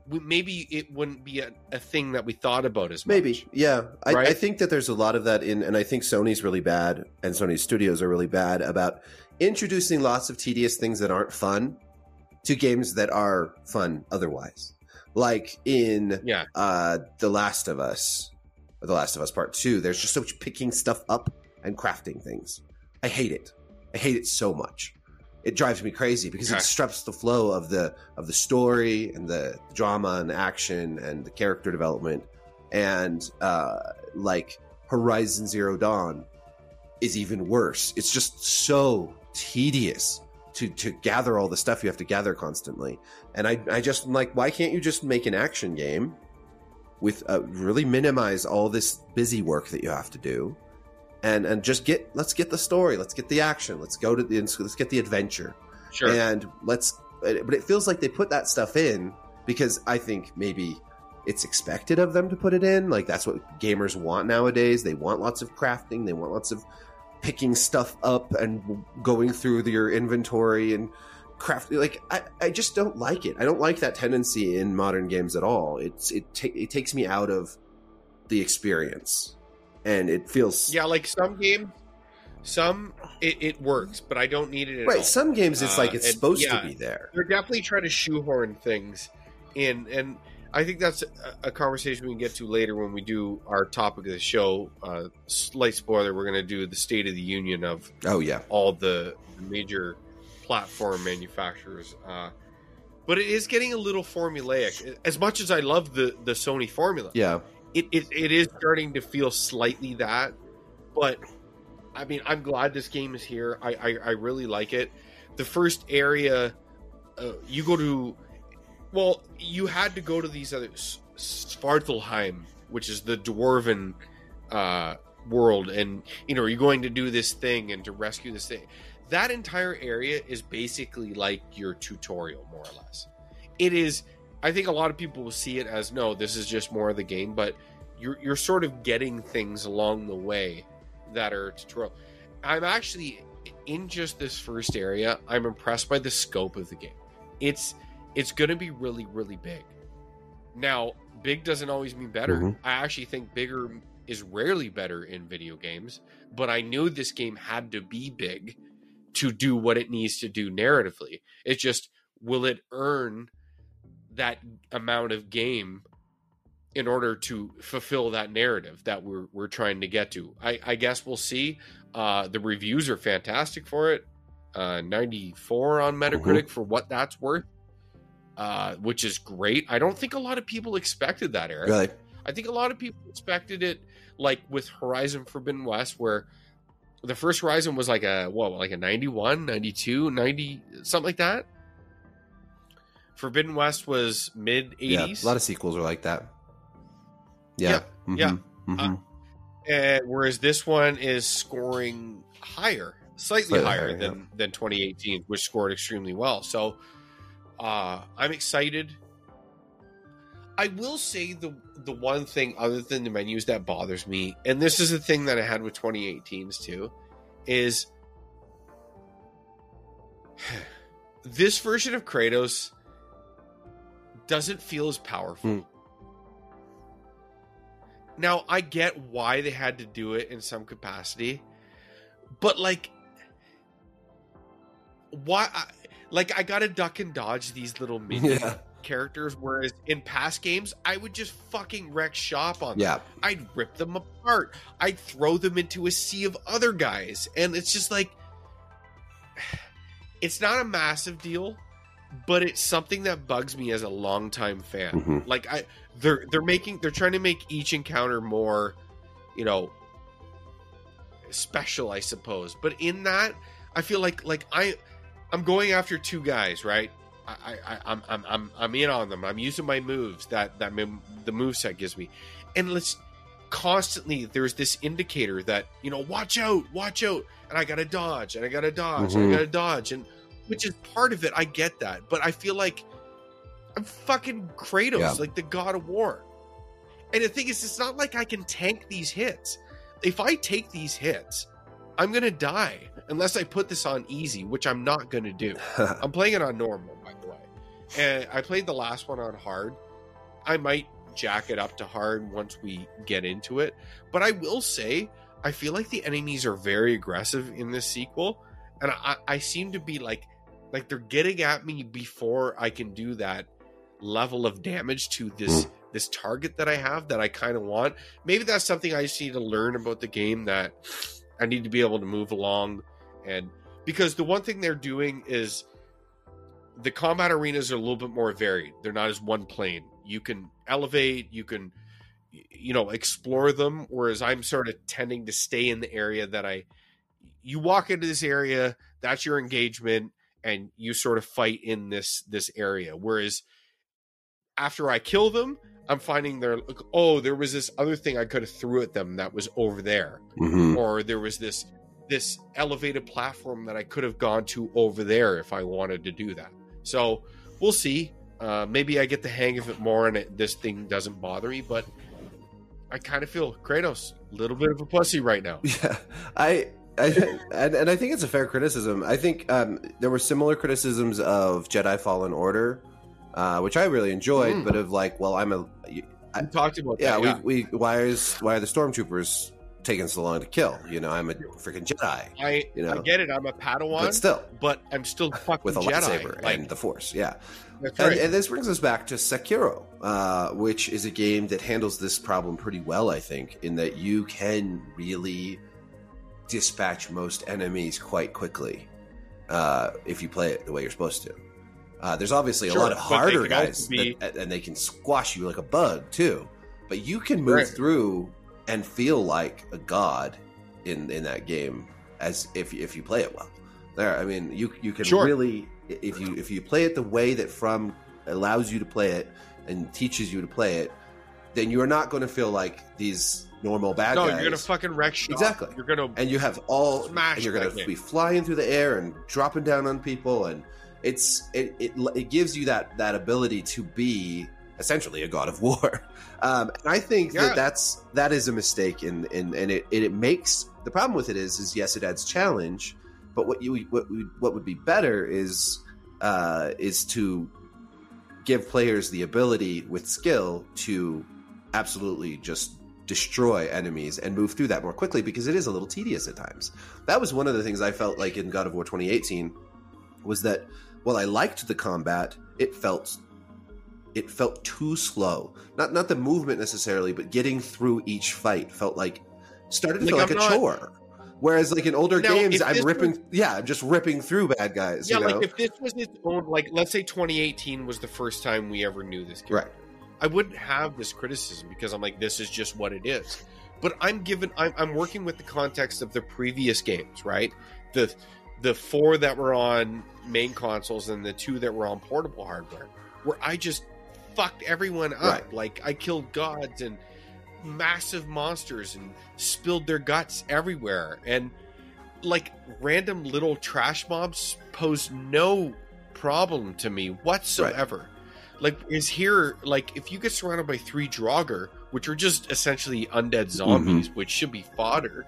Speaker 1: maybe it wouldn't be a, a thing that we thought about as much.
Speaker 2: Maybe, yeah. I,
Speaker 1: Right?
Speaker 2: I think that there's a lot of that in, and I think Sony's really bad, and Sony studios are really bad about introducing lots of tedious things that aren't fun to games that are fun otherwise. Like in
Speaker 1: Yeah.
Speaker 2: uh, The Last of Us, or The Last of Us Part Two, there's just so much picking stuff up and crafting things. I hate it. I hate it so much. It drives me crazy because it disrupts the flow of the of the story and the drama and action and the character development. And uh, like Horizon Zero Dawn is even worse. It's just so tedious to to gather all the stuff you have to gather constantly. And I I just like, why can't you just make an action game with uh, really minimize all this busy work that you have to do? And, and just get let's get the story. Let's get the action. Let's go to the let's get the adventure.
Speaker 1: Sure.
Speaker 2: and let's but it feels like they put that stuff in because i think maybe it's expected of them to put it in. Like that's what gamers want nowadays. They want lots of crafting. They want lots of picking stuff up and going through your inventory and craft like i, I just don't like it. I don't like that tendency in modern games at all. It's it, ta- it takes me out of the experience and it feels
Speaker 1: yeah, like some games, some it, it works, but I don't need it at all.
Speaker 2: right some games it's
Speaker 1: Uh,
Speaker 2: like it's
Speaker 1: and-
Speaker 2: supposed
Speaker 1: yeah.
Speaker 2: to be there.
Speaker 1: they're definitely trying to shoehorn things in and i think that's a, a conversation we can get to later when we do our topic of the show. Uh slight spoiler we're going to do the state of the union of
Speaker 2: oh yeah.
Speaker 1: all the major platform manufacturers. Uh but it is getting a little formulaic. As much as i love the the sony formula
Speaker 2: yeah
Speaker 1: it, it, it is starting to feel slightly that but i mean i'm glad this game is here. I i, I really like it. The first area uh, you go to well you had to go to these other Svartalfheim which is the dwarven uh world and you know you're going to do this thing and to rescue this thing? That entire area is basically like your tutorial more or less. It is I think a lot of people will see it as no, this is just more of the game, but you're you're sort of getting things along the way that are tutorial. I'm actually in just this first area. I'm impressed by the scope of the game. It's it's going to be really really big. Now, big doesn't always mean better.
Speaker 2: Mhm.
Speaker 1: I actually think bigger is rarely better in video games, but I knew this game had to be big to do what it needs to do narratively. It's just will it earn that amount of game in order to fulfill that narrative that we're we're trying to get to. I, I guess we'll see. Uh, the reviews are fantastic for it. Uh, 94 on Metacritic for what that's worth, uh, which is great. I don't think a lot of people expected that, Erik.
Speaker 2: really
Speaker 1: I think a lot of people expected it like with Horizon Forbidden West, where the first Horizon was like a what, like a 91, 92, 90, something like that. Forbidden West was mid
Speaker 2: yeah
Speaker 1: 80s.
Speaker 2: a lot of sequels are like that yeah
Speaker 1: Yeah, yeah.
Speaker 2: Mhm.
Speaker 1: Uh, and whereas this one is scoring higher, slightly,
Speaker 2: Slightly
Speaker 1: higher,
Speaker 2: higher,
Speaker 1: than than 2018, which scored extremely well. So uh, I'm excited. I will say the the one thing other than the menus that bothers me, and this is the thing that I had with 2018s too, is this version of Kratos doesn't feel as powerful.
Speaker 2: Hmm.
Speaker 1: Now I get why they had to do it in some capacity, but like, why? I, like I gotta duck and dodge these little minion
Speaker 2: yeah
Speaker 1: characters, whereas in past games I would just fucking wreck shop on them.
Speaker 2: yeah
Speaker 1: I'd rip them apart. I'd throw them into a sea of other guys. And it's just like it's not a massive deal, but it's something that bugs me as a longtime fan.
Speaker 2: Mhm.
Speaker 1: Like I they're they're making they're trying to make each encounter more, you know, special, I suppose. But in that, I feel like like I I'm going after two guys, right? I, I I'm I'm I'm I'm in on them. I'm using my moves that that the move set gives me, and let's constantly there's this indicator that you know watch out, watch out, and I gotta dodge, and I gotta dodge, and
Speaker 2: Mhm.
Speaker 1: I gotta dodge, and which is part of it. I get that, but I feel like I'm fucking Kratos,
Speaker 2: Yeah.
Speaker 1: like the God of War. And the thing is, it's not like I can tank these hits. If I take these hits, I'm gonna die unless I put this on easy, which I'm not gonna do. I'm playing it on normal, by the way. And I played the last one on hard, I might jack it up to hard once we get into it. But I will say, I feel like the enemies are very aggressive in this sequel, and I, I seem to be like, like they're getting at me before I can do that level of damage to this hmm. this target that I have that I kind of want. Maybe that's something I just need to learn about the game that I need to be able to move along and because the one thing they're doing is the combat arenas are a little bit more varied. They're not as one plane. You can elevate, you can you know, explore them whereas I'm sort of tending to stay in the area that I you walk into this area, that's your engagement and you sort of fight in this this area whereas after I kill them, I'm finding they're like, oh, there was this other thing I could have threw at them that was over there,
Speaker 2: Mhm.
Speaker 1: or there was this this elevated platform that I could have gone to over there if I wanted to do that. So we'll see. Uh, maybe I get the hang of it more, and it, this thing doesn't bother me. But I kind of feel Kratos a little bit of a pussy right now.
Speaker 2: Yeah, I, I and, and I think it's a fair criticism. I think um, there were similar criticisms of Jedi Fallen Order, uh, which I really enjoyed,
Speaker 1: Mm.
Speaker 2: but of like, well, I'm a.
Speaker 1: I, We talked about
Speaker 2: yeah,
Speaker 1: that.
Speaker 2: we, we why is why are the stormtroopers taking so long to kill? You know, I'm a freaking Jedi,
Speaker 1: I
Speaker 2: you know.
Speaker 1: I get it. I'm a Padawan,
Speaker 2: but still
Speaker 1: but I'm still fucking
Speaker 2: with a
Speaker 1: Jedi.
Speaker 2: lightsaber
Speaker 1: Like,
Speaker 2: and the Force. Yeah, And, and this brings us back to Sekiro, uh, which is a game that handles this problem pretty well, I think, in that you can really dispatch most enemies quite quickly uh, if you play it the way you're supposed to. Uh, there's obviously
Speaker 1: Sure,
Speaker 2: a lot of harder guys,
Speaker 1: be-
Speaker 2: that, and they can squash you like a bug too. But you can move
Speaker 1: Right.
Speaker 2: through and feel like a god in in that game as if if you play it well. There, I mean, you you can
Speaker 1: Sure.
Speaker 2: really if you if you play it the way that From allows you to play it and teaches you to play it, then you are not going to feel like these normal bad
Speaker 1: no,
Speaker 2: guys.
Speaker 1: you're gonna fucking wreck shop.
Speaker 2: Exactly.
Speaker 1: You're gonna
Speaker 2: and you have all
Speaker 1: Smash
Speaker 2: and you're going to be flying through the air and dropping down on people and it's it, it it gives you that that ability to be essentially a god of war um and i think
Speaker 1: Yeah.
Speaker 2: that that's that is a mistake in in and it, it makes the problem with it is is yes it adds challenge but what you what what would be better is uh is to give players the ability with skill to absolutely just destroy enemies and move through that more quickly because it is a little tedious at times. That was one of the things I felt like in God of War 2018 was that while I liked the combat, it felt it felt too slow. Not not the movement necessarily, but getting through each fight felt like started to feel
Speaker 1: Like,
Speaker 2: like,
Speaker 1: I'm
Speaker 2: a
Speaker 1: not-
Speaker 2: chore. Whereas like in older
Speaker 1: Now,
Speaker 2: games, I'm ripping
Speaker 1: was-
Speaker 2: yeah, I'm just ripping through bad guys.
Speaker 1: yeah,
Speaker 2: you know?
Speaker 1: like if this was its own, like let's say 2018 was the first time we ever knew this game,
Speaker 2: right.
Speaker 1: I wouldn't have this criticism because I'm like, this is just what it is. But I'm given, I'm, I'm working with the context of the previous games, right? The the four that were on main consoles and the two that were on portable hardware, where I just fucked everyone up.
Speaker 2: Right.
Speaker 1: Like I killed gods and massive monsters and spilled their guts everywhere, and like random little trash mobs pose no problem to me whatsoever. Like is here like if you get surrounded by three Draugr, which are just essentially undead mm-hmm. zombies, which should be fodder,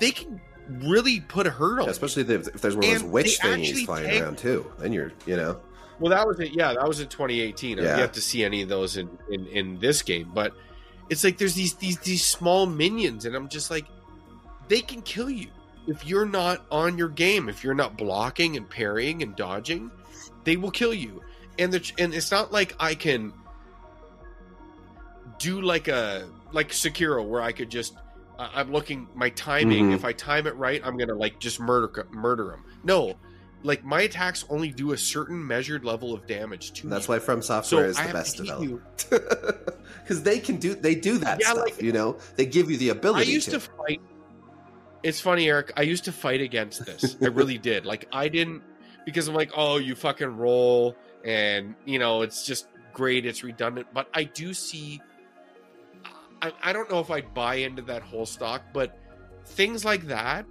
Speaker 1: they can really put a hurt on. you.
Speaker 2: Especially if, if there's one of those
Speaker 1: And
Speaker 2: witch thingies flying around too. Then you're, you know,
Speaker 1: Well, that was it. Yeah, that was in 2018. I've
Speaker 2: Yeah.
Speaker 1: yet to see any of those in, in in this game, but it's like there's these these these small minions, and I'm just like, they can kill you if you're not on your game. If you're not blocking and parrying and dodging, they will kill you. And the and it's not like I can do like a like Sekiro where I could just I'm looking my timing.
Speaker 2: Mhm.
Speaker 1: If I time it right, I'm gonna like just murder murder them. No, like my attacks only do a certain measured level of damage to
Speaker 2: that's
Speaker 1: me.
Speaker 2: why From Software
Speaker 1: so
Speaker 2: is the best
Speaker 1: to
Speaker 2: developer. Because they can do they do that
Speaker 1: Yeah,
Speaker 2: stuff,
Speaker 1: like-
Speaker 2: you know. They give you the ability.
Speaker 1: I used to fight. It's funny, Erik. I used to fight against this. I really did. Like I didn't because I'm like, oh, you fucking roll, and you know it's just great. It's redundant, but I do see. I, I don't know if I'd buy into that whole stock, but things like that,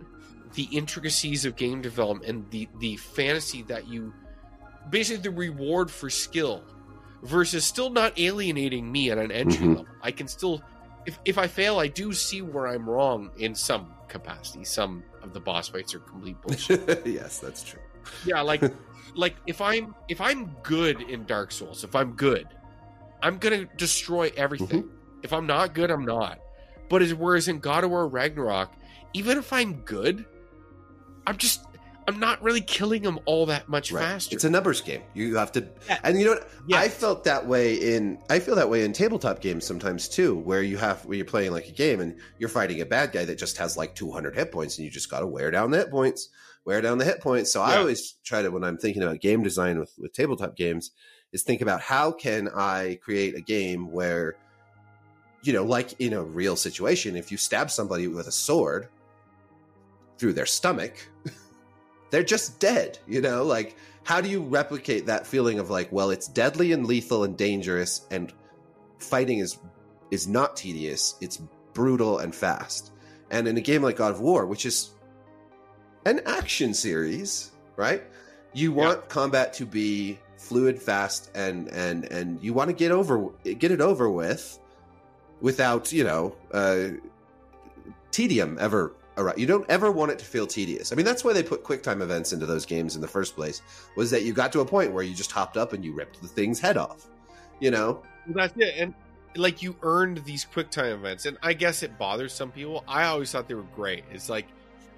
Speaker 1: the intricacies of game development and the the fantasy that you, basically the reward for skill, versus still not alienating me at an entry
Speaker 2: Mhm.
Speaker 1: level. I can still if if I fail, I do see where I'm wrong in some capacity. Some of the boss fights are complete bullshit.
Speaker 2: yes, that's true.
Speaker 1: yeah, like like if I'm if I'm good in Dark Souls, if I'm good, I'm gonna destroy everything. Mm-hmm. If I'm not good, I'm not. But as whereas in God of War Ragnarok, even if I'm good, I'm just I'm not really killing them all that much
Speaker 2: Right.
Speaker 1: faster.
Speaker 2: It's a numbers game. You have to,
Speaker 1: Yeah.
Speaker 2: and you know what?
Speaker 1: Yeah.
Speaker 2: I felt that way in. I feel that way in tabletop games sometimes too, where you have where you're playing like a game and you're fighting a bad guy that just has like 200 hit points, and you just got to wear down the hit points, wear down the hit points. So I always try to when I'm thinking about game design with with tabletop games, is think about how can I create a game where, you know, like in a real situation, if you stab somebody with a sword through their stomach they're just dead you know? Like how do you replicate that feeling of like well it's deadly and lethal and dangerous and fighting is is not tedious it's brutal and fast. And in a game like god of war which is an action series right you want combat to be fluid fast and and and you want to get over get it over with without you know uh tedium ever arrive. You don't ever want it to feel tedious. I mean, that's why they put QuickTime events into those games in the first place. Was that you got to a point where you just hopped up and you ripped the thing's head off. You know,
Speaker 1: Well, that's it. And like you earned these quick time events. And I guess it bothers some people. I always thought they were great. It's like,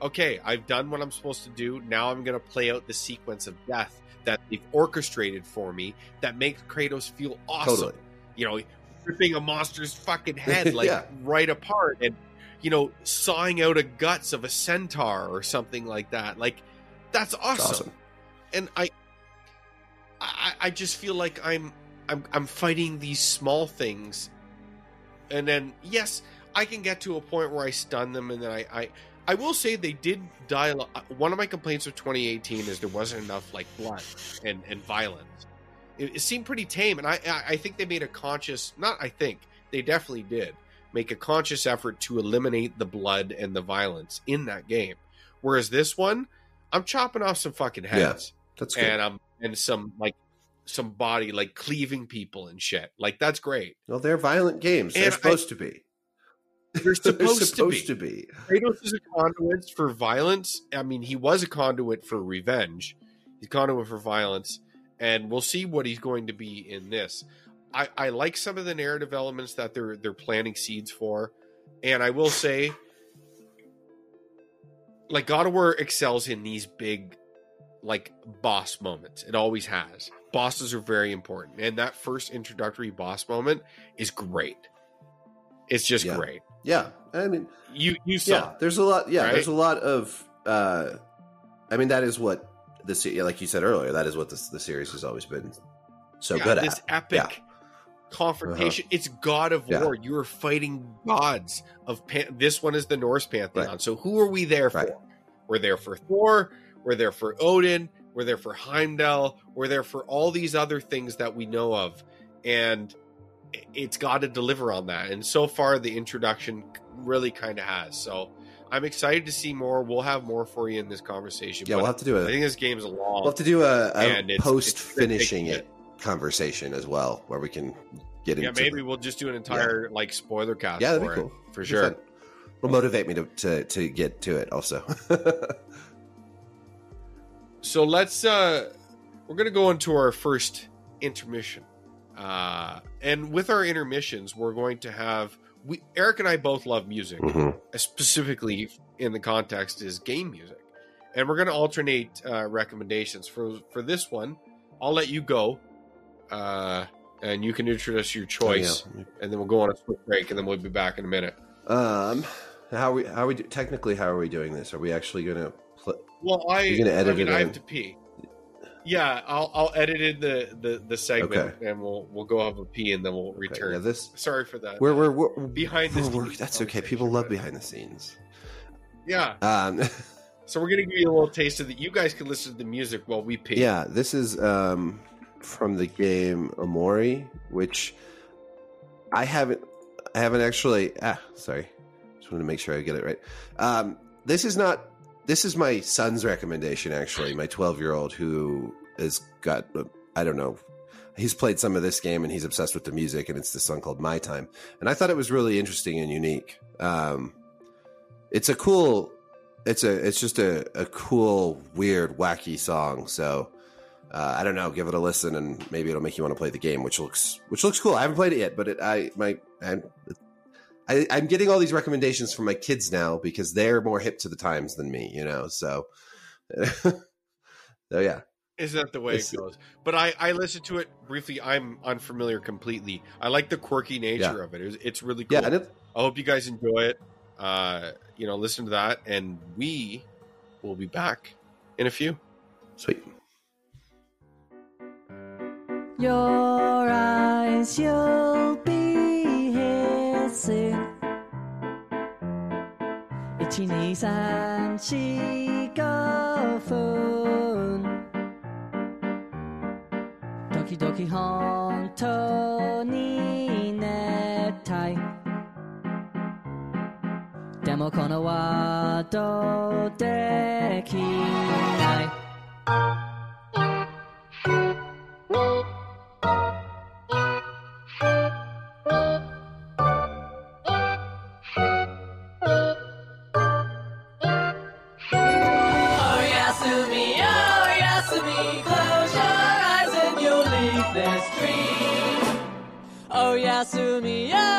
Speaker 1: okay, I've done what I'm supposed to do. Now I'm going to play out the sequence of death that they've orchestrated for me that makes Kratos feel awesome.
Speaker 2: totally.
Speaker 1: You know, ripping a monster's fucking head like
Speaker 2: Yeah.
Speaker 1: right apart and, you know, sawing out a guts of a centaur or something like that. Like, that's awesome
Speaker 2: awesome.
Speaker 1: and I, I, I just feel like I'm, I'm, I'm fighting these small things, and then yes, I can get to a point where I stun them, and then I, I, I will say they did die. a lot. One of my complaints of 2018 is there wasn't enough like blood and and violence. It, it seemed pretty tame, and I, I, I think they made a conscious. Not I think they definitely did make a conscious effort to eliminate the blood and the violence in that game. Whereas this one, I'm chopping off some fucking heads
Speaker 2: That's good.
Speaker 1: And I'm and some like some body like cleaving people and shit. Like that's great.
Speaker 2: well, they're violent games. They're
Speaker 1: And I-
Speaker 2: supposed to be.
Speaker 1: They're supposed,
Speaker 2: supposed
Speaker 1: to
Speaker 2: to be.
Speaker 1: be. Kratos is a conduit for violence. I mean, he was a conduit for revenge. He's a conduit for violence, and we'll see what he's going to be in this. I, I like some of the narrative elements that they're they're planting seeds for, and I will say, like God of War excels in these big, like boss moments. It always has. Bosses are very important, and that first introductory boss moment is great. It's just
Speaker 2: Yeah.
Speaker 1: great.
Speaker 2: Yeah, I mean,
Speaker 1: You you saw
Speaker 2: yeah. There's a lot. Yeah,
Speaker 1: right?
Speaker 2: there's a lot of. uh I mean, that is what the se- like you said earlier. That is what this, the series has always been so
Speaker 1: Yeah,
Speaker 2: good
Speaker 1: this
Speaker 2: at.
Speaker 1: epic
Speaker 2: Yeah. Uh-huh.
Speaker 1: confrontation. It's God of. War. You are fighting gods of pan- this one is the Norse pantheon. So who are we there for?
Speaker 2: Right.
Speaker 1: We're there for Thor. We're there for Odin. We're there for Heimdall. We're there for all these other things that we know of, and it's got to deliver on that. And so far, the introduction really kind of has. So I'm excited to see more. We'll have more for you in this conversation.
Speaker 2: Yeah,
Speaker 1: but
Speaker 2: we'll have to do
Speaker 1: it.
Speaker 2: I
Speaker 1: think this game's long.
Speaker 2: we'll have to do a, a post finishing it conversation as well, where we can get
Speaker 1: yeah,
Speaker 2: into.
Speaker 1: Yeah, maybe
Speaker 2: the-
Speaker 1: we'll just do an entire like spoiler cast.
Speaker 2: yeah, that'd
Speaker 1: for
Speaker 2: be
Speaker 1: it,
Speaker 2: cool
Speaker 1: for sure.
Speaker 2: Will motivate me to, to to get to it also.
Speaker 1: So let's uh we're gonna go into our first intermission. Uh and with our intermissions, we're going to have we Erik and I both love music,
Speaker 2: Mhm.
Speaker 1: specifically in the context is game music. And we're gonna alternate uh recommendations. For for this one, I'll let you go. Uh and you can introduce your choice,
Speaker 2: Oh, yeah.
Speaker 1: and then we'll go on a quick break, and then we'll be back in a minute.
Speaker 2: Um, how are we? How are we? Do, technically, how are we doing this? Are we actually going to? Pl-
Speaker 1: Well, I
Speaker 2: You're gonna edit
Speaker 1: I mean,
Speaker 2: it
Speaker 1: I
Speaker 2: in?
Speaker 1: have to pee. Yeah, I'll I'll edit in the the the segment,
Speaker 2: Okay.
Speaker 1: and we'll we'll go have a pee, and then we'll
Speaker 2: okay,
Speaker 1: return.
Speaker 2: yeah, this.
Speaker 1: Sorry for that.
Speaker 2: We're we're, we're
Speaker 1: behind the scenes
Speaker 2: that's okay. People love behind the scenes.
Speaker 1: Yeah,
Speaker 2: Um,
Speaker 1: so we're gonna give you a little taste of that. You guys can listen to the music while we pee.
Speaker 2: yeah, this is um from the game Omori, which I haven't I haven't actually. Ah, sorry. Just wanted to make sure I get it right. Um, this is not. This is my son's recommendation. Actually, my twelve year old who has got. I don't know. He's played some of this game and he's obsessed with the music, and it's this song called "My Time." And I thought it was really interesting and unique. Um, it's a cool. It's a. It's just a, a cool, weird, wacky song. So uh, I don't know, give it a listen, and maybe it'll make you want to play the game, which looks which looks cool. I haven't played it yet, but it, I my I'm, I, I'm getting all these recommendations from my kids now because they're more hip to the times than me, you know. So, so yeah,
Speaker 1: Is that the way
Speaker 2: It's-
Speaker 1: it goes? But I, I listened to it briefly. I'm unfamiliar completely. I like the quirky nature
Speaker 2: Yeah.
Speaker 1: of it. It's, it's really cool.
Speaker 2: yeah, and it,
Speaker 1: I hope you guys enjoy it. Uh, you know, listen to that, and we will be back in a few.
Speaker 2: sweet.
Speaker 3: Your eyes, you'll be here soon. 一二三四五 々本当に寝たいでもこのワードできない。me out.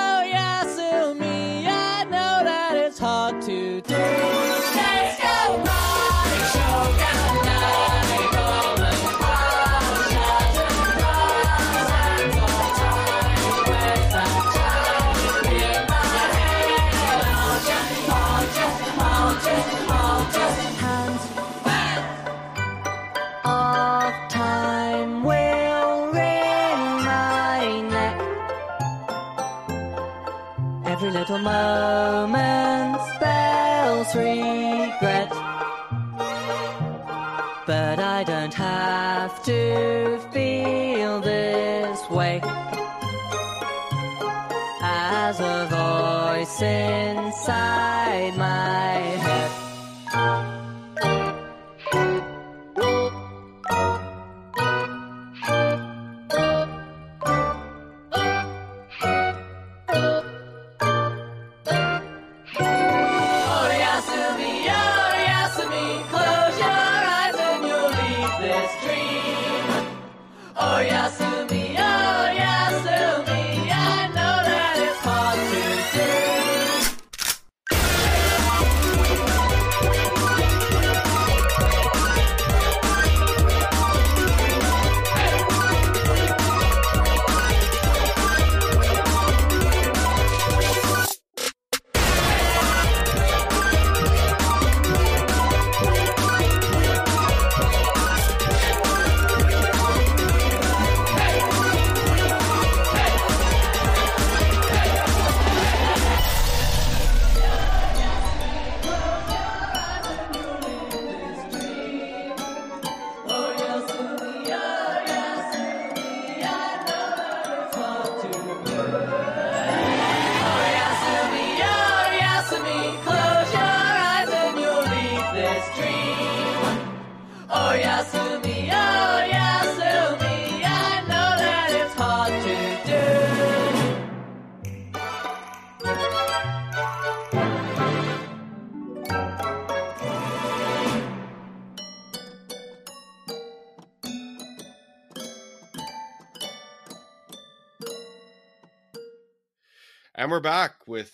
Speaker 3: And
Speaker 1: we're back with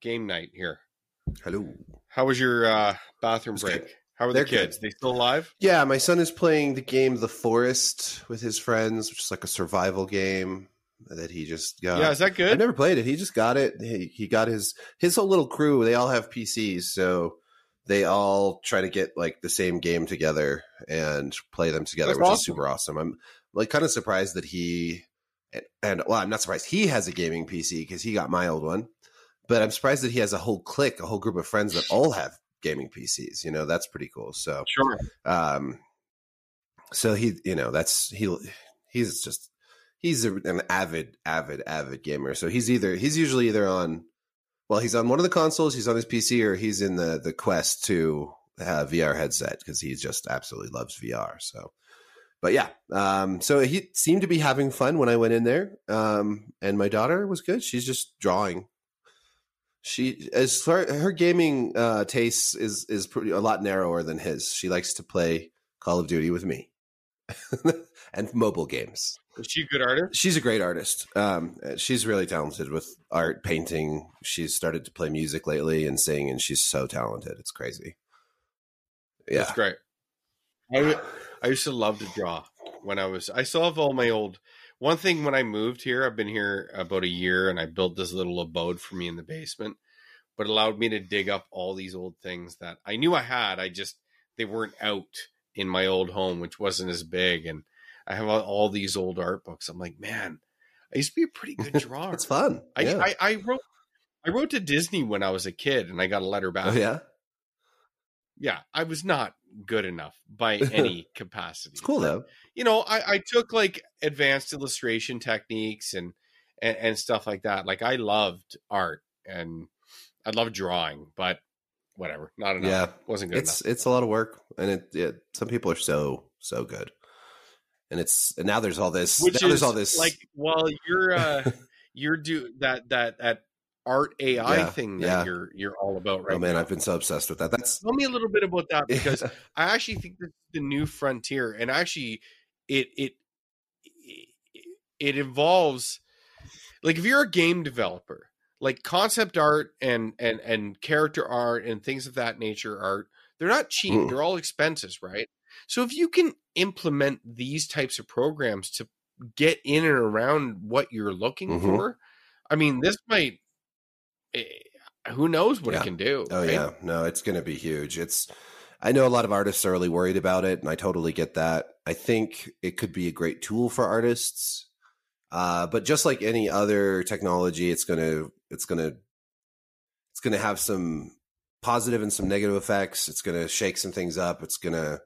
Speaker 1: game night here.
Speaker 2: Hello.
Speaker 1: How was your uh, bathroom
Speaker 2: It's
Speaker 1: break?
Speaker 2: good.
Speaker 1: How are
Speaker 2: They're
Speaker 1: the kids?
Speaker 2: good.
Speaker 1: They still alive?
Speaker 2: Yeah, my son is playing the game The Forest with his friends, which is like a survival game that he just got.
Speaker 1: yeah, is that good?
Speaker 2: I've never played it. He just got it. He, he got his his whole little crew. They all have PCs, so they all try to get like the same game together and play them together,
Speaker 1: That's
Speaker 2: which is super awesome. I'm like kind of surprised that he and, and well, I'm not surprised he has a gaming PC because he got my old one, but I'm surprised that he has a whole clique, a whole group of friends that all have gaming PCs. You know, that's pretty cool. So
Speaker 1: Sure.
Speaker 2: um so he you know that's he he's just he's a, an avid avid avid gamer so he's either he's usually either on well he's on one of the consoles he's on his pc or he's in the the quest 2 uh, vr headset because he just absolutely loves vr so but yeah um so he seemed to be having fun when i went in there um and my daughter was good she's just drawing she as far her gaming uh tastes is is pretty a lot narrower than his she likes to play call of duty with me and mobile games.
Speaker 1: Is she a good artist?
Speaker 2: She's a great artist. Um, she's really talented with art, painting. She's started to play music lately and sing, and she's so talented. It's crazy. Yeah,
Speaker 1: That's great. I, I used to love to draw when I was. I still have all my old. One thing when I moved here, I've been here about a year, and I built this little abode for me in the basement, but allowed me to dig up all these old things that I knew I had. I just they weren't out in my old home, which wasn't as big, and I have all, all these old art books. I'm like, man, I used to be a pretty good drawer.
Speaker 2: it's fun.
Speaker 1: I,
Speaker 2: yeah.
Speaker 1: I, I wrote I wrote to Disney when I was a kid, and I got a letter oh, back.
Speaker 2: oh yeah,
Speaker 1: yeah, I was not good enough by any capacity.
Speaker 2: it's cool
Speaker 1: But,
Speaker 2: though.
Speaker 1: You know, I, I took like advanced illustration techniques and, and and stuff like that. Like I loved art and I loved drawing, but whatever, not enough.
Speaker 2: Yeah,
Speaker 1: wasn't good
Speaker 2: it's it's a lot of work, and it, it some people are so so good, and it's and now there's all this.
Speaker 1: Which
Speaker 2: now
Speaker 1: is
Speaker 2: there's all this
Speaker 1: like, well, you're uh, you're do that that that art AI
Speaker 2: Yeah,
Speaker 1: thing that
Speaker 2: yeah.
Speaker 1: you're you're all about right
Speaker 2: oh man,
Speaker 1: now.
Speaker 2: I've been so obsessed with that. That's
Speaker 1: Tell me a little bit about that because I actually think this is the new frontier, and actually, it it it involves like if you're a game developer, like concept art and and and character art and things of that nature art, they're not cheap;
Speaker 2: Mm.
Speaker 1: they're all expenses, right? So if you can implement these types of programs to get in and around what you're looking
Speaker 2: Mhm.
Speaker 1: for, I mean, this might. Eh, Who knows what
Speaker 2: Yeah.
Speaker 1: it can do?
Speaker 2: Oh
Speaker 1: right?
Speaker 2: yeah, no, it's going to be huge. It's I know a lot of artists are really worried about it, and I totally get that. I think it could be a great tool for artists, uh, but just like any other technology, it's gonna it's gonna it's gonna have some positive and some negative effects. It's gonna shake some things up. It's gonna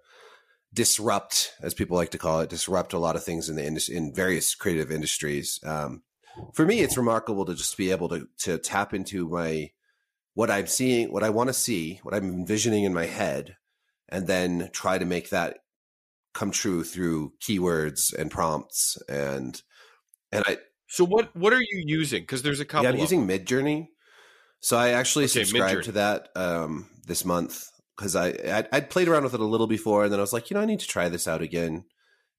Speaker 2: disrupt, as people like to call it, disrupt a lot of things in the industry in various creative industries. Um, for me, it's remarkable to just be able to to tap into my what I'm seeing, what I want to see, what I'm envisioning in my head, and then try to make that come true through keywords and prompts and and I
Speaker 1: So what what are you using? Because there's a couple.
Speaker 2: yeah, I'm using. Midjourney. So I actually
Speaker 1: Okay,
Speaker 2: subscribed
Speaker 1: Midjourney.
Speaker 2: to that um, this month because I I'd, I'd played around with it a little before, and then I was like, you know, I need to try this out again.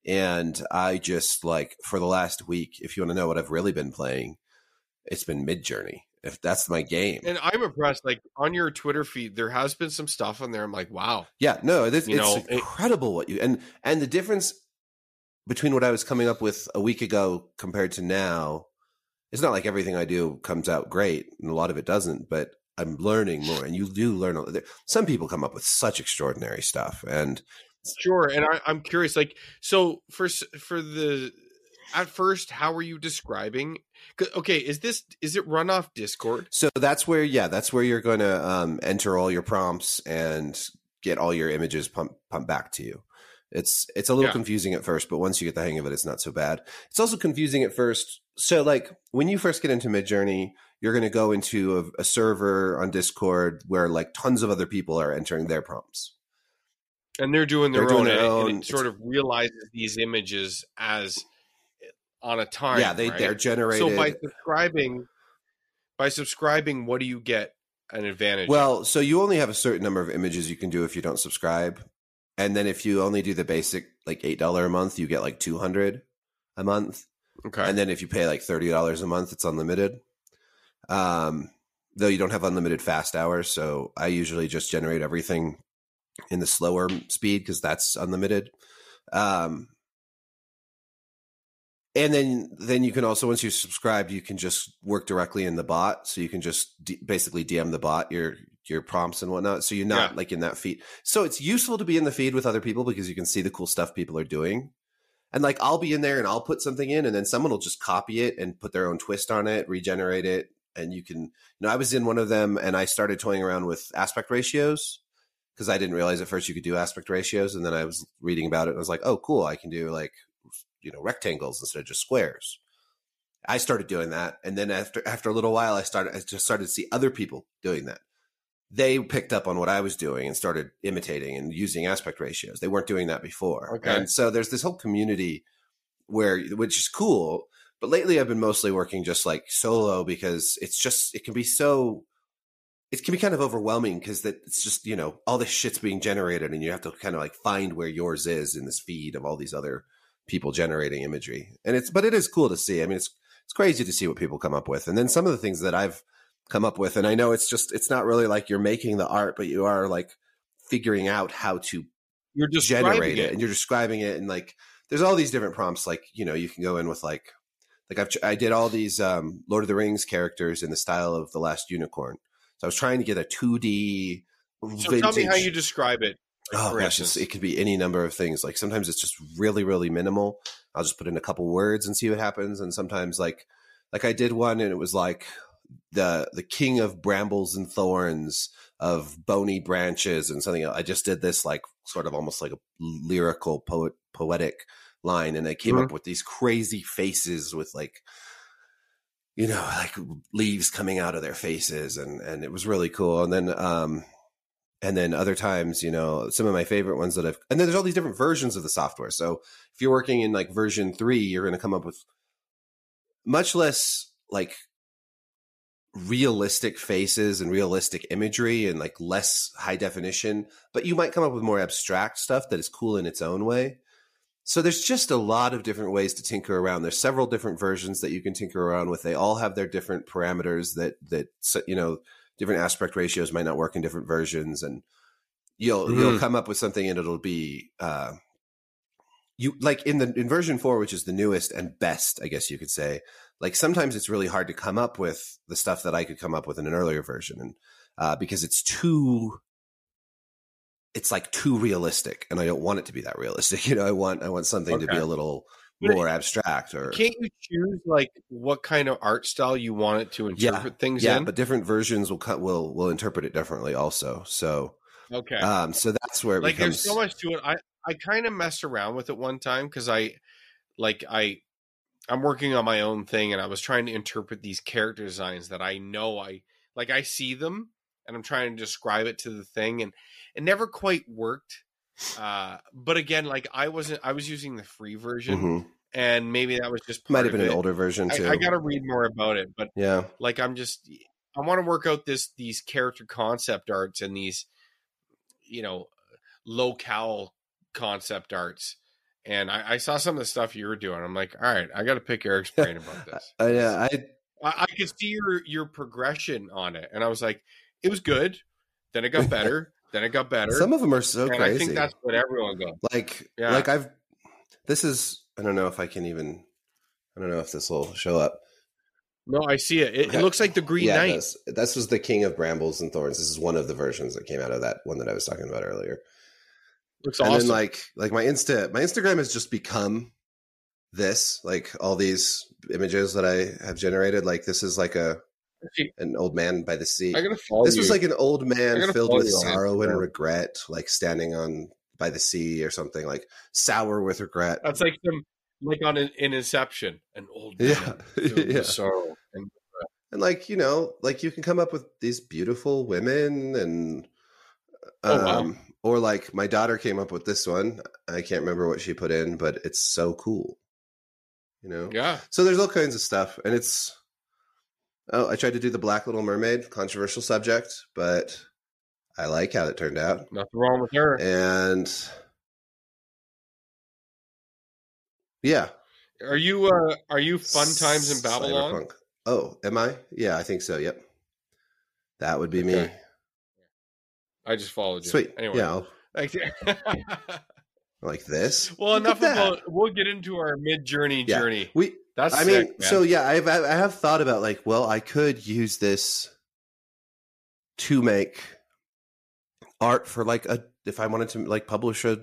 Speaker 2: And I just like for the last week, if you want to know what I've really been playing, it's been Midjourney. If that's my game,
Speaker 1: And I'm impressed. Like on your Twitter feed, there has been some stuff on there. I'm like, wow.
Speaker 2: Yeah, no, it is, it's
Speaker 1: know, it-
Speaker 2: incredible what you and and the difference between what I was coming up with a week ago compared to now. It's not like everything I do comes out great, and a lot of it doesn't. But I'm learning more, and you do learn. a- there- Some people come up with such extraordinary stuff, and
Speaker 1: Sure. And I, I'm curious, like, so for for the at first, how are you describing? Okay, is this is it runoff Discord?
Speaker 2: so that's where, yeah, that's where you're going to um, enter all your prompts and get all your images pumped pumped back to you. It's it's a little
Speaker 1: Yeah.
Speaker 2: confusing at first, but once you get the hang of it, it's not so bad. It's also confusing at first. So, like when you first get into Midjourney, you're going to go into a, a server on Discord where like tons of other people are entering their prompts.
Speaker 1: And they're doing their
Speaker 2: They're
Speaker 1: own,
Speaker 2: doing their
Speaker 1: and-
Speaker 2: own.
Speaker 1: and it sort of realizes these images as on a time.
Speaker 2: yeah, they
Speaker 1: right?
Speaker 2: they're generated.
Speaker 1: So by subscribing, by subscribing, what do you get an advantage? of?
Speaker 2: Well, so you only have a certain number of images you can do if you don't subscribe. And then if you only do the basic like $8 a month, you get like 200 a month.
Speaker 1: okay,
Speaker 2: And then if you pay like $30 a month, it's unlimited. Um though you don't have unlimited fast hours, so I usually just generate everything in the slower speed because that's unlimited. Um and then then you can also once you subscribe you can just work directly in the bot. So you can just d- basically dm the bot your your prompts and whatnot. So you're not
Speaker 1: Yeah.
Speaker 2: like in that feed. So it's useful to be in the feed with other people because you can see the cool stuff people are doing. And like i'll be in there and i'll put something in and then someone will just copy it and put their own twist on it regenerate it. And you can you know i was in one of them and i started toying around with aspect ratios because i didn't realize at first you could do aspect ratios and then i was reading about it and i was like oh cool i can do like you know rectangles instead of just squares. I started doing that and then after after a little while i started i just started to see other people doing that. They picked up on what i was doing and started imitating and using aspect ratios. They weren't doing that before.
Speaker 1: Okay.
Speaker 2: and so there's this whole community where which is cool but lately i've been mostly working just like solo because it's just it can be so it can be kind of overwhelming because that it's just you know all this shit's being generated and you have to kind of like find where yours is in this feed of all these other people generating imagery and it's but it is cool to see i mean it's it's crazy to see what people come up with and then some of the things that i've come up with and i know it's just it's not really like you're making the art but you are like figuring out how to
Speaker 1: You're just
Speaker 2: generate it. and you're describing it and like there's all these different prompts like you know you can go in with like like I've, I did all these um, Lord of the Rings characters in the style of the Last Unicorn. So I was trying to get a 2D.
Speaker 1: So tell me how you describe it.
Speaker 2: Oh gosh, it could be any number of things. Like sometimes it's just really, really minimal. I'll just put in a couple words and see what happens. And sometimes like, like I did one and it was like the the king of brambles and thorns of bony branches and something. else. I just did this like sort of almost like a lyrical poet poetic line, and I came up mm-hmm. with these crazy faces with like you know like leaves coming out of their faces, and and it was really cool. And then um and then other times you know some of my favorite ones that i've and then there's all these different versions of the software so if you're working in like version 3 you're going to come up with much less like realistic faces and realistic imagery and like less high definition but you might come up with more abstract stuff that is cool in its own way so there's just a lot of different ways to tinker around there's several different versions that you can tinker around with they all have their different parameters that that you know different aspect ratios might not work in different versions and you'll you'll
Speaker 1: Mm.
Speaker 2: come up with something and it'll be uh you like in the in version 4 which is the newest and best i guess you could say like sometimes it's really hard to come up with the stuff that i could come up with in an earlier version and uh because it's too it's like too realistic and i don't want it to be that realistic you know i want i want something to be a little more abstract or
Speaker 1: Can't you choose like what kind of art style you want it to
Speaker 2: Yeah.
Speaker 1: interpret things
Speaker 2: yeah
Speaker 1: in?
Speaker 2: but different versions will cut will will interpret it differently also so
Speaker 1: okay.
Speaker 2: um so that's where it
Speaker 1: like
Speaker 2: becomes
Speaker 1: there's so much to it. I I kind of messed around with it one time because I like I I'm working on my own thing and I was trying to interpret these character designs that I know I like I see them and I'm trying to describe it to the thing and it never quite worked. Uh but again like I wasn't I was using the free version
Speaker 2: Mhm.
Speaker 1: and maybe that was just
Speaker 2: might have been an older version too
Speaker 1: I, I got to read more about it, but
Speaker 2: yeah
Speaker 1: like I'm just I want to work out this these character concept arts and these you know locale concept arts. And I, I saw some of the stuff you were doing. I'm like, all right, I got to pick Erik's brain about this.
Speaker 2: I, yeah, I,
Speaker 1: I could see your your progression on it, and I was like, it was good. Then it got better. Then it got better.
Speaker 2: some of them are so
Speaker 1: and
Speaker 2: crazy
Speaker 1: I think that's what everyone goes.
Speaker 2: like
Speaker 1: Yeah.
Speaker 2: like I've this is I don't know if I can even I don't know if this will show up.
Speaker 1: No, I see it. It,
Speaker 2: Okay.
Speaker 1: it looks like the Green
Speaker 2: yeah,
Speaker 1: Knight.
Speaker 2: This, this was the King of Brambles and Thorns. This is one of the versions that came out of that one that I was talking about earlier.
Speaker 1: Looks awesome.
Speaker 2: and
Speaker 1: awesome.
Speaker 2: then like like my Insta my Instagram has just become this like all these images that I have generated. Like this is like a an old man by the sea.
Speaker 1: I gotta follow
Speaker 2: this
Speaker 1: you.
Speaker 2: was like an old man filled with sorrow and regret, like standing on by the sea or something, like sour with regret.
Speaker 1: That's like some like on an, in Inception, an old man
Speaker 2: Yeah,
Speaker 1: filled with
Speaker 2: yeah.
Speaker 1: sorrow. And
Speaker 2: and like you know like you can come up with these beautiful women and
Speaker 1: Oh, wow.
Speaker 2: um or like my daughter came up with this one i can't remember what she put in but it's so cool you know
Speaker 1: yeah,
Speaker 2: so there's all kinds of stuff and it's oh i tried to do the black little mermaid controversial subject but i like how it turned out
Speaker 1: nothing wrong with her.
Speaker 2: and yeah
Speaker 1: Are you uh are you fun times in Babylon?
Speaker 2: Cyberpunk. oh am i yeah i think so yep that would be me
Speaker 1: I just followed you.
Speaker 2: Sweet.
Speaker 1: Anyway,
Speaker 2: Yeah,
Speaker 1: Like-
Speaker 2: this.
Speaker 1: well,
Speaker 2: Look
Speaker 1: enough about. We'll get into our Midjourney
Speaker 2: Yeah.
Speaker 1: journey.
Speaker 2: We.
Speaker 1: That's
Speaker 2: I
Speaker 1: sick,
Speaker 2: mean,
Speaker 1: man.
Speaker 2: so yeah, I've I have thought about like, well, I could use this to make art for like a if I wanted to like publish a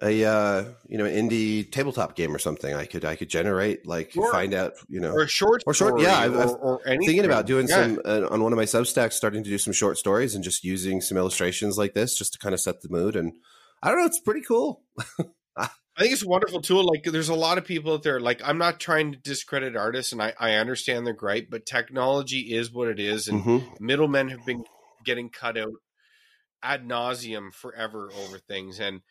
Speaker 2: a uh you know indie tabletop game or something. I could I could generate like
Speaker 1: Sure.
Speaker 2: find out you know
Speaker 1: or a short,
Speaker 2: Or short-
Speaker 1: story
Speaker 2: yeah, I've-
Speaker 1: or,
Speaker 2: I've
Speaker 1: or anything.
Speaker 2: thinking about doing
Speaker 1: Yeah.
Speaker 2: some uh, on one of my Substacks, starting to do some short stories and just using some illustrations like this just to kind of set the mood. And I don't know, it's pretty cool.
Speaker 1: I think it's a wonderful tool. Like, there's a lot of people out there. Like, I'm not trying to discredit artists, and I, I understand their gripe, but technology is what it is, and
Speaker 2: Mhm.
Speaker 1: middlemen have been getting cut out ad nauseum forever over things. And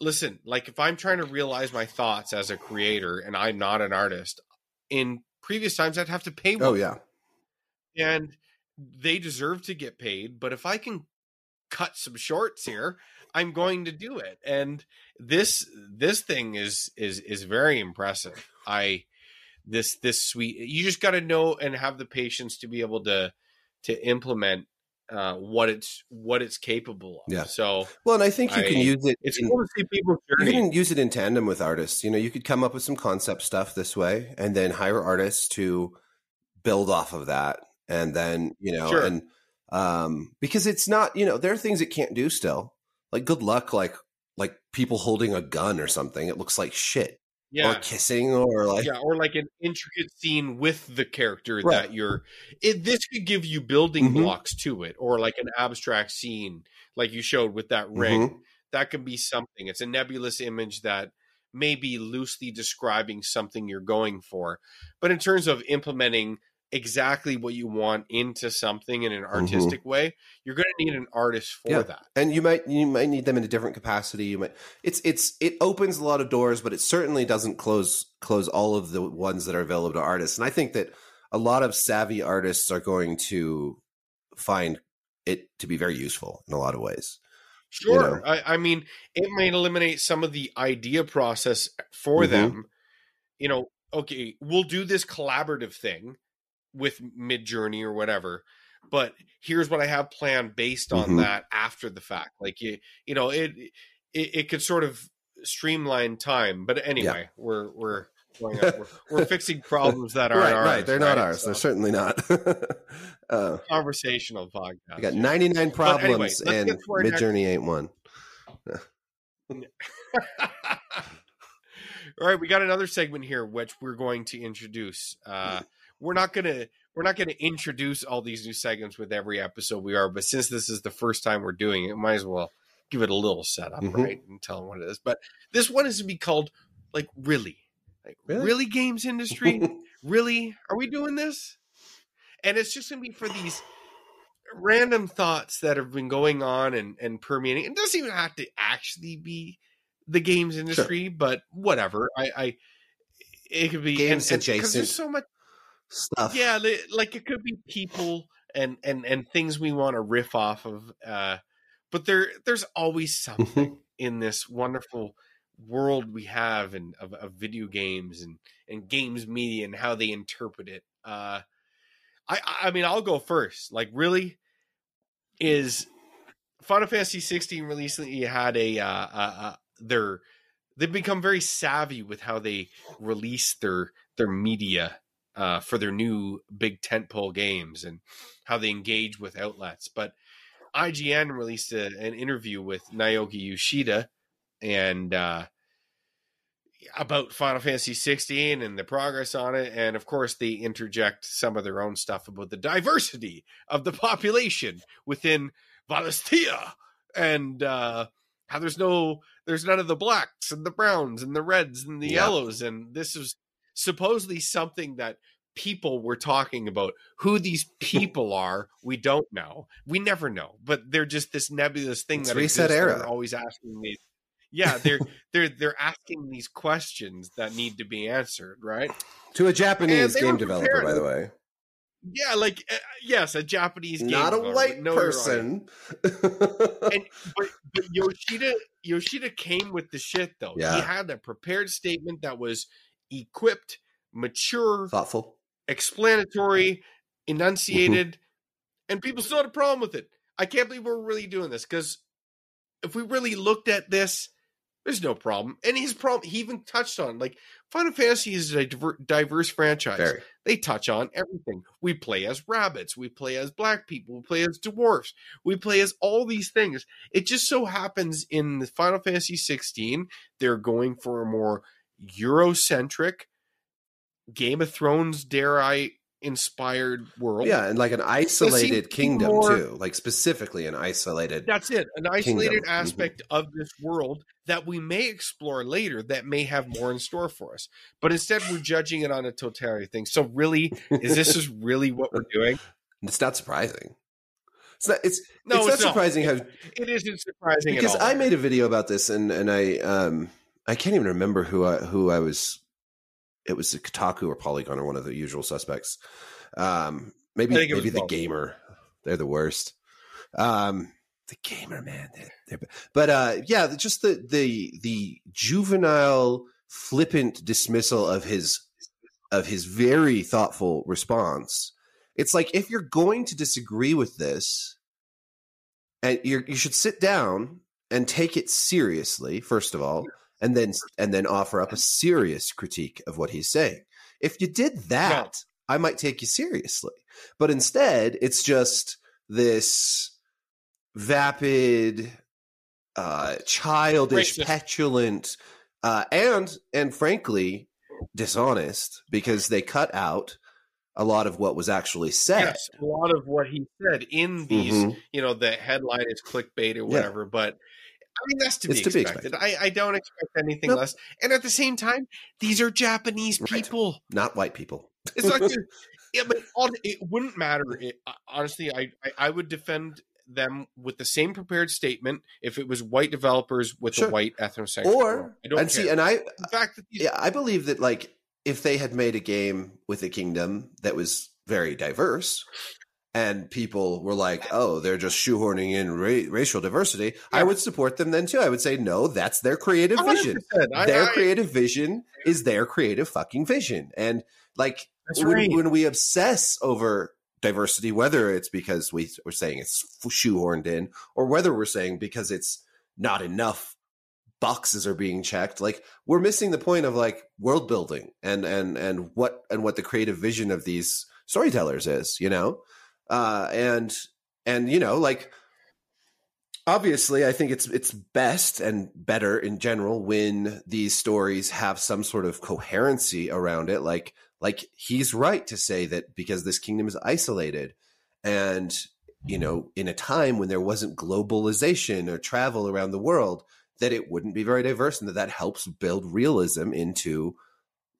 Speaker 1: listen, like if I'm trying to realize my thoughts as a creator and I'm not an artist, in previous times I'd have to pay one.
Speaker 2: Oh yeah,
Speaker 1: And they deserve to get paid, but if I can cut some shorts here, I'm going to do it. And this this thing is is is very impressive. I this this sweet you just got to know and have the patience to be able to to implement uh what it's what it's capable of.
Speaker 2: Yeah.
Speaker 1: So
Speaker 2: Well, and I think you
Speaker 1: I-
Speaker 2: can use it.
Speaker 1: it's
Speaker 2: in-
Speaker 1: cool to see people's
Speaker 2: you can use it in tandem with artists. You know, you could come up with some concept stuff this way, and then hire artists to build off of that, and then you know,
Speaker 1: Sure.
Speaker 2: and um, because it's not, you know, there are things it can't do still. Like good luck, like like people holding a gun or something. It looks like shit,
Speaker 1: Yeah.
Speaker 2: or kissing, or like
Speaker 1: yeah, or like an intricate scene with the character
Speaker 2: Right.
Speaker 1: that you're. It, this could give you building
Speaker 2: Mhm.
Speaker 1: blocks to it, or like an abstract scene, like you showed with that ring.
Speaker 2: Mhm.
Speaker 1: That could be something. It's a nebulous image that may be loosely describing something you're going for, but in terms of implementing exactly what you want into something in an artistic way, you're going to need an artist for
Speaker 2: Mm-hmm. Yeah.
Speaker 1: that.
Speaker 2: and you might you might need them in a different capacity you might it's it's it opens a lot of doors but it certainly doesn't close close all of the ones that are available to artists and i think that a lot of savvy artists are going to find it to be very useful in a lot of ways
Speaker 1: Sure.
Speaker 2: know?
Speaker 1: I, I mean, it might eliminate some of the idea process for
Speaker 2: Mhm.
Speaker 1: them. You know, okay, we'll do this collaborative thing with Midjourney or whatever, but here's what I have planned based on
Speaker 2: Mhm.
Speaker 1: that after the fact. Like you, you know, it it, it could sort of streamline time. But anyway, we're we're going on, we're, we're fixing problems that aren't
Speaker 2: right
Speaker 1: ours.
Speaker 2: right they're not ours
Speaker 1: So,
Speaker 2: they're certainly not uh,
Speaker 1: conversational podcast.
Speaker 2: i got 99 problems
Speaker 1: anyway,
Speaker 2: and
Speaker 1: get to our
Speaker 2: Midjourney ain't one
Speaker 1: All right, we got another segment here which we're going to introduce. Uh, we're not gonna we're not gonna introduce all these new segments with every episode we are, but since this is the first time we're doing it, might as well give it a little setup,
Speaker 2: Mhm.
Speaker 1: right, and tell them what it is. But this one is to be called like really, like
Speaker 2: Really?
Speaker 1: really, games industry. really, are we doing this? And it's just gonna be for these random thoughts that have been going on and, and permeating. It doesn't even have to actually be the games industry, but whatever. I, I it could be
Speaker 2: Games
Speaker 1: and,
Speaker 2: adjacent.
Speaker 1: There's so much,
Speaker 2: stuff
Speaker 1: yeah. li- Like it could be people and and and things we want to riff off of. Uh, but there there's always something in this wonderful world we have and of, of video games and and games media and how they interpret it. Uh, I I mean I'll go first. Like really, is Final Fantasy 16 recently had a uh, uh, uh their they've become very savvy with how they release their their media uh, for their new big tentpole games and how they engage with outlets. But IGN released a, an interview with Naoki Yoshida and uh, about Final Fantasy 16 and the progress on it, and of course they interject some of their own stuff about the diversity of the population within Valisthea and uh, how there's no there's none of the blacks and the browns and the reds and the
Speaker 2: Yeah.
Speaker 1: yellows, and this is supposedly something that people were talking about. Who these people are, we don't know. We never know, but they're just this nebulous thing
Speaker 2: It's
Speaker 1: that
Speaker 2: reset
Speaker 1: that
Speaker 2: era.
Speaker 1: always asking these. Yeah, they're they're they're asking these questions that need to be answered, right?
Speaker 2: to a japanese game developer by the way
Speaker 1: Yeah, like uh, yes, a Japanese game
Speaker 2: not a white
Speaker 1: your
Speaker 2: person
Speaker 1: and but, but Yoshida Yoshida came with the shit though.
Speaker 2: Yeah.
Speaker 1: He had a prepared statement that was equipped, mature,
Speaker 2: thoughtful
Speaker 1: explanatory, enunciated,
Speaker 2: Mm-hmm.
Speaker 1: and people still had a problem with it. I can't believe we're really doing this because if we really looked at this, there's no problem. And his problem, he even touched on like Final Fantasy is a diver- diverse franchise
Speaker 2: very
Speaker 1: they touch on everything. We play as rabbits, we play as black people, we play as dwarfs, we play as all these things. It just so happens in the Final Fantasy 16, they're going for a more Eurocentric Game of Thrones, dare I, inspired world.
Speaker 2: yeah and like an isolated kingdom
Speaker 1: more-
Speaker 2: too like specifically an isolated
Speaker 1: That's it. An isolated
Speaker 2: Kingdom. Mhm.
Speaker 1: aspect of this world that we may explore later that may have more in store for us. But instead, we're judging it on a totality thing. So, really, is this is really what we're doing?
Speaker 2: it's not surprising it's not it's
Speaker 1: No,
Speaker 2: it's,
Speaker 1: it's,
Speaker 2: not
Speaker 1: not.
Speaker 2: surprising how
Speaker 1: It isn't surprising
Speaker 2: because. I made a video about this and and I um I can't even remember who I who I was it was Kotaku or Polygon or one of the usual suspects. Um maybe
Speaker 1: I think it was
Speaker 2: maybe the gamer. they're the worst. Um, the gamer man, they're, they're, but uh, yeah, just the the the juvenile, flippant dismissal of his of his very thoughtful response. It's like if you're going to disagree with this, and you you should sit down and take it seriously first of all, and then and then offer up a serious critique of what he's saying. If you did that, I might take you seriously. But instead, it's just this vapid, uh, childish,
Speaker 1: Racist.
Speaker 2: petulant, uh, and and frankly dishonest because they cut out a lot of what was actually said.
Speaker 1: Yes, a lot of what he said in these,
Speaker 2: Mhm.
Speaker 1: you know, the headline is clickbait or whatever, but I mean that's to be
Speaker 2: to be
Speaker 1: expected. I, I don't expect anything
Speaker 2: Nope.
Speaker 1: less. And at the same time, these are Japanese
Speaker 2: Right.
Speaker 1: people.
Speaker 2: Not white people.
Speaker 1: It's like, yeah, but it wouldn't matter. It, uh, honestly, I, I I would defend them with the same prepared statement if it was white developers with
Speaker 2: Sure.
Speaker 1: a white ethnosexual.
Speaker 2: Or
Speaker 1: I don't
Speaker 2: and
Speaker 1: care.
Speaker 2: see, and I
Speaker 1: the fact that these,
Speaker 2: yeah, I believe that like if they had made a game with a kingdom that was very diverse and people were like, "Oh, they're just shoehorning in ra- racial diversity," I would support them then too. I would say, "No, that's their creative vision.
Speaker 1: 100%, I-
Speaker 2: their
Speaker 1: I-
Speaker 2: creative vision is their creative fucking vision." And like when,
Speaker 1: right.
Speaker 2: when we obsess over diversity, whether it's because we, we're saying it's shoehorned in, or whether we're saying because it's not enough boxes are being checked, like we're missing the point of like world building and and and what and what the creative vision of these storytellers is, you know, uh, and and you know like obviously i think it's it's best and better in general when these stories have some sort of coherency around it. Like like he's right to say that because this kingdom is isolated and you know in a time when there wasn't globalization or travel around the world that it wouldn't be very diverse and that that helps build realism into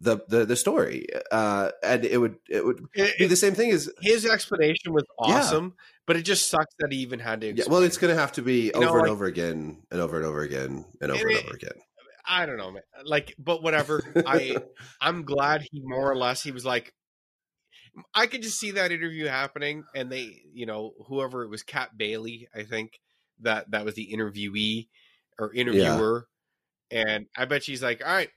Speaker 2: the the, the story uh and it would it would
Speaker 1: it-
Speaker 2: be the same thing as
Speaker 1: his explanation was
Speaker 2: Yeah.
Speaker 1: awesome, but it just sucks that he even had to.
Speaker 2: yeah, well it's going to have to be
Speaker 1: You know,
Speaker 2: over and
Speaker 1: like-
Speaker 2: over again and over and over again and over
Speaker 1: And
Speaker 2: and over again
Speaker 1: I don't know, man. Like, but whatever. I I'm glad he more or less he was like. I could just see that interview happening, and they, you know, whoever it was, Kat Bailey, I think that that was the interviewee or interviewer, and I bet she's like, "All right,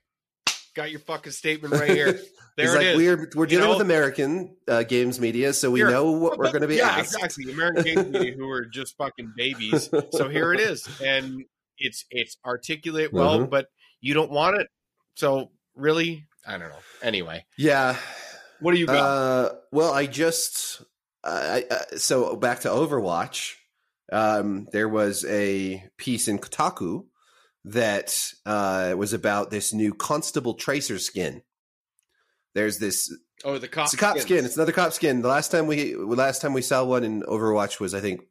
Speaker 1: got your fucking statement right here. There it
Speaker 2: like,
Speaker 1: is."
Speaker 2: we're we're
Speaker 1: You
Speaker 2: dealing with? American uh, games media, so we know what we're going to be
Speaker 1: yeah,
Speaker 2: asked.
Speaker 1: exactly. American Games Media, who are just fucking babies. So here it is, and it's it's articulate well,
Speaker 2: Mhm.
Speaker 1: but you don't want it. So really, I don't know. Anyway,
Speaker 2: Yeah.
Speaker 1: what do you got?
Speaker 2: Uh, well, I just I, I, so back to Overwatch. Um, there was a piece in Kotaku that uh, was about this new Constable Tracer skin. There's this
Speaker 1: oh, the cop.
Speaker 2: it's a cop
Speaker 1: skins.
Speaker 2: skin. It's another cop skin. The last time we last time we saw one in Overwatch was I think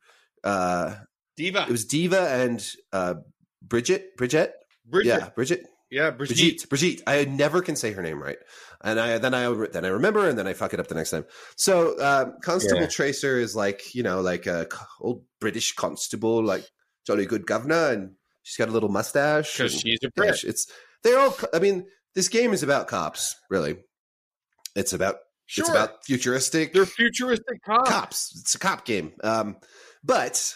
Speaker 2: uh,
Speaker 1: D.Va.
Speaker 2: it was D.Va and uh, Bridget. Bridget.
Speaker 1: Bridget.
Speaker 2: Yeah, Bridget.
Speaker 1: yeah, Brigitte.
Speaker 2: Brigitte. Brigitte. I never can say her name right, and I then I then I remember, and then I fuck it up the next time. So uh, Constable
Speaker 1: Yeah.
Speaker 2: Tracer is like you know like a old British constable, like jolly good governor, and she's got a little mustache.
Speaker 1: because she's a
Speaker 2: yeah,
Speaker 1: Brit.
Speaker 2: it's they're all. I mean, this game is about cops, really. It's about
Speaker 1: Sure,
Speaker 2: it's about futuristic
Speaker 1: they're futuristic cops.
Speaker 2: cops. It's a cop game. Um, but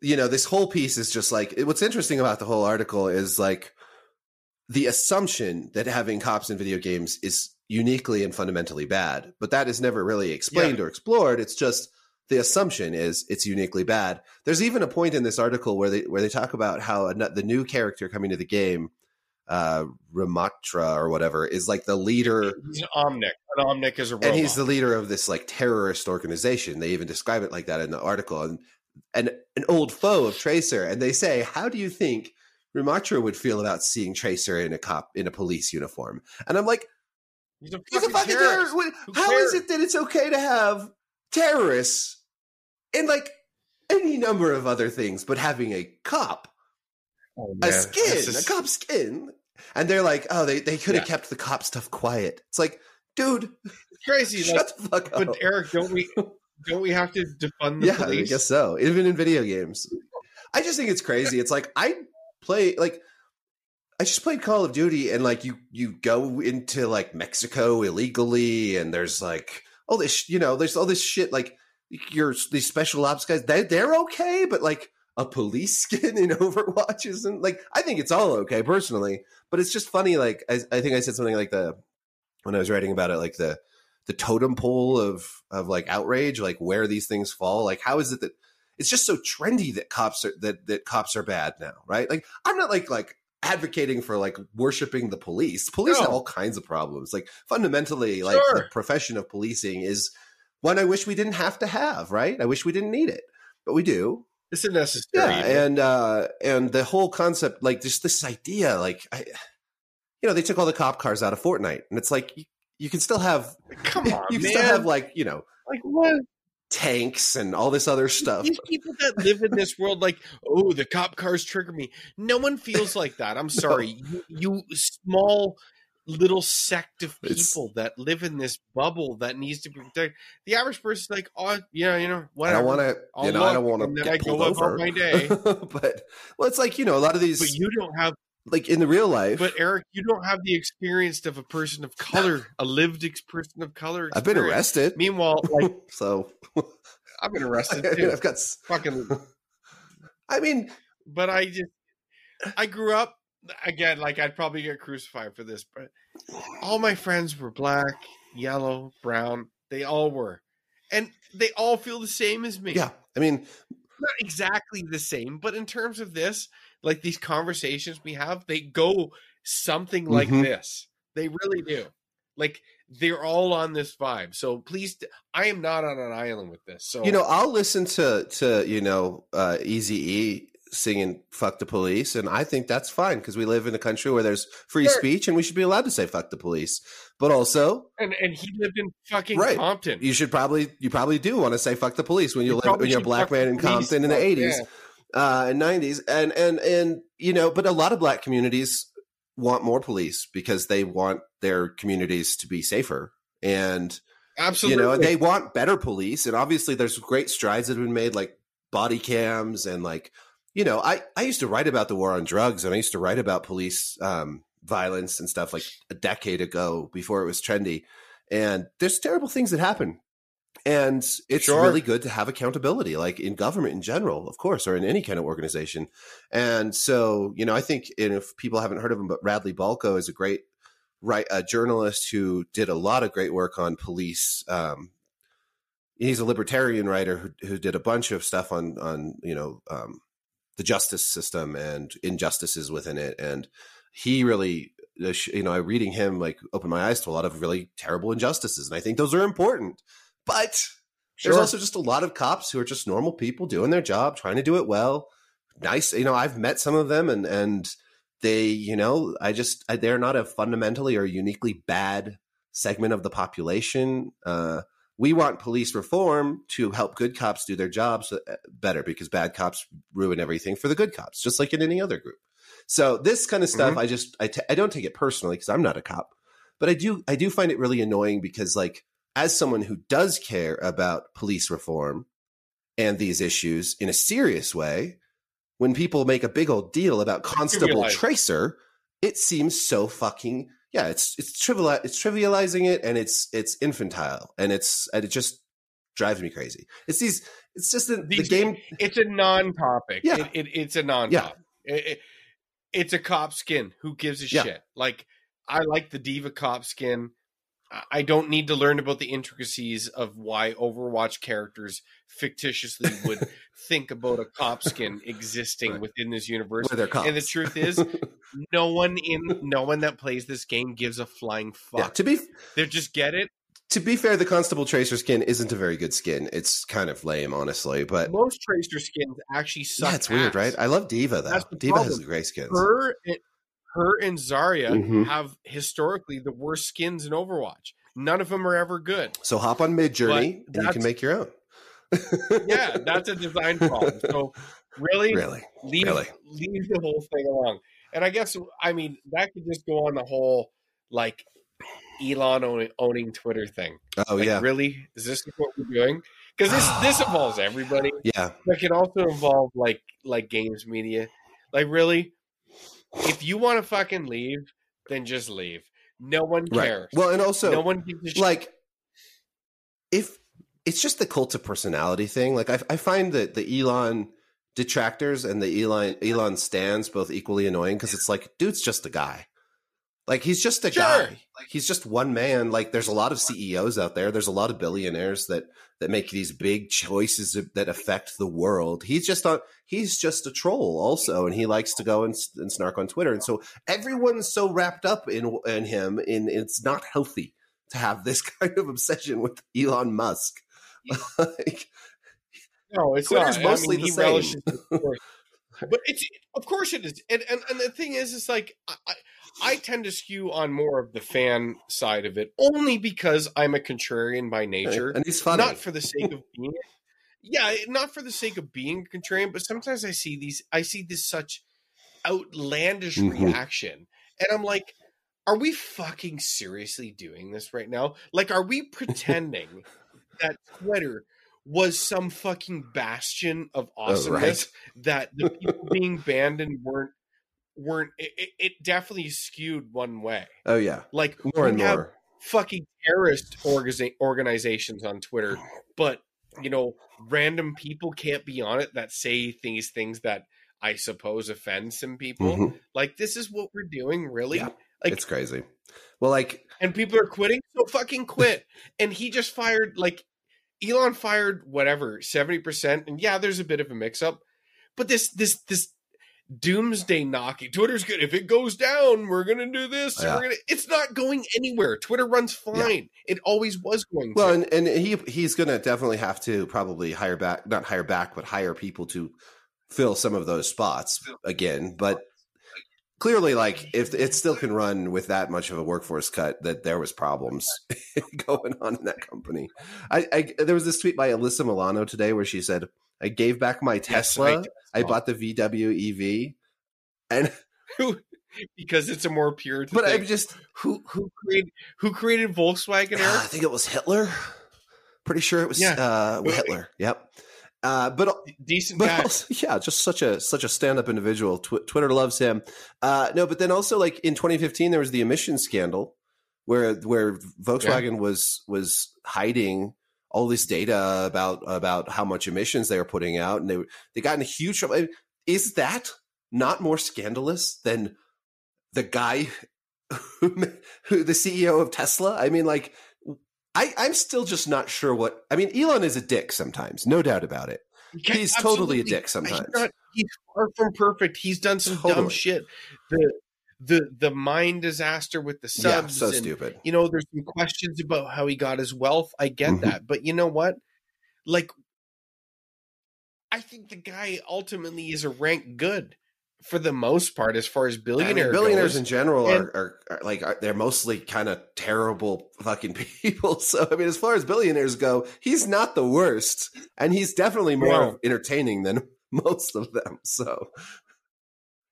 Speaker 2: you know, this whole piece is just like what's interesting about the whole article is like the assumption that having cops in video games is uniquely and fundamentally bad, but that is never really explained or explored. It's just the assumption is it's uniquely bad. There's even a point in this article where they where they talk about how the new character coming to the game, uh, Ramatra or whatever, is like the leader
Speaker 1: He's an Omnic. An Omnic is a robot.
Speaker 2: and he's the leader of this like terrorist organization. They even describe it like that in the article, and and an old foe of Tracer. And they say, how do you think Ramatra would feel about seeing Tracer in a cop in a police uniform? And I'm like,
Speaker 1: he's a
Speaker 2: he's a
Speaker 1: fucking
Speaker 2: fucking
Speaker 1: terrorist.
Speaker 2: terrorist. How is it that it's okay to have terrorists in like any number of other things, but having a cop
Speaker 1: Oh,
Speaker 2: a skin, a cop skin. And they're like, oh, they, they could have
Speaker 1: Yeah.
Speaker 2: kept the cop stuff quiet. It's like, dude,
Speaker 1: It's crazy.
Speaker 2: shut
Speaker 1: Like,
Speaker 2: the fuck up.
Speaker 1: but Eric, don't we don't we have to defund the police?
Speaker 2: yeah,
Speaker 1: police?
Speaker 2: I guess so. Even in video games, I just think it's crazy. It's like I play like I just played Call of Duty, and like you you go into like Mexico illegally, and there's like all this, you know, there's all this shit like your these special ops guys, they they're okay, but like a police skin in Overwatch isn't like I think it's all okay personally, but it's just funny. Like I, I think I said something like the when I was writing about it, like the the totem pole of of like outrage, like where these things fall. Like how is it that it's just so trendy that cops are that that cops are bad now, right? Like I'm not like like advocating for like worshiping the police. Police
Speaker 1: No.
Speaker 2: have all kinds of problems. Like fundamentally, like
Speaker 1: Sure.
Speaker 2: the profession of policing is one I wish we didn't have to have, right? I wish we didn't need it, but we do.
Speaker 1: It's a necessary.
Speaker 2: Yeah,
Speaker 1: evil.
Speaker 2: and uh and the whole concept, like just this idea, like I, you know, they took all the cop cars out of Fortnite, and it's like you, you can still have
Speaker 1: come on,
Speaker 2: you can
Speaker 1: man.
Speaker 2: still have like you know
Speaker 1: like what?
Speaker 2: tanks and all this other stuff.
Speaker 1: These people that live in this world, like, oh, the cop cars trigger me. No one feels like that. I'm sorry. You, you small little sect of
Speaker 2: It's-
Speaker 1: people that live in this bubble that needs to be protected. The average person's like, oh, yeah, you know,
Speaker 2: I
Speaker 1: whatever.
Speaker 2: don't want to, you know, I don't want to
Speaker 1: then I
Speaker 2: pulled over.
Speaker 1: my day.
Speaker 2: but well, it's like you know, a lot of these,
Speaker 1: But you don't have,
Speaker 2: like in the real life.
Speaker 1: but Eric, you don't have the experience of a person of color, a lived ex- person of color.
Speaker 2: I've been arrested,
Speaker 1: Meanwhile, like,
Speaker 2: so
Speaker 1: I've been arrested too.
Speaker 2: I've got.
Speaker 1: Fucking
Speaker 2: I mean,
Speaker 1: but I just I grew up again like I'd probably get crucified for this, but all my friends were black, yellow, brown. They all were, and they all feel the same as me.
Speaker 2: yeah. I mean,
Speaker 1: not exactly the same, but in terms of this, like these conversations we have, they go something like
Speaker 2: Mhm.
Speaker 1: this. They really do. Like they're all on this vibe. So please, I am not on an island with this. So
Speaker 2: you know, I'll listen to to you know, uh, Easy E singing "fuck the police," and I think that's fine because we live in a country where there's free
Speaker 1: Sure.
Speaker 2: speech and we should be allowed to say "fuck the police." But also,
Speaker 1: and and he lived in fucking
Speaker 2: Right.
Speaker 1: Compton.
Speaker 2: you should probably you probably do want to say "fuck the police" when you,
Speaker 1: you
Speaker 2: live when you're a black man in. Compton in the '80s.
Speaker 1: yeah.
Speaker 2: uh, and 90s and and and you know but a lot of black communities want more police because they want their communities to be safer and
Speaker 1: Absolutely.
Speaker 2: you know they want better police and obviously there's great strides that have been made like body cams and like you know i i used to write about the war on drugs and i used to write about police um violence and stuff like a decade ago before it was trendy and there's terrible things that happen and it's
Speaker 1: Sure.
Speaker 2: really good to have accountability like in government in general of course or in any kind of organization and so you know i think and if people haven't heard of him but radley balko is a great right a journalist who did a lot of great work on police um he's a libertarian writer who, who did a bunch of stuff on on you know um the justice system and injustices within it. And he really you know reading him like opened my eyes to a lot of really terrible injustices and i think those are important. But there's also just a lot of cops who are just normal people doing their job trying to do it well. Nice you know i've met some of them and and they you know i just I, they're not a fundamentally or uniquely bad segment of the population. Uh we want police reform to help good cops do their jobs uh, better because bad cops ruin everything for the good cops just like in any other group. So this kind of stuff i just I t- I don't take it personally because i'm not a cop but i do i do find it really annoying because like as someone who does care about police reform and these issues in a serious way when people make a big old deal about constable tracer it seems so fucking yeah it's it's trivial it's trivializing it and it's it's infantile and it's and it just drives me crazy it's these it's just the, the game
Speaker 1: it's a non-topic.
Speaker 2: Yeah.
Speaker 1: It, it, it's a non-topic. It- it- it's a cop skin. Who gives a
Speaker 2: Yeah.
Speaker 1: shit? Like I like the D.Va cop skin. I- don't need to learn about the intricacies of why Overwatch characters fictitiously would think about a cop skin existing
Speaker 2: Right.
Speaker 1: within this universe.
Speaker 2: where they're cops
Speaker 1: And the truth is, no one in no one that plays this game gives a flying fuck.
Speaker 2: yeah to be
Speaker 1: They just get it.
Speaker 2: to be fair the constable tracer skin isn't a very good skin it's kind of lame honestly but
Speaker 1: Most tracer skins actually suck.
Speaker 2: yeah weird right i love D.Va though
Speaker 1: That's
Speaker 2: D.Va has
Speaker 1: problem.
Speaker 2: great skins
Speaker 1: her and- her and Zarya
Speaker 2: Mhm.
Speaker 1: have historically the worst skins in Overwatch. None of them are ever good.
Speaker 2: so hop on
Speaker 1: Midjourney
Speaker 2: and you can make your own
Speaker 1: Yeah, that's a design problem. So really,
Speaker 2: really
Speaker 1: leave
Speaker 2: really.
Speaker 1: leave the whole thing alone. And I guess I mean that could just go on the whole like Elon owning, Twitter thing.
Speaker 2: oh
Speaker 1: Like,
Speaker 2: yeah
Speaker 1: really, is this what we're doing? Because this this involves everybody.
Speaker 2: yeah
Speaker 1: That can also involve like like games media. Like really, if you want to fucking leave, then just leave. No one
Speaker 2: right
Speaker 1: cares.
Speaker 2: well and also
Speaker 1: no one gives a shit.
Speaker 2: like if it's just the cult of personality thing. Like I, I find that the Elon detractors and the Elon Elon stands both equally annoying because it's like, dude's just a guy. Like he's just a
Speaker 1: Sure.
Speaker 2: guy. Like he's just one man. Like there's a lot of CEOs out there. There's a lot of billionaires that that make these big choices that affect the world. He's just a he's just a troll also, and he likes to go and, and snark on Twitter. And so everyone's so wrapped up in in him, In it's not healthy to have this kind of obsession with Elon Musk. like,
Speaker 1: No, it's
Speaker 2: Twitter's
Speaker 1: not.
Speaker 2: mostly
Speaker 1: I mean,
Speaker 2: the
Speaker 1: he
Speaker 2: same.
Speaker 1: of course. but it's of course it is. And and, and the thing is, it's like I, I tend to skew on more of the fan side of it, only because I'm a contrarian by nature,
Speaker 2: and he's funny.
Speaker 1: not for the sake of being. Yeah, not for the sake of being a contrarian, but sometimes I see these. I see this such outlandish
Speaker 2: Mhm.
Speaker 1: reaction, and I'm like. Are we fucking seriously doing this right now? Like, are we pretending that Twitter was some fucking bastion of
Speaker 2: Oh,
Speaker 1: awesomeness that the people being banned and weren't weren't it, it- it definitely skewed one way
Speaker 2: oh yeah,
Speaker 1: like
Speaker 2: more and more.
Speaker 1: fucking terrorist organiza- organizations on twitter but you know random people can't be on it that say these things that i suppose offend some people
Speaker 2: Mhm.
Speaker 1: like this is what we're doing really
Speaker 2: Yeah.
Speaker 1: like
Speaker 2: it's crazy. Well, like
Speaker 1: and people are quitting so fucking quit and he just fired like elon fired whatever 70% and yeah there's a bit of a mix up but this this this doomsday knocking twitter's good if it goes down we're gonna do this
Speaker 2: Yeah.
Speaker 1: we're gonna it's not going anywhere twitter runs fine it always was going
Speaker 2: Well,
Speaker 1: to
Speaker 2: and, and he he's going to definitely have to probably hire back, not hire back, but hire people to fill some of those spots again. But clearly, like if it still can run with that much of a workforce cut, that there was problems going on in that company. I, I there was this tweet by Alyssa Milano today where she said, "I gave back my
Speaker 1: Yes,
Speaker 2: Tesla.
Speaker 1: I-
Speaker 2: bought the VW EV." And
Speaker 1: because it's a more pure
Speaker 2: but
Speaker 1: thing.
Speaker 2: I'm just
Speaker 1: who who created who created volkswagen
Speaker 2: I think it was Hitler. Pretty sure it was
Speaker 1: Yeah.
Speaker 2: uh. Hitler. Yep. Uh, but
Speaker 1: decent
Speaker 2: but
Speaker 1: guy
Speaker 2: also, yeah, just such a such a stand up individual. Tw- Twitter loves him. Uh, no, but then also like in 2015 there was the emissions scandal where where Volkswagen was was hiding all this data about about how much emissions they were putting out, and they they got in a huge trouble. Is that not more scandalous than the guy who, who the CEO of Tesla? I mean, like. I, I'm still just not sure what. I mean, Elon is a dick sometimes, no doubt about it. He's totally a
Speaker 1: absolutely.
Speaker 2: dick
Speaker 1: He's,
Speaker 2: sometimes.
Speaker 1: not, he's far from perfect. He's done some dumb shit. The the the mine disaster with the subs.
Speaker 2: yeah, so
Speaker 1: and,
Speaker 2: stupid.
Speaker 1: You know, there's some questions about how he got his wealth. I get
Speaker 2: Mhm.
Speaker 1: that, but you know what? Like, I think the guy ultimately is a rank good for the most part, as far as
Speaker 2: I mean,
Speaker 1: billionaire
Speaker 2: billionaires
Speaker 1: goes.
Speaker 2: in general
Speaker 1: And-
Speaker 2: are, are, are like are, they're mostly kind of terrible fucking people. So I mean, as far as billionaires go, he's not the worst, and he's definitely more
Speaker 1: No.
Speaker 2: entertaining than most of them. So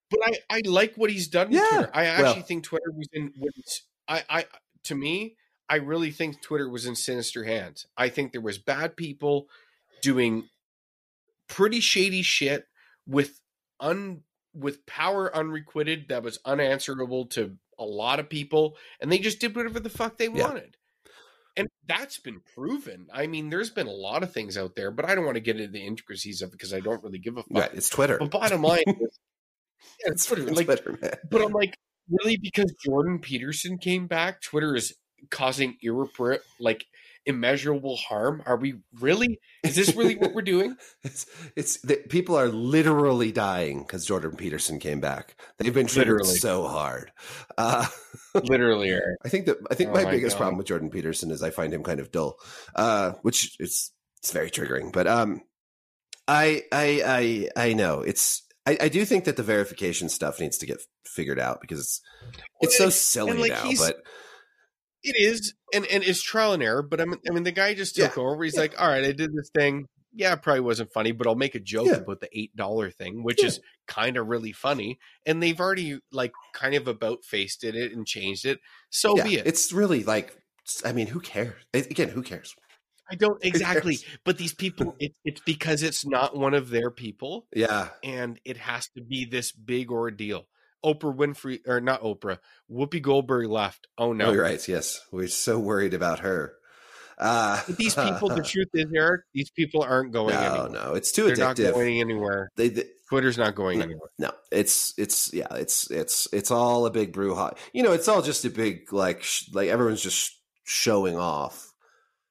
Speaker 1: but I, I like what he's done with
Speaker 2: Yeah,
Speaker 1: Twitter. I actually
Speaker 2: well-
Speaker 1: think Twitter was in was I, I to me, I really think Twitter was in sinister hands. I think there was bad people doing pretty shady shit with un with power unrequited that was unanswerable to a lot of people, and they just did whatever the fuck they
Speaker 2: Yeah.
Speaker 1: wanted. And that's been proven. I mean, there's been a lot of things out there, but I don't want to get into the intricacies of it because I don't really give a fuck.
Speaker 2: right, it's Twitter.
Speaker 1: But bottom line is, yeah, it's Twitter.
Speaker 2: It's
Speaker 1: Like,
Speaker 2: Twitter, man.
Speaker 1: but I'm like, really, because Jordan Peterson came back, Twitter is causing irrepar like immeasurable harm. Are we really? Is this really what we're doing?
Speaker 2: It's it's the, people are literally dying because Jordan Peterson came back. They've been triggered
Speaker 1: Literally.
Speaker 2: so hard. Uh,
Speaker 1: Literally,
Speaker 2: I think that I think
Speaker 1: Oh
Speaker 2: my,
Speaker 1: my
Speaker 2: biggest
Speaker 1: God.
Speaker 2: problem with Jordan Peterson is I find him kind of dull, uh, which is it's very triggering. But um, I I I I know it's I, I do think that the verification stuff needs to get figured out because it's it's so silly
Speaker 1: like,
Speaker 2: now. But
Speaker 1: It is, and and it's trial and error. But I mean, I mean, the guy just took
Speaker 2: Yeah,
Speaker 1: over. He's
Speaker 2: yeah.
Speaker 1: like, all right, I did this thing. Yeah, it probably wasn't funny, but I'll make a joke
Speaker 2: Yeah.
Speaker 1: about the eight dollar thing, which is kind of really funny. And they've already like kind of about faced it and changed it. So
Speaker 2: yeah,
Speaker 1: be it.
Speaker 2: it's really like I mean, who cares? Again, who cares?
Speaker 1: I don't exactly, but these people, it, it's because it's not one of their people,
Speaker 2: Yeah,
Speaker 1: and it has to be this big ordeal. Oprah Winfrey, or not Oprah, Whoopi Goldberg left. Oh no,
Speaker 2: Oh, you're right. Yes, we're so worried about her. Uh,
Speaker 1: these people, the truth is, Eric, these people aren't going
Speaker 2: no,
Speaker 1: anywhere.
Speaker 2: no, it's too
Speaker 1: They're not going anywhere.
Speaker 2: they, they,
Speaker 1: Twitter's not going anywhere.
Speaker 2: no, it's it's yeah, it's it's it's all a big brouhaha. You know, it's all just a big like sh- like everyone's just showing off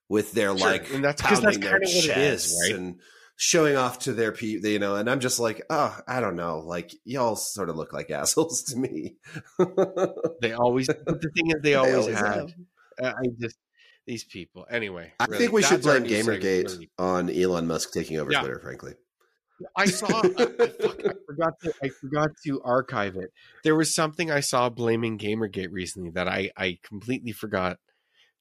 Speaker 2: with their
Speaker 1: Sure,
Speaker 2: like
Speaker 1: and that's- 'cause that's
Speaker 2: pounding their
Speaker 1: kinda what it is,
Speaker 2: chests
Speaker 1: right?
Speaker 2: And showing off to their people, you know, and I'm just like, oh, I don't know, like y'all sort of look like assholes to me.
Speaker 1: They always. but the thing is, they always,
Speaker 2: always
Speaker 1: had.
Speaker 2: have.
Speaker 1: Uh, I just these people. Anyway,
Speaker 2: I
Speaker 1: really,
Speaker 2: think we should blame Gamergate
Speaker 1: really.
Speaker 2: on Elon Musk taking over
Speaker 1: Yeah.
Speaker 2: Twitter. Frankly,
Speaker 1: I saw. I, I, fuck, I forgot to. I forgot to archive it. There was something I saw blaming Gamergate recently that I I completely forgot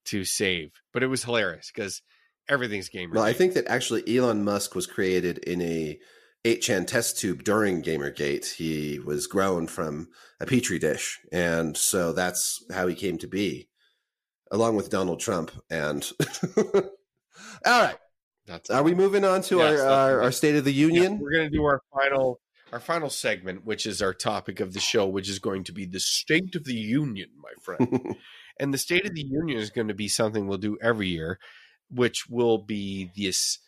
Speaker 1: to save, but it was hilarious because everything's Gamergate.
Speaker 2: well, I think that actually Elon Musk was created in a 8chan test tube during Gamergate. He was grown from a petri dish, and so that's how he came to be, along with Donald Trump. And all right,
Speaker 1: that's
Speaker 2: are we moving on to
Speaker 1: Yes,
Speaker 2: our, our our State of the
Speaker 1: Yeah,
Speaker 2: Union?
Speaker 1: we're going to do our final our final segment, which is our topic of the show, which is going to be the State of the Union, my friend. and the State of the Union is going to be something we'll do every year, which will be this.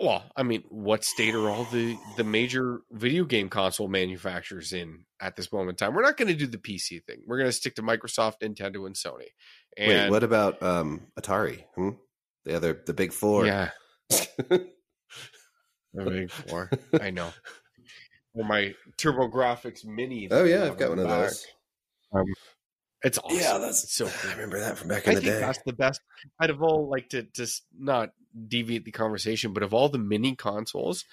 Speaker 1: Well, I mean, what state are all the the major video game console manufacturers in at this moment in time? We're not going to do the PC thing. We're going to stick to Microsoft, Nintendo, and Sony. And
Speaker 2: Wait, what about um, Atari? Hmm? The other, the big four.
Speaker 1: Yeah, the big four. I know. Or my TurboGrafx Mini.
Speaker 2: oh yeah, I've got one
Speaker 1: the
Speaker 2: of
Speaker 1: back.
Speaker 2: those.
Speaker 1: It's awesome.
Speaker 2: Yeah, that's
Speaker 1: It's so
Speaker 2: I remember that from back
Speaker 1: I
Speaker 2: in the
Speaker 1: think
Speaker 2: day.
Speaker 1: that's the best out of all. Like to just not deviate the conversation, but of all the mini consoles,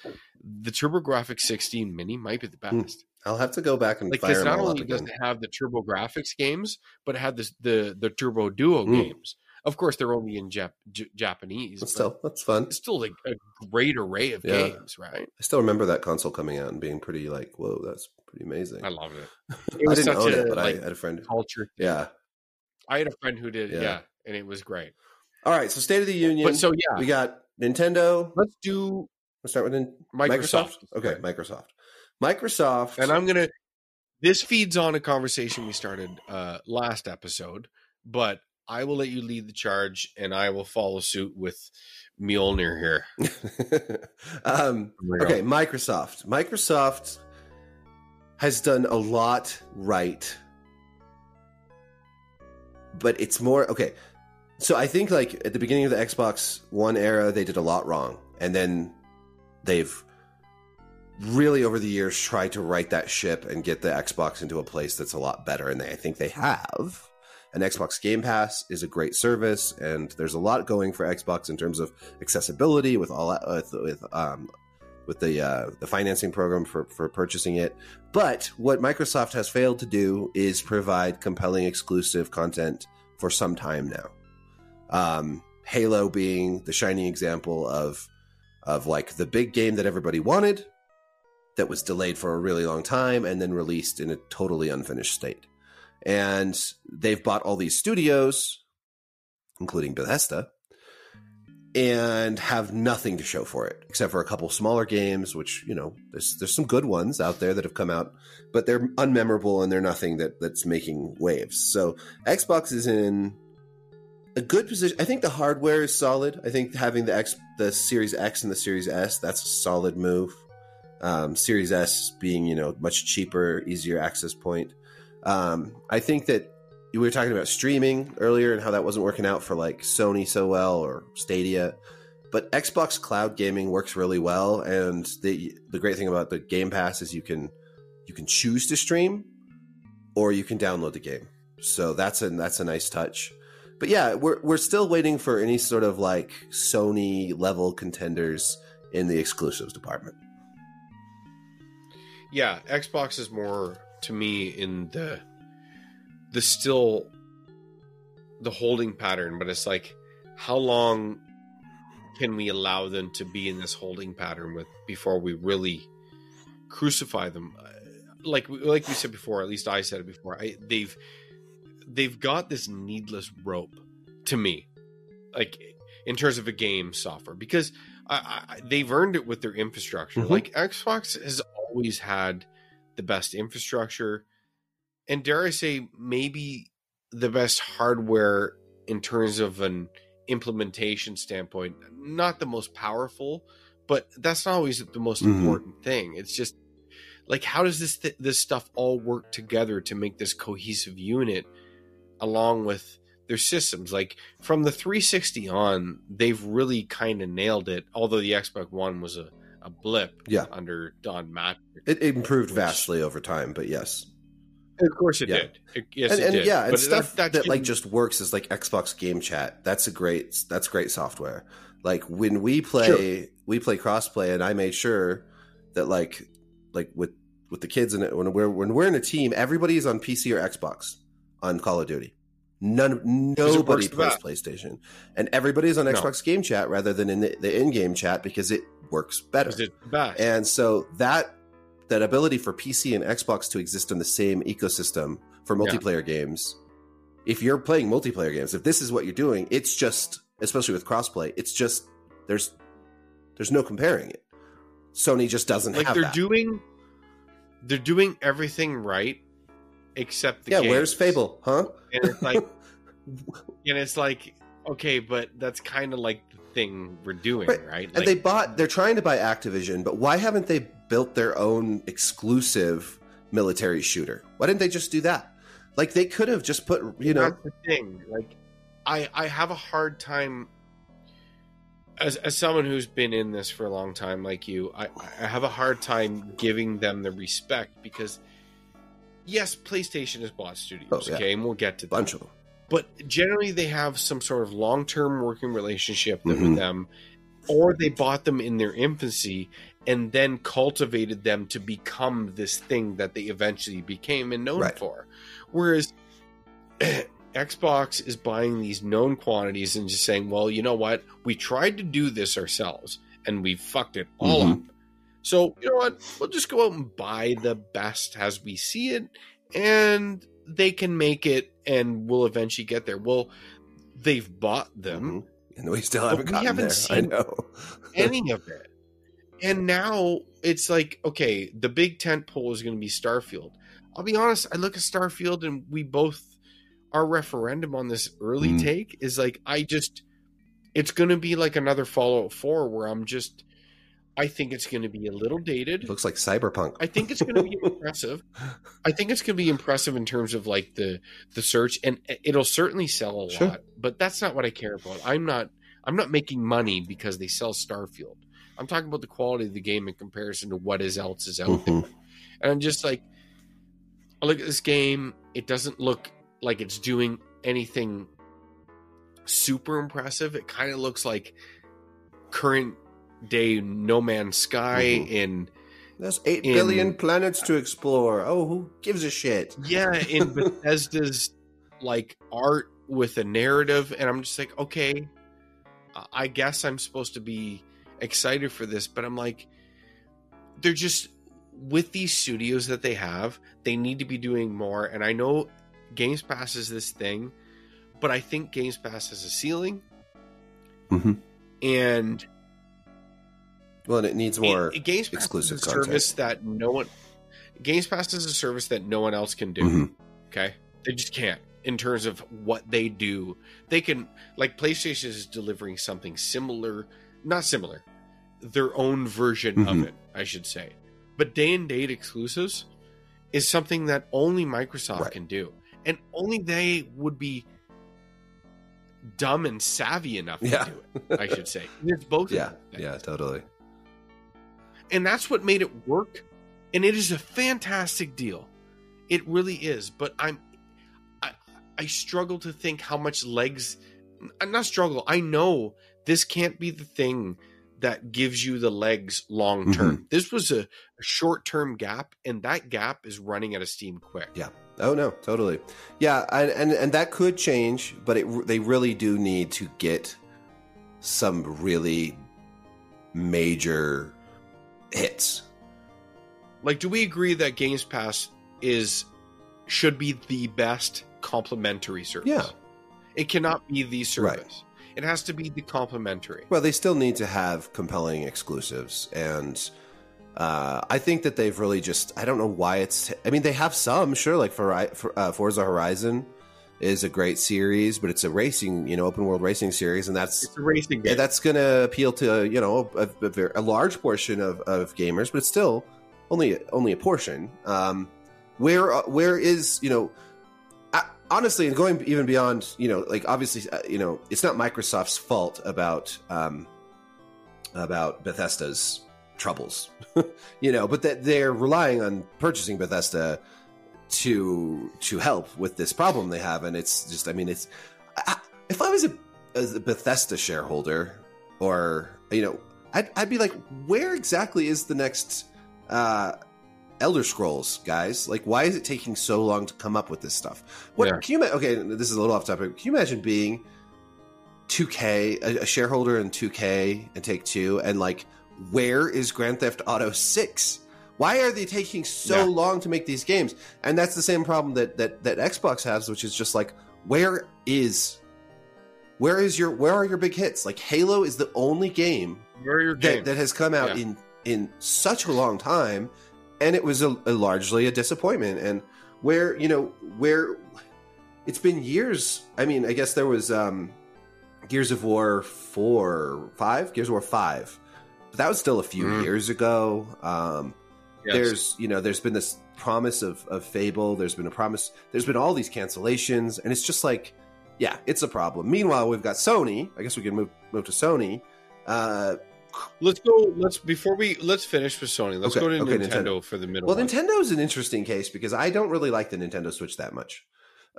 Speaker 1: the TurboGrafx 16 Mini might be the
Speaker 2: Hmm.
Speaker 1: best.
Speaker 2: I'll have to go back and
Speaker 1: Like because not only does it have the TurboGrafx games, but it had this the the Turbo Duo
Speaker 2: Mm.
Speaker 1: games. Of course, they're only in Jap- J- Japanese.
Speaker 2: But
Speaker 1: but
Speaker 2: still, that's fun.
Speaker 1: it's still like a great array of
Speaker 2: Yeah.
Speaker 1: games, right?
Speaker 2: I still remember that console coming out and being pretty like, whoa, that's pretty amazing.
Speaker 1: I loved it.
Speaker 2: I
Speaker 1: It was
Speaker 2: didn't
Speaker 1: such
Speaker 2: own
Speaker 1: a,
Speaker 2: it, but
Speaker 1: like,
Speaker 2: I had a friend.
Speaker 1: culture.
Speaker 2: Yeah.
Speaker 1: I had a friend who did,
Speaker 2: Yeah.
Speaker 1: yeah, and it was great.
Speaker 2: All right. So State of the Union.
Speaker 1: But so yeah,
Speaker 2: we got Nintendo.
Speaker 1: let's do
Speaker 2: Let's start with Nin-
Speaker 1: Microsoft.
Speaker 2: Okay, Microsoft. Microsoft.
Speaker 1: And I'm gonna. This feeds on a conversation we started uh, last episode, but I will let you lead the charge, and I will follow suit with Mjolnir here.
Speaker 2: um,
Speaker 1: Here we go.
Speaker 2: okay, Microsoft. Microsoft has done a lot right, but it's more okay. So I think like at the beginning of the Xbox One era, they did a lot wrong, and then they've really over the years tried to right that ship and get the Xbox into a place that's a lot better, and they, I think they have. And Xbox Game Pass is a great service, and there's a lot going for Xbox in terms of accessibility with all with, with um with the uh, the financing program for for purchasing it. But what Microsoft has failed to do is provide compelling exclusive content for some time now. Um, Halo being the shining example of of like the big game that everybody wanted that was delayed for a really long time and then released in a totally unfinished state. And they've bought all these studios, including Bethesda, and have nothing to show for it except for a couple smaller games which you know there's there's some good ones out there that have come out but they're unmemorable and they're nothing that that's making waves. So xbox is in a good position. I think the hardware is solid. I think having the x the series x and the series s that's a solid move. Um, series s being you know much cheaper easier access point. Um, i think that we were talking about streaming earlier and how that wasn't working out for like Sony so well or Stadia. But Xbox cloud gaming works really well and the the great thing about the Game Pass is you can you can choose to stream or you can download the game. So that's a that's a nice touch. But yeah, we're we're still waiting for any sort of like Sony level contenders in the exclusives department.
Speaker 1: Yeah, Xbox is more to me in the the still the holding pattern, but it's like how long can we allow them to be in this holding pattern with before we really crucify them? Uh, Like like we said before, at least I said it before. I, they've they've got this needless rope to me, like in terms of a game software, because I, I, they've earned it with their infrastructure.
Speaker 2: Mhm.
Speaker 1: Like Xbox has always had the best infrastructure, and dare I say, maybe the best hardware in terms of an implementation standpoint, not the most powerful, but that's not always the most
Speaker 2: Mhm.
Speaker 1: important thing. It's just like how does this th- this stuff all work together to make this cohesive unit along with their systems like from the 360 on they've really kind of nailed it although the xbox one was a, a blip
Speaker 2: Yeah.
Speaker 1: under don matt
Speaker 2: It, it improved
Speaker 1: Which-
Speaker 2: vastly over time, but yes.
Speaker 1: Of course it
Speaker 2: Yeah.
Speaker 1: did It- yes
Speaker 2: and,
Speaker 1: it
Speaker 2: and
Speaker 1: did
Speaker 2: yeah, and
Speaker 1: But
Speaker 2: stuff that, like
Speaker 1: shouldn't-
Speaker 2: just works is like Xbox Game Chat. That's a great that's great software. Like when we play we play crossplay, and I made sure that like like with with the kids and it when we're when we're in a team, everybody's on PC or Xbox on Call of Duty. None nobody plays
Speaker 1: best.
Speaker 2: PlayStation, and everybody's on
Speaker 1: No.
Speaker 2: Xbox Game Chat rather than in the, the in-game chat because it works better.
Speaker 1: is the best
Speaker 2: And so that that ability for PC and Xbox to exist in the same ecosystem for
Speaker 1: Yeah.
Speaker 2: multiplayer games, if you're playing multiplayer games, if this is what you're doing, it's just especially with crossplay, it's just there's there's no comparing it. Sony just doesn't
Speaker 1: like
Speaker 2: have
Speaker 1: they're
Speaker 2: that.
Speaker 1: doing they're doing everything right except the
Speaker 2: yeah,
Speaker 1: games.
Speaker 2: where's Fable, huh?
Speaker 1: and it's like and it's like okay but that's kind of like the thing we're doing
Speaker 2: Right.
Speaker 1: right,
Speaker 2: and
Speaker 1: Like,
Speaker 2: they bought they're trying to buy Activision, but why haven't they built their own exclusive military shooter? Why didn't they just do that? Like they could have just put, you know,
Speaker 1: that's the thing like i i have a hard time as as someone who's been in this for a long time like you i i have a hard time giving them the respect because yes playstation has bought studios
Speaker 2: Oh, yeah.
Speaker 1: okay and we'll get to
Speaker 2: a
Speaker 1: that
Speaker 2: bunch of them.
Speaker 1: but generally they have some sort of long-term working relationship
Speaker 2: Mhm.
Speaker 1: with them or they bought them in their infancy and then cultivated them to become this thing that they eventually became and known
Speaker 2: Right.
Speaker 1: for whereas xbox is buying these known quantities and just saying well you know what we tried to do this ourselves and we fucked it all
Speaker 2: Mhm.
Speaker 1: up so you know what we'll just go out and buy the best as we see it and they can make it and we'll eventually get there well they've bought them
Speaker 2: Mhm. And we still haven't
Speaker 1: we
Speaker 2: gotten
Speaker 1: haven't
Speaker 2: there.
Speaker 1: seen-
Speaker 2: I know.
Speaker 1: any of it and now it's like okay the big tent pole is going to be starfield i'll be honest i look at starfield and we both our referendum on this early
Speaker 2: Mm.
Speaker 1: take is like i just it's going to be like another fallout 4 where i'm just i think it's going to be a little dated
Speaker 2: It looks like cyberpunk.
Speaker 1: I think it's going to be impressive. I think it's going to be impressive in terms of like the the search, and it'll certainly sell a
Speaker 2: Sure.
Speaker 1: lot. But that's not what I care about. I'm not I'm not making money because they sell Starfield. I'm talking about the quality of the game in comparison to what is else is out there.
Speaker 2: Mhm.
Speaker 1: And I'm just like, I look at this game. It doesn't look like it's doing anything super impressive. It kind of looks like current day No Man's Sky
Speaker 2: Mhm.
Speaker 1: in
Speaker 2: There's eight
Speaker 1: in-
Speaker 2: billion planets to explore. Oh, who gives a shit?
Speaker 1: yeah in bethesda's like art with a narrative and i'm just like okay I- i guess i'm supposed to be excited for this but i'm like they're just with these studios that they have they need to be doing more and i know games pass is this thing but i think games pass has a ceiling
Speaker 2: Mhm.
Speaker 1: and
Speaker 2: Well, and it needs more.
Speaker 1: it, Games Pass
Speaker 2: exclusive
Speaker 1: is a
Speaker 2: content.
Speaker 1: service that no one Games Pass is a service that no one else can do.
Speaker 2: Mhm.
Speaker 1: Okay, they just can't in terms of what they do. They can like PlayStation is delivering something similar, not similar, their own version of
Speaker 2: Mhm.
Speaker 1: it, I should say. But day and date exclusives is something that only Microsoft
Speaker 2: Right.
Speaker 1: can do, and only they would be dumb and savvy enough
Speaker 2: Yeah.
Speaker 1: to do it. I should say it's both.
Speaker 2: yeah, yeah, totally.
Speaker 1: and that's what made it work and it is a fantastic deal it really is but i'm i i struggle to think how much legs n- not struggle i know this can't be the thing that gives you the legs long mm-hmm. term this was a, a short term gap and that gap is running out of steam quick
Speaker 2: Yeah. Oh no, totally. Yeah, and and, and that could change, but it they really do need to get some really major hits.
Speaker 1: like do we agree that games pass is should be the best complementary service
Speaker 2: Yeah.
Speaker 1: it cannot be the service it has to be the complementary
Speaker 2: Well, they still need to have compelling exclusives, and uh, I think that they've really just I don't know why it's. I mean, they have some sure, like for, for uh, Forza Horizon is a great series, but it's a racing, you know, open world racing series, and that's
Speaker 1: It's a racing
Speaker 2: yeah,
Speaker 1: game.
Speaker 2: that's going to appeal to you know a, a, a large portion of, of gamers, but it's still only only a portion. Um, where uh, where is you know honestly, and going even beyond, you know, like obviously, uh, you know, it's not Microsoft's fault about um, about Bethesda's troubles, you know, but that they're relying on purchasing Bethesda to to help with this problem they have, and it's just, I mean, it's I, if I was a, a Bethesda shareholder, or you know, I'd, I'd be like, where exactly is the next uh, Elder Scrolls, guys? Like, why is it taking so long to come up with this stuff? What
Speaker 1: Yeah.
Speaker 2: can you? Okay, this is a little off topic. Can you imagine being 2K, a, a shareholder in 2K and Take Two, and like, where is Grand Theft Auto Six? Why are they taking so
Speaker 1: Yeah.
Speaker 2: long to make these games? And that's the same problem that that that Xbox has, which is just like, where is where is your where are your big hits? Like Halo is the only game
Speaker 1: Where are your
Speaker 2: that, that has come out
Speaker 1: Yeah.
Speaker 2: in in such a long time and it was a, a largely a disappointment. And where you know where it's been years i mean i guess there was um gears of war 4 5 gears of war 5 but that was still a few
Speaker 1: Mhm.
Speaker 2: years ago. Um
Speaker 1: Yes.
Speaker 2: there's you know there's been this promise of, of fable. There's been a promise there's been all these cancellations and it's just like yeah it's a problem. Meanwhile we've got sony. I guess we can move move to sony. Uh
Speaker 1: Let's go. Let's before we let's finish with Sony. Let's
Speaker 2: Okay,
Speaker 1: go to
Speaker 2: okay,
Speaker 1: Nintendo,
Speaker 2: Nintendo.
Speaker 1: for the middle.
Speaker 2: well
Speaker 1: one.
Speaker 2: nintendo's an interesting case because i don't really like the nintendo switch that much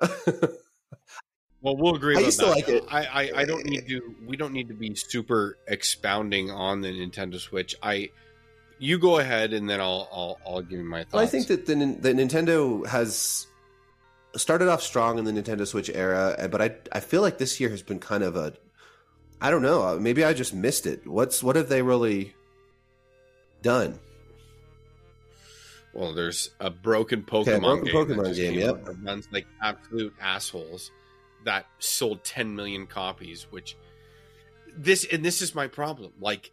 Speaker 1: Well, we'll agree.
Speaker 2: I used to like it.
Speaker 1: I, I, I don't need to. We don't need to be super expounding on the Nintendo Switch. I, you go ahead, and then I'll I'll, I'll give you my thoughts.
Speaker 2: Well, I think that the, the Nintendo has started off strong in the Nintendo Switch era, but I I feel like this year has been kind of a I don't know. uh, Maybe I just missed it. What's what have they really done?
Speaker 1: Well, there's a broken Pokemon
Speaker 2: Okay, broken
Speaker 1: game.
Speaker 2: Pokemon game, yep.
Speaker 1: that runs like absolute assholes that sold 10 million copies. Which this and this is my problem. Like,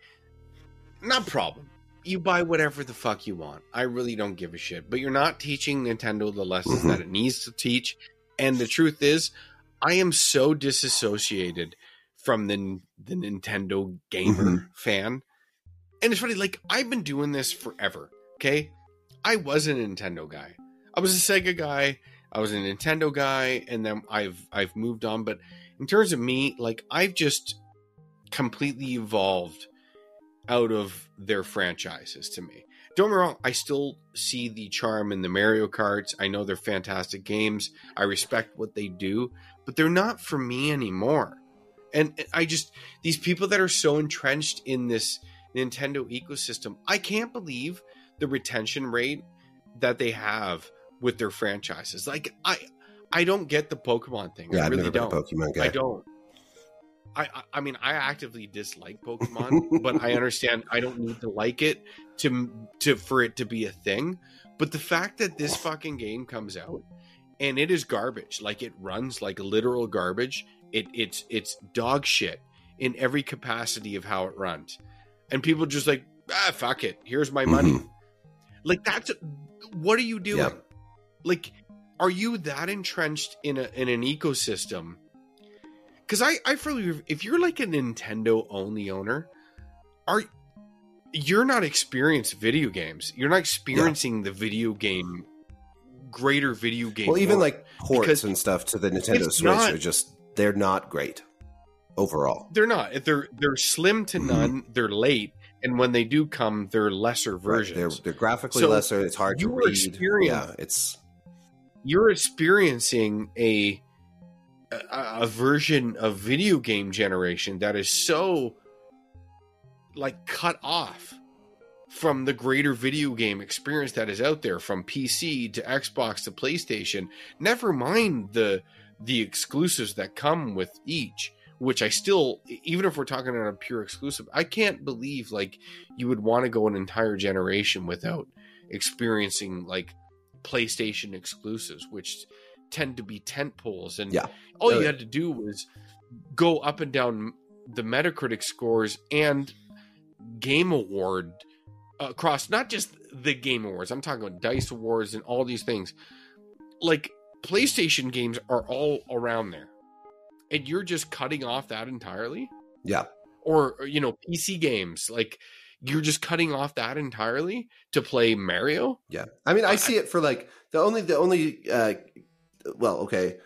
Speaker 1: not problem. You buy whatever the fuck you want. I really don't give a shit. But you're not teaching Nintendo the lessons
Speaker 2: Mhm.
Speaker 1: that it needs to teach. And the truth is, I am so disassociated from the the Nintendo gamer
Speaker 2: Mhm.
Speaker 1: fan. And it's funny, like I've been doing this forever. Okay, I was a Nintendo guy. I was a Sega guy. I was a Nintendo guy, and then I've I've moved on. But in terms of me, like I've just completely evolved out of their franchises. To me, don't get me wrong. I still see the charm in the Mario Karts. I know they're fantastic games. I respect what they do, but they're not for me anymore. And I just these people that are so entrenched in this Nintendo ecosystem, I can't believe the retention rate that they have with their franchises. Like I I don't get the Pokemon thing.
Speaker 2: Yeah,
Speaker 1: I really don't.
Speaker 2: Pokemon guy.
Speaker 1: I don't. I, I I mean I actively dislike Pokemon, but I understand I don't need to like it to to for it to be a thing. But the fact that this fucking game comes out and it is garbage, like it runs like literal garbage. It it's it's dog shit in every capacity of how it runs, and people just like ah fuck it, here's my money.
Speaker 2: Mhm.
Speaker 1: Like that's what are you doing?
Speaker 2: Yeah.
Speaker 1: Like, are you that entrenched in a in an ecosystem? Because I I feel if you're like a Nintendo only owner, are you're not experienced video games. You're not experiencing the video game greater video game.
Speaker 2: Well, even like ports and stuff to the Nintendo Switch
Speaker 1: not-
Speaker 2: are just they're not great overall.
Speaker 1: they're not. They're they're slim to
Speaker 2: Mhm.
Speaker 1: none. They're late, and when they do come, they're lesser
Speaker 2: Right,
Speaker 1: versions.
Speaker 2: They're they're graphically
Speaker 1: So
Speaker 2: lesser. It's hard to read. Yeah, it's
Speaker 1: you're experiencing a, a a version of video game generation that is so like cut off from the greater video game experience that is out there from PC to Xbox to PlayStation never mind the the exclusives that come with each which I still even if we're talking about a pure exclusive I can't believe like you would want to go an entire generation without experiencing like PlayStation exclusives, which tend to be tent poles. And
Speaker 2: Yeah.
Speaker 1: all
Speaker 2: Oh,
Speaker 1: you had to do was go up and down the Metacritic scores and Game Award across not just the Game Awards. I'm talking about Dice Awards and all these things. Like PlayStation games are all around there, and you're just cutting off that entirely,
Speaker 2: Yeah.
Speaker 1: or you know PC games like you're just cutting off that entirely to play Mario.
Speaker 2: Yeah, I mean, I
Speaker 1: I-
Speaker 2: see it for like the only the only uh, well, okay,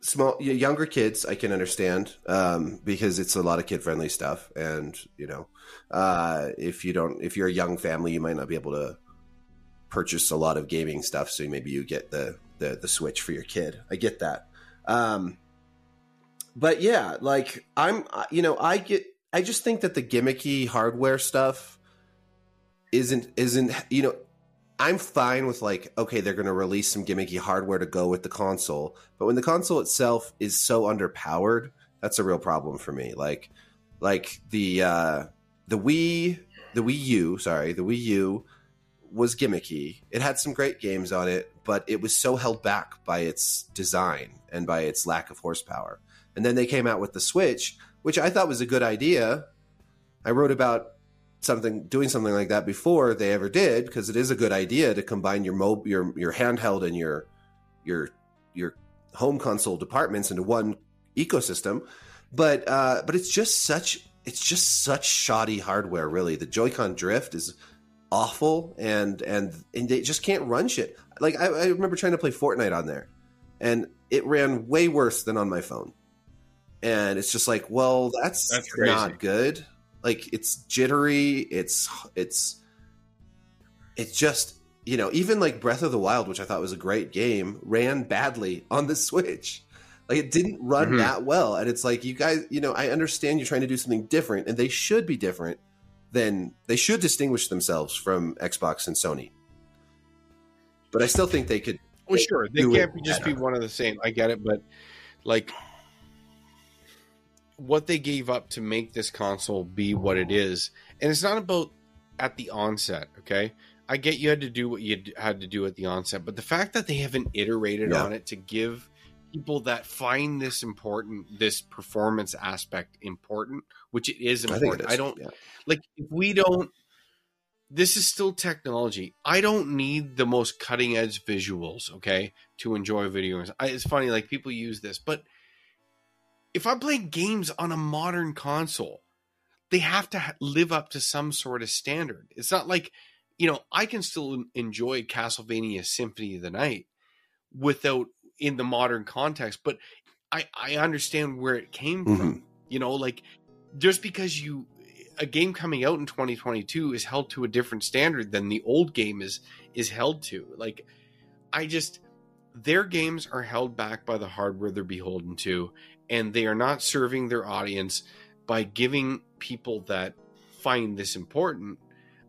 Speaker 2: small younger kids I can understand um, because it's a lot of kid friendly stuff, and you know, uh, if you don't, if you're a young family, you might not be able to purchase a lot of gaming stuff, so maybe you get the the the Switch for your kid. I get that, um, but yeah, like I'm, you know, I get, I just think that the gimmicky hardware stuff isn't isn't you know I'm fine with like, okay, they're going to release some gimmicky hardware to go with the console, but when the console itself is so underpowered, that's a real problem for me. Like, like the uh, the Wii, the Wii U, sorry, the Wii U was gimmicky. It had some great games on it, but it was so held back by its design and by its lack of horsepower. And then they came out with the Switch, which I thought was a good idea. I wrote about something doing something like that before they ever did because it is a good idea to combine your mob your your handheld and your your your home console departments into one ecosystem but uh but it's just such it's just such shoddy hardware really the joy-con drift is awful and and and they just can't run shit like I, I remember trying to play fortnite on there and it ran way worse than on my phone. And it's just like well that's,
Speaker 1: That's
Speaker 2: not good. Like it's jittery. It's it's it's just you know even like breath of the wild which i thought was a great game ran badly on the switch. Like it didn't run
Speaker 1: Mhm.
Speaker 2: that well. And it's like you guys you know i understand you're trying to do something different and they should be different then they should distinguish themselves from xbox and sony but i still think they could
Speaker 1: Well, sure, they can't be just be one of the same. I get it, but like what they gave up to make this console be what it is, and it's not about at the onset. Okay, I get you had to do what you had to do at the onset, but the fact that they haven't iterated
Speaker 2: Yeah.
Speaker 1: on it to give people that find this important, this performance aspect important, which it is
Speaker 2: i
Speaker 1: important.
Speaker 2: it
Speaker 1: I, don't
Speaker 2: yeah.
Speaker 1: like if we don't this is still technology. I don't need the most cutting edge visuals okay to enjoy video games. I, it's funny like people use this but if i'm playing games on a modern console they have to ha- live up to some sort of standard. It's not like you know i can still en- enjoy castlevania symphony of the night without in the modern context but i i understand where it came
Speaker 2: Mhm.
Speaker 1: from you know like just because you a game coming out in 2022 is held to a different standard than the old game is is held to like i just their games are held back by the hardware they're beholden to and they are not serving their audience by giving people that find this important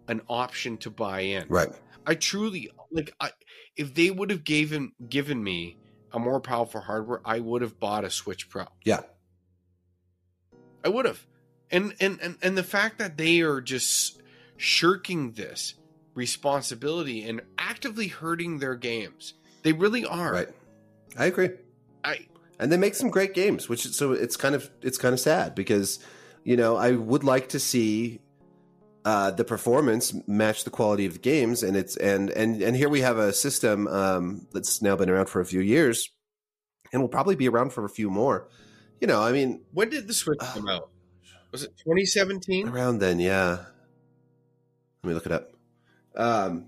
Speaker 1: an option to buy in
Speaker 2: right
Speaker 1: I truly like I if they would have given given me a more powerful hardware, I would have bought a Switch Pro.
Speaker 2: yeah
Speaker 1: I would have. And and and, and the fact that they are just shirking this responsibility and actively hurting their games. They really are.
Speaker 2: right i agree
Speaker 1: I
Speaker 2: and they make some great games which so it's kind of it's kind of sad because you know i would like to see uh, the performance match the quality of the games and it's and and and here we have a system um, that's now been around for a few years and will probably be around for a few more you know i mean
Speaker 1: when did the Switch come out? Was it 2017?
Speaker 2: around then yeah let me look it up um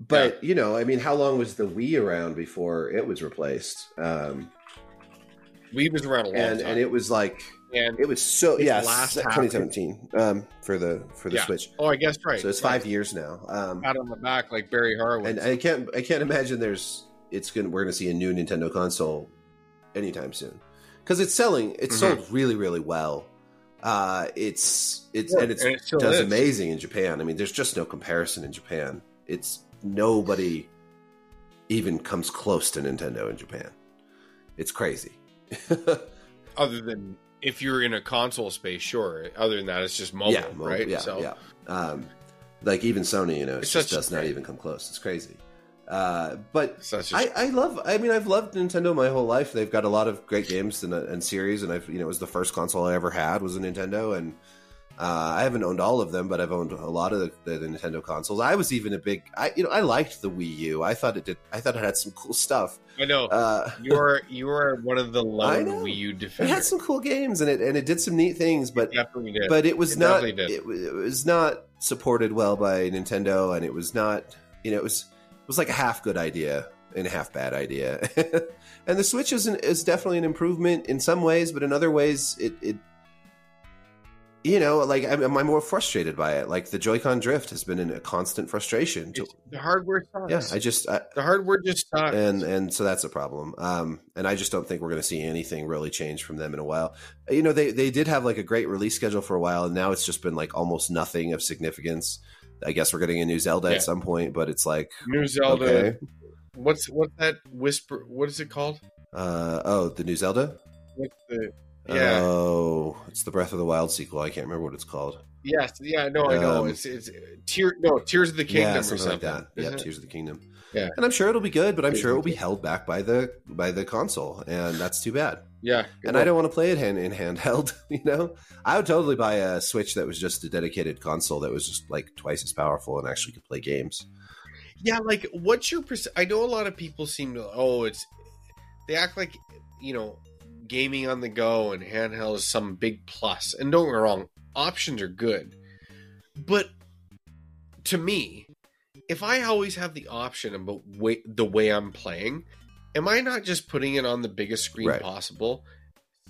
Speaker 2: but you know i mean how long was the wii around before it was replaced um
Speaker 1: Wii was around a long
Speaker 2: and
Speaker 1: time.
Speaker 2: and it was like
Speaker 1: and
Speaker 2: It was so yeah,
Speaker 1: last
Speaker 2: s-
Speaker 1: half-
Speaker 2: 2017 um, for the for the
Speaker 1: Yeah.
Speaker 2: Switch.
Speaker 1: oh, I guess right.
Speaker 2: So it's five years now, um,
Speaker 1: Pat on the back like Barry Harwood.
Speaker 2: and I can't I can't imagine there's it's gonna we're gonna see a new Nintendo console anytime soon because it's selling it's
Speaker 1: Mhm.
Speaker 2: sold really really well. Uh, it's it's and it's
Speaker 1: and it
Speaker 2: does
Speaker 1: is.
Speaker 2: amazing in Japan. I mean, there's just no comparison in Japan. It's nobody even comes close to Nintendo in Japan. It's crazy.
Speaker 1: other than if you're in a console space, sure. Other than that, it's just mobile,
Speaker 2: yeah, mo-
Speaker 1: right?
Speaker 2: Yeah,
Speaker 1: so
Speaker 2: yeah. Um, like even Sony, you know, it just does not even come close. It's crazy. Uh, but
Speaker 1: just,
Speaker 2: I, I love. I mean, I've loved Nintendo my whole life. They've got a lot of great games and, and series, and I've you know, it was the first console I ever had was a Nintendo, and Uh, I haven't owned all of them, but I've owned a lot of the, the Nintendo consoles. I was even a big, I you know, I liked the Wii U. I thought it did. I thought it had some cool stuff.
Speaker 1: I know
Speaker 2: Uh,
Speaker 1: you are you are one of the lone. Wii U
Speaker 2: it had some cool games, and it and it did some neat things, but
Speaker 1: definitely did.
Speaker 2: but it was
Speaker 1: It
Speaker 2: not it, it was not supported well by Nintendo, and it was not you know it was it was like a half good idea and a half bad idea. and the Switch is an, is definitely an improvement in some ways, but in other ways it it you know like I'm, I'm more frustrated by it. Like the Joy-Con drift has been in a constant frustration. To,
Speaker 1: the hardware
Speaker 2: yeah,
Speaker 1: sucks.
Speaker 2: I just I,
Speaker 1: the hardware just sucks.
Speaker 2: and and so that's a problem. Um, and I just don't think we're going to see anything really change from them in a while. You know, they they did have like a great release schedule for a while, and now it's just been like almost nothing of significance. I guess we're getting a new Zelda
Speaker 1: Yeah.
Speaker 2: at some point, but it's like
Speaker 1: New Zelda.
Speaker 2: okay,
Speaker 1: What's what's that whisper? What is it called?
Speaker 2: uh, oh, the new Zelda.
Speaker 1: What's the? Yeah.
Speaker 2: Oh, it's the Breath of the Wild sequel. I can't remember what it's called.
Speaker 1: yes. Yeah. No, I know.
Speaker 2: Um,
Speaker 1: it's it's tear. No, Tears of the Kingdom
Speaker 2: yeah,
Speaker 1: or
Speaker 2: something,
Speaker 1: something.
Speaker 2: like that. Yep,
Speaker 1: it?
Speaker 2: Tears of the Kingdom.
Speaker 1: Yeah.
Speaker 2: and I'm sure it'll be good, but I'm sure it will be held back by the by the console, and that's too bad.
Speaker 1: Yeah.
Speaker 2: and I don't want to play it hand in handheld. You know, I would totally buy a Switch that was just a dedicated console that was just like twice as powerful and actually could play games.
Speaker 1: Yeah, like what's your perc- I know a lot of people seem to oh it's they act like you know gaming on the go and handheld is some big plus. And don't get me wrong, options are good. But to me, if I always have the option about way, the way I'm playing, am I not just putting it on the biggest screen
Speaker 2: Right.
Speaker 1: possible,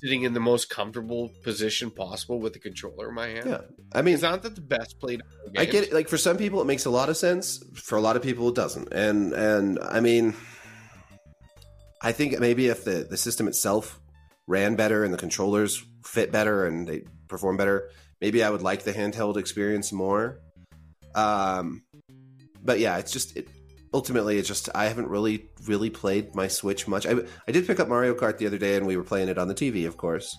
Speaker 1: sitting in the most comfortable position possible with the controller in my hand?
Speaker 2: Yeah, I mean,
Speaker 1: Is not that the best played?
Speaker 2: I get it. Like for some people, it makes a lot of sense. For a lot of people, it doesn't. And and I mean, I think maybe if the the system itself ran better and the controllers fit better and they perform better, maybe I would like the handheld experience more. Um, but yeah, it's just it, ultimately it's just I haven't really really played my Switch much. I I did pick up Mario Kart the other day and we were playing it on the TV, of course.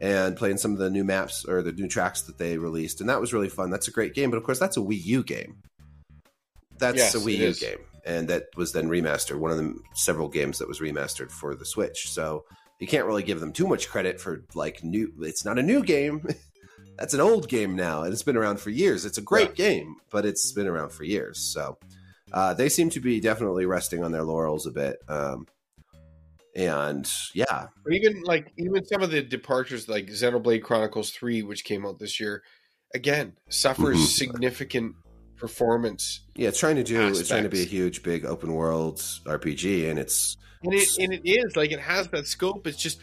Speaker 2: And playing some of the new maps or the new tracks that they released, and that was really fun. That's a great game, but of course, that's a Wii U game. That's
Speaker 1: Yes,
Speaker 2: a Wii U
Speaker 1: is.
Speaker 2: game, and that was then remastered. One of the several games that was remastered for the Switch. So you can't really give them too much credit for like new. It's not a new game. That's an old game now, and it's been around for years. It's a great game, but it's been around for years. So uh, they seem to be definitely resting on their laurels a bit. Um, and yeah,
Speaker 1: Or even like even some of the departures like Xenoblade Chronicles 3 which came out this year again suffers
Speaker 2: Mhm.
Speaker 1: significant performance
Speaker 2: yeah, it's trying to do. It's trying to be a huge, big open world RPG, and it's
Speaker 1: and it, and it is like it has that scope it's just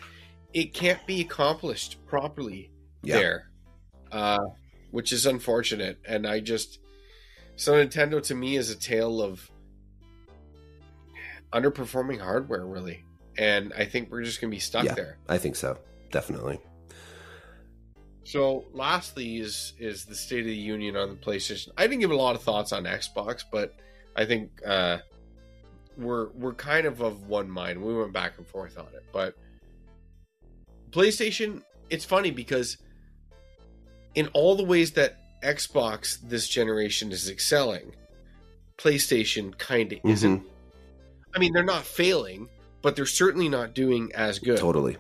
Speaker 1: it can't be accomplished properly
Speaker 2: yeah,
Speaker 1: there uh which is unfortunate and I just so Nintendo to me is a tale of underperforming hardware really and I think we're just going to be stuck
Speaker 2: Yeah.
Speaker 1: there
Speaker 2: I think so, definitely.
Speaker 1: So, lastly, is is the State of the Union on the PlayStation. I didn't give a lot of thoughts on Xbox, but I think uh, we're we're kind of of one mind. We went back and forth on it, but PlayStation. It's funny because in all the ways that Xbox this generation is excelling, PlayStation kind of isn't.
Speaker 2: Mhm.
Speaker 1: I mean, they're not failing, but they're certainly not doing as good.
Speaker 2: Totally.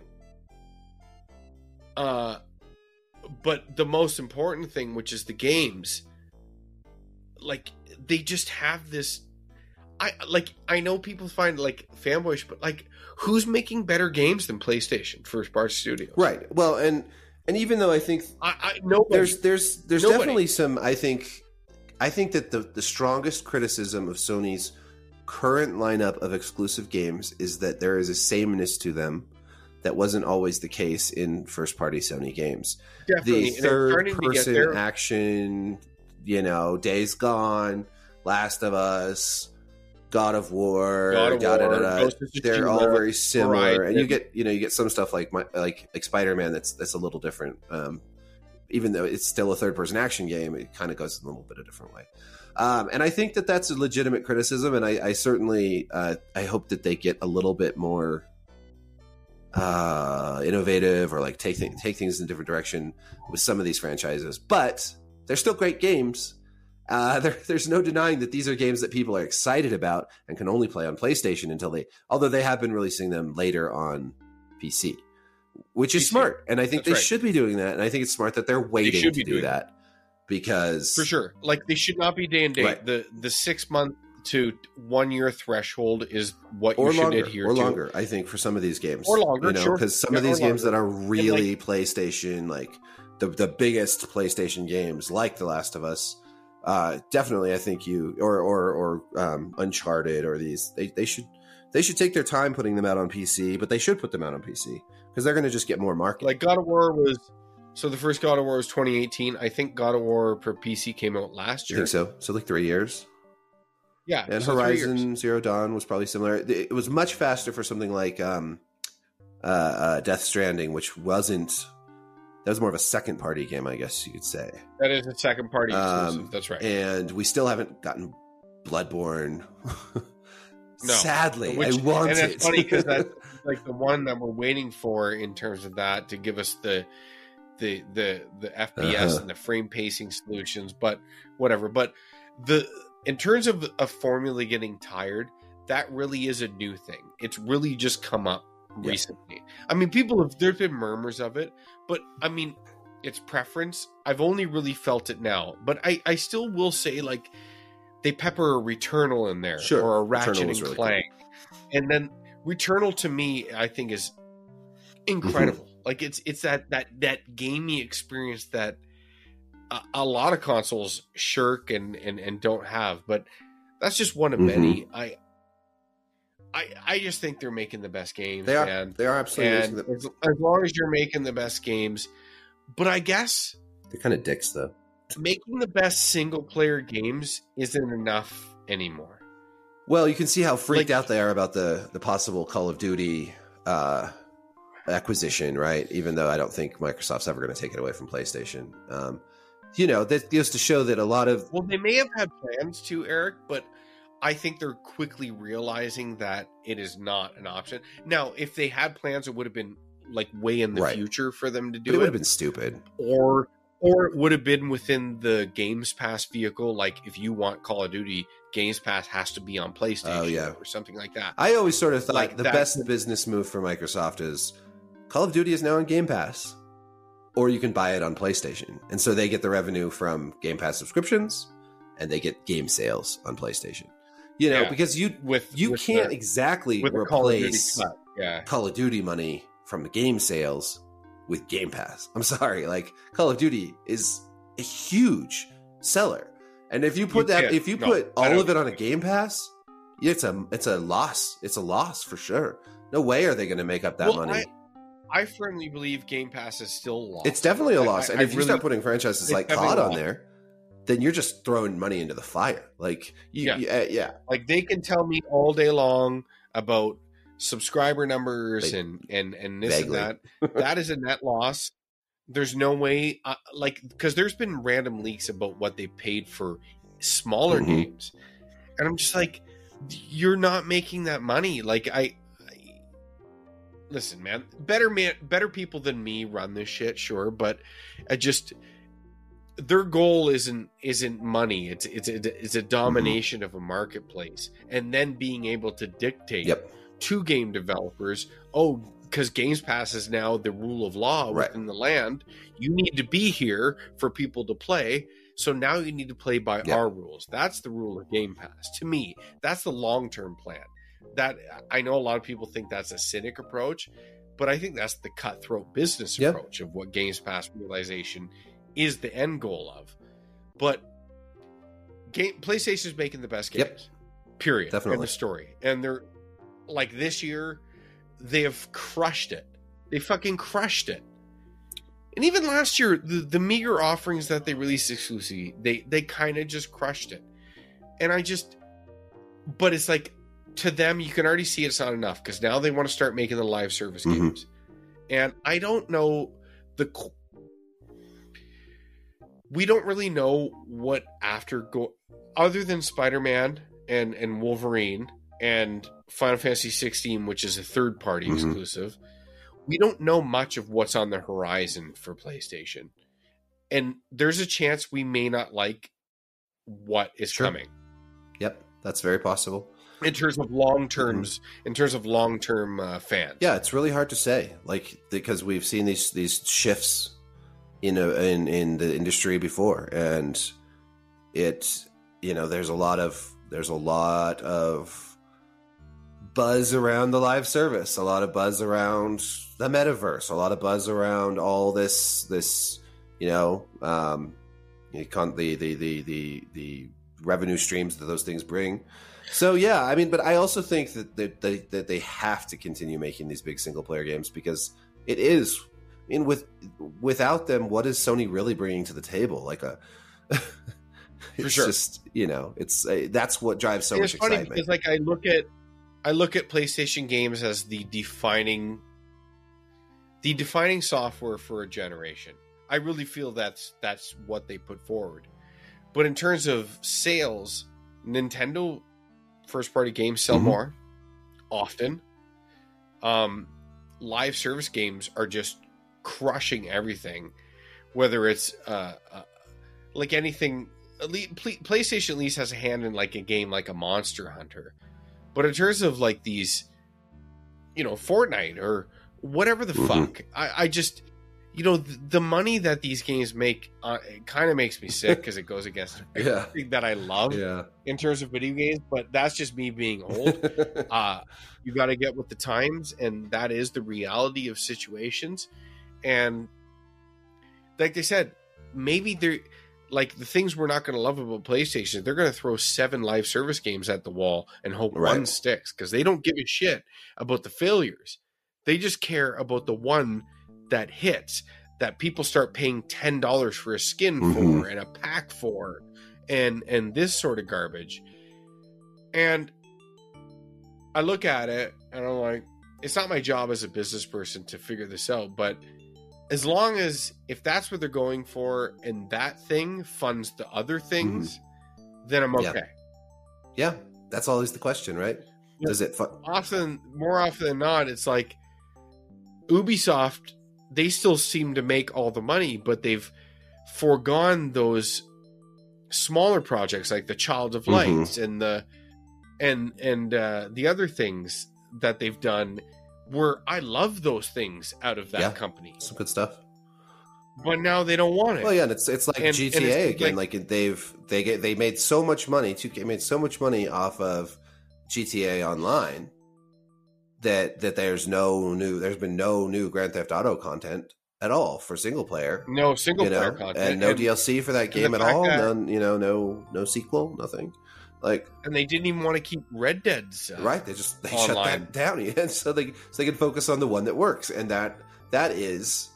Speaker 1: Uh, but the most important thing, which is the games, like they just have this. I like. I know people find like fanboyish, but like, who's making better games than PlayStation First Party studio?
Speaker 2: Right. Well, and and even though I think
Speaker 1: I, I nobody.
Speaker 2: there's there's there's
Speaker 1: Nobody.
Speaker 2: definitely some I think I think that the the strongest criticism of Sony's current lineup of exclusive games is that there is a sameness to them that wasn't always the case in first party Sony games.
Speaker 1: definitely
Speaker 2: The third
Speaker 1: starting to get
Speaker 2: person action, you know, Days Gone, Last of Us, God of War,
Speaker 1: God of
Speaker 2: da,
Speaker 1: War,
Speaker 2: da, da. They're all very similar, and you get you know you get some stuff like my, like like Spider Man that's that's a little different. Um, even though it's still a third person action game, it kind of goes a little bit a different way. Um, and I think that that's a legitimate criticism, and I, I certainly uh, I hope that they get a little bit more uh, innovative or like take th- take things in a different direction with some of these franchises. But they're still great games. Uh, there, there's no denying that these are games that people are excited about and can only play on PlayStation until they, although they have been releasing them later on PC. which is
Speaker 1: PC.
Speaker 2: smart. And I think
Speaker 1: That's
Speaker 2: they
Speaker 1: right.
Speaker 2: should be doing that. And I think it's smart that they're waiting
Speaker 1: should
Speaker 2: to
Speaker 1: be
Speaker 2: do that because
Speaker 1: for sure. Like they should not be day and date.
Speaker 2: Right.
Speaker 1: The the six month to one year threshold is what
Speaker 2: or
Speaker 1: you should
Speaker 2: longer,
Speaker 1: adhere
Speaker 2: or
Speaker 1: to.
Speaker 2: longer. I think for some of these games,
Speaker 1: Or longer,
Speaker 2: you know,
Speaker 1: sure.
Speaker 2: because some
Speaker 1: Yeah,
Speaker 2: of these games that are really PlayStation, like the the biggest PlayStation games, like The Last of Us, uh, definitely, I think you or or or um, Uncharted or these they they should they should take their time putting them out on PC, but they should put them out on PC because they're going to just get more market.
Speaker 1: Like God of War was so the first God of War was 2018. I think God of War for PC came out last year.
Speaker 2: I think so. So like three years.
Speaker 1: Yeah,
Speaker 2: And
Speaker 1: so.
Speaker 2: Horizon Zero Dawn was probably similar. It was much faster for something like um, uh, uh, Death Stranding, which wasn't. That was more of a second party game, I guess you could say.
Speaker 1: That is a second party exclusive.
Speaker 2: Um,
Speaker 1: That's right.
Speaker 2: And we still haven't gotten Bloodborne.
Speaker 1: No.
Speaker 2: Sadly,
Speaker 1: Which-
Speaker 2: I want
Speaker 1: and
Speaker 2: it.
Speaker 1: it's funny because that's like the one that we're waiting for in terms of that to give us the the the the FPS
Speaker 2: Uh-huh.
Speaker 1: and the frame pacing solutions, but whatever. But the in terms of a formula getting tired, that really is a new thing. It's really just come up
Speaker 2: Yeah.
Speaker 1: recently. I mean, people have there's been murmurs of it, but I mean, it's preference. I've only really felt it now, but I I still will say like they pepper a Returnal in there
Speaker 2: Sure.
Speaker 1: or a Ratchet
Speaker 2: was
Speaker 1: and
Speaker 2: really
Speaker 1: Clank, and then Returnal to me I think is incredible.
Speaker 2: Mm-hmm.
Speaker 1: Like it's it's that that that gamey experience that a, a lot of consoles shirk and and and don't have, but that's just one of
Speaker 2: Mhm.
Speaker 1: many. I. I, I just think they're making the best games,
Speaker 2: They are.
Speaker 1: man.
Speaker 2: They are absolutely.
Speaker 1: As, as long as you're making the best games, but I guess
Speaker 2: They're kind of dicks, though.
Speaker 1: making the best single player games isn't enough anymore.
Speaker 2: Well, you can see how freaked
Speaker 1: Like-
Speaker 2: out they are about the the possible Call of Duty uh, acquisition, right? Even though I don't think Microsoft's ever going to take it away from PlayStation. Um, you know, that goes to show that a lot of
Speaker 1: Well, they may have had plans to, Erik, but I think they're quickly realizing that it is not an option. Now, if they had plans, it would have been like way in the
Speaker 2: Right.
Speaker 1: future for them to
Speaker 2: but
Speaker 1: do
Speaker 2: it would have been stupid.
Speaker 1: or or it would have been within the Games Pass vehicle. Like if you want Call of Duty, Games Pass has to be on PlayStation,
Speaker 2: Oh, yeah.
Speaker 1: or something like that.
Speaker 2: I always sort of thought
Speaker 1: Like
Speaker 2: the
Speaker 1: that-
Speaker 2: best business move for Microsoft is Call of Duty is now on Game Pass, or you can buy it on PlayStation, and so they get the revenue from Game Pass subscriptions, and they get game sales on PlayStation. You know,
Speaker 1: Yeah.
Speaker 2: because you
Speaker 1: With
Speaker 2: you
Speaker 1: with
Speaker 2: can't
Speaker 1: the-
Speaker 2: exactly
Speaker 1: the Call of
Speaker 2: replace.
Speaker 1: Yeah,
Speaker 2: Call of Duty money from the game sales with Game Pass. I'm sorry, like Call of Duty is a huge seller, and if you put
Speaker 1: You
Speaker 2: that, if you
Speaker 1: No,
Speaker 2: put all of it on a Game Pass, it's a it's a loss. It's a loss for sure. No way are they going to make up that
Speaker 1: Well,
Speaker 2: money.
Speaker 1: I firmly believe Game Pass is still lost.
Speaker 2: it's definitely a loss.
Speaker 1: I-
Speaker 2: and
Speaker 1: I
Speaker 2: if you
Speaker 1: really-
Speaker 2: start putting franchises like COD
Speaker 1: a
Speaker 2: on
Speaker 1: loss.
Speaker 2: there, then you're just throwing money into the fire. Like, you,
Speaker 1: Yeah.
Speaker 2: yeah, yeah.
Speaker 1: like they can tell me all day long about subscriber numbers
Speaker 2: They-
Speaker 1: and and and this
Speaker 2: Vaguely.
Speaker 1: and that. that is a net loss. There's no way, uh, like, because there's been random leaks about what they paid for smaller
Speaker 2: Mhm.
Speaker 1: games, and I'm just like, you're not making that money. Like, I, I listen, man, better man, better people than me run this shit, sure, but I just their goal isn't isn't money. It's it's it's a mm-hmm. domination of a marketplace, and then being able to dictate
Speaker 2: Yep.
Speaker 1: to game developers, oh, because Games Pass is now the rule of law
Speaker 2: Right.
Speaker 1: within the land. You need to be here for people to play. So now you need to play by
Speaker 2: Yeah.
Speaker 1: our rules. That's the rule of Game Pass. To me, that's the long term plan. That I know a lot of people think that's a cynic approach, but I think that's the cutthroat business
Speaker 2: Yeah.
Speaker 1: approach of what Games Pass realization is the end goal of. But game is making the best games.
Speaker 2: Yep.
Speaker 1: Period.
Speaker 2: Definitely.
Speaker 1: In the story. And they're like this year, they have crushed it. They fucking crushed it. And even last year, the, the meager offerings that they released exclusively, they they kind of just crushed it. And I just but it's like to them you can already see it's not enough because now they want to start making the live service
Speaker 2: Mhm.
Speaker 1: games. And I don't know the we don't really know what after go other than Spider-Man and and Wolverine and Final Fantasy 16 which is a third party
Speaker 2: Mhm.
Speaker 1: exclusive. We don't know much of what's on the horizon for PlayStation. And there's a chance we may not like what is
Speaker 2: Sure.
Speaker 1: coming.
Speaker 2: Yep, that's very possible.
Speaker 1: in terms of long terms, in terms of long term uh, fans.
Speaker 2: Yeah, it's really hard to say, like because we've seen these these shifts in a, in in the industry before, and it you know there's a lot of there's a lot of buzz around the live service, a lot of buzz around the metaverse, a lot of buzz around all this this you know um, the the the the the, revenue streams that those things bring. So yeah, I mean, but I also think that that that they have to continue making these big single player games because it is. I mean, with without them, what is Sony really bringing to the table? Like a, it's
Speaker 1: sure.
Speaker 2: just you know, it's uh, that's what drives so
Speaker 1: And
Speaker 2: much
Speaker 1: it's funny
Speaker 2: excitement.
Speaker 1: because like I look at I look at PlayStation games as the defining the defining software for a generation. I really feel that's that's what they put forward. But in terms of sales, Nintendo first party games sell
Speaker 2: Mhm.
Speaker 1: more often. Um live service games are just crushing everything whether it's uh, uh like anything PlayStation at least has a hand in like a game like a Monster Hunter, but in terms of like these, you know, Fortnite or whatever the
Speaker 2: Mhm.
Speaker 1: fuck, I, I just, you know, th- the money that these games make, uh, it kind of makes me sick because it goes against
Speaker 2: Yeah.
Speaker 1: everything that I love
Speaker 2: yeah.
Speaker 1: in terms of video games. But that's just me being old. uh, you got to get with the times, and that is the reality of situations. And like they said, maybe they're like the things we're not going to love about PlayStation. They're going to throw seven live service games at the wall and hope one sticks because they don't give a shit about the failures. They just care about the one that hits that people start paying ten dollars for a skin
Speaker 2: Mhm.
Speaker 1: for and a pack for, and and this sort of garbage. And I look at it and I'm like, it's not my job as a business person to figure this out, but as long as if that's what they're going for and that thing funds the other things, then I'm okay.
Speaker 2: yeah, that's always the question, right?
Speaker 1: Yeah.
Speaker 2: Does it?
Speaker 1: Often, more often than not, it's like Ubisoft. They still seem to make all the money, but they've foregone those smaller projects like the Child of
Speaker 2: Mhm.
Speaker 1: And the and and uh, the other things that they've done. Where I love those things out of that
Speaker 2: Yeah.
Speaker 1: company,
Speaker 2: some good stuff.
Speaker 1: but now they don't want it.
Speaker 2: Well, yeah, and it's it's like
Speaker 1: And- and
Speaker 2: GTA
Speaker 1: it's
Speaker 2: again. Like, they've they get they made so much money. 2K made so much money off of GTA Online that that there's no new. There's been no new Grand Theft Auto content at all for single player.
Speaker 1: no single
Speaker 2: you know,
Speaker 1: player content,
Speaker 2: and no DLC for that game at all.
Speaker 1: that-
Speaker 2: None, you know, no no sequel, nothing. Like
Speaker 1: and they didn't even want to keep Red Dead uh,
Speaker 2: right, they just they shut that down, and so they so they can focus on the one that works, and that that is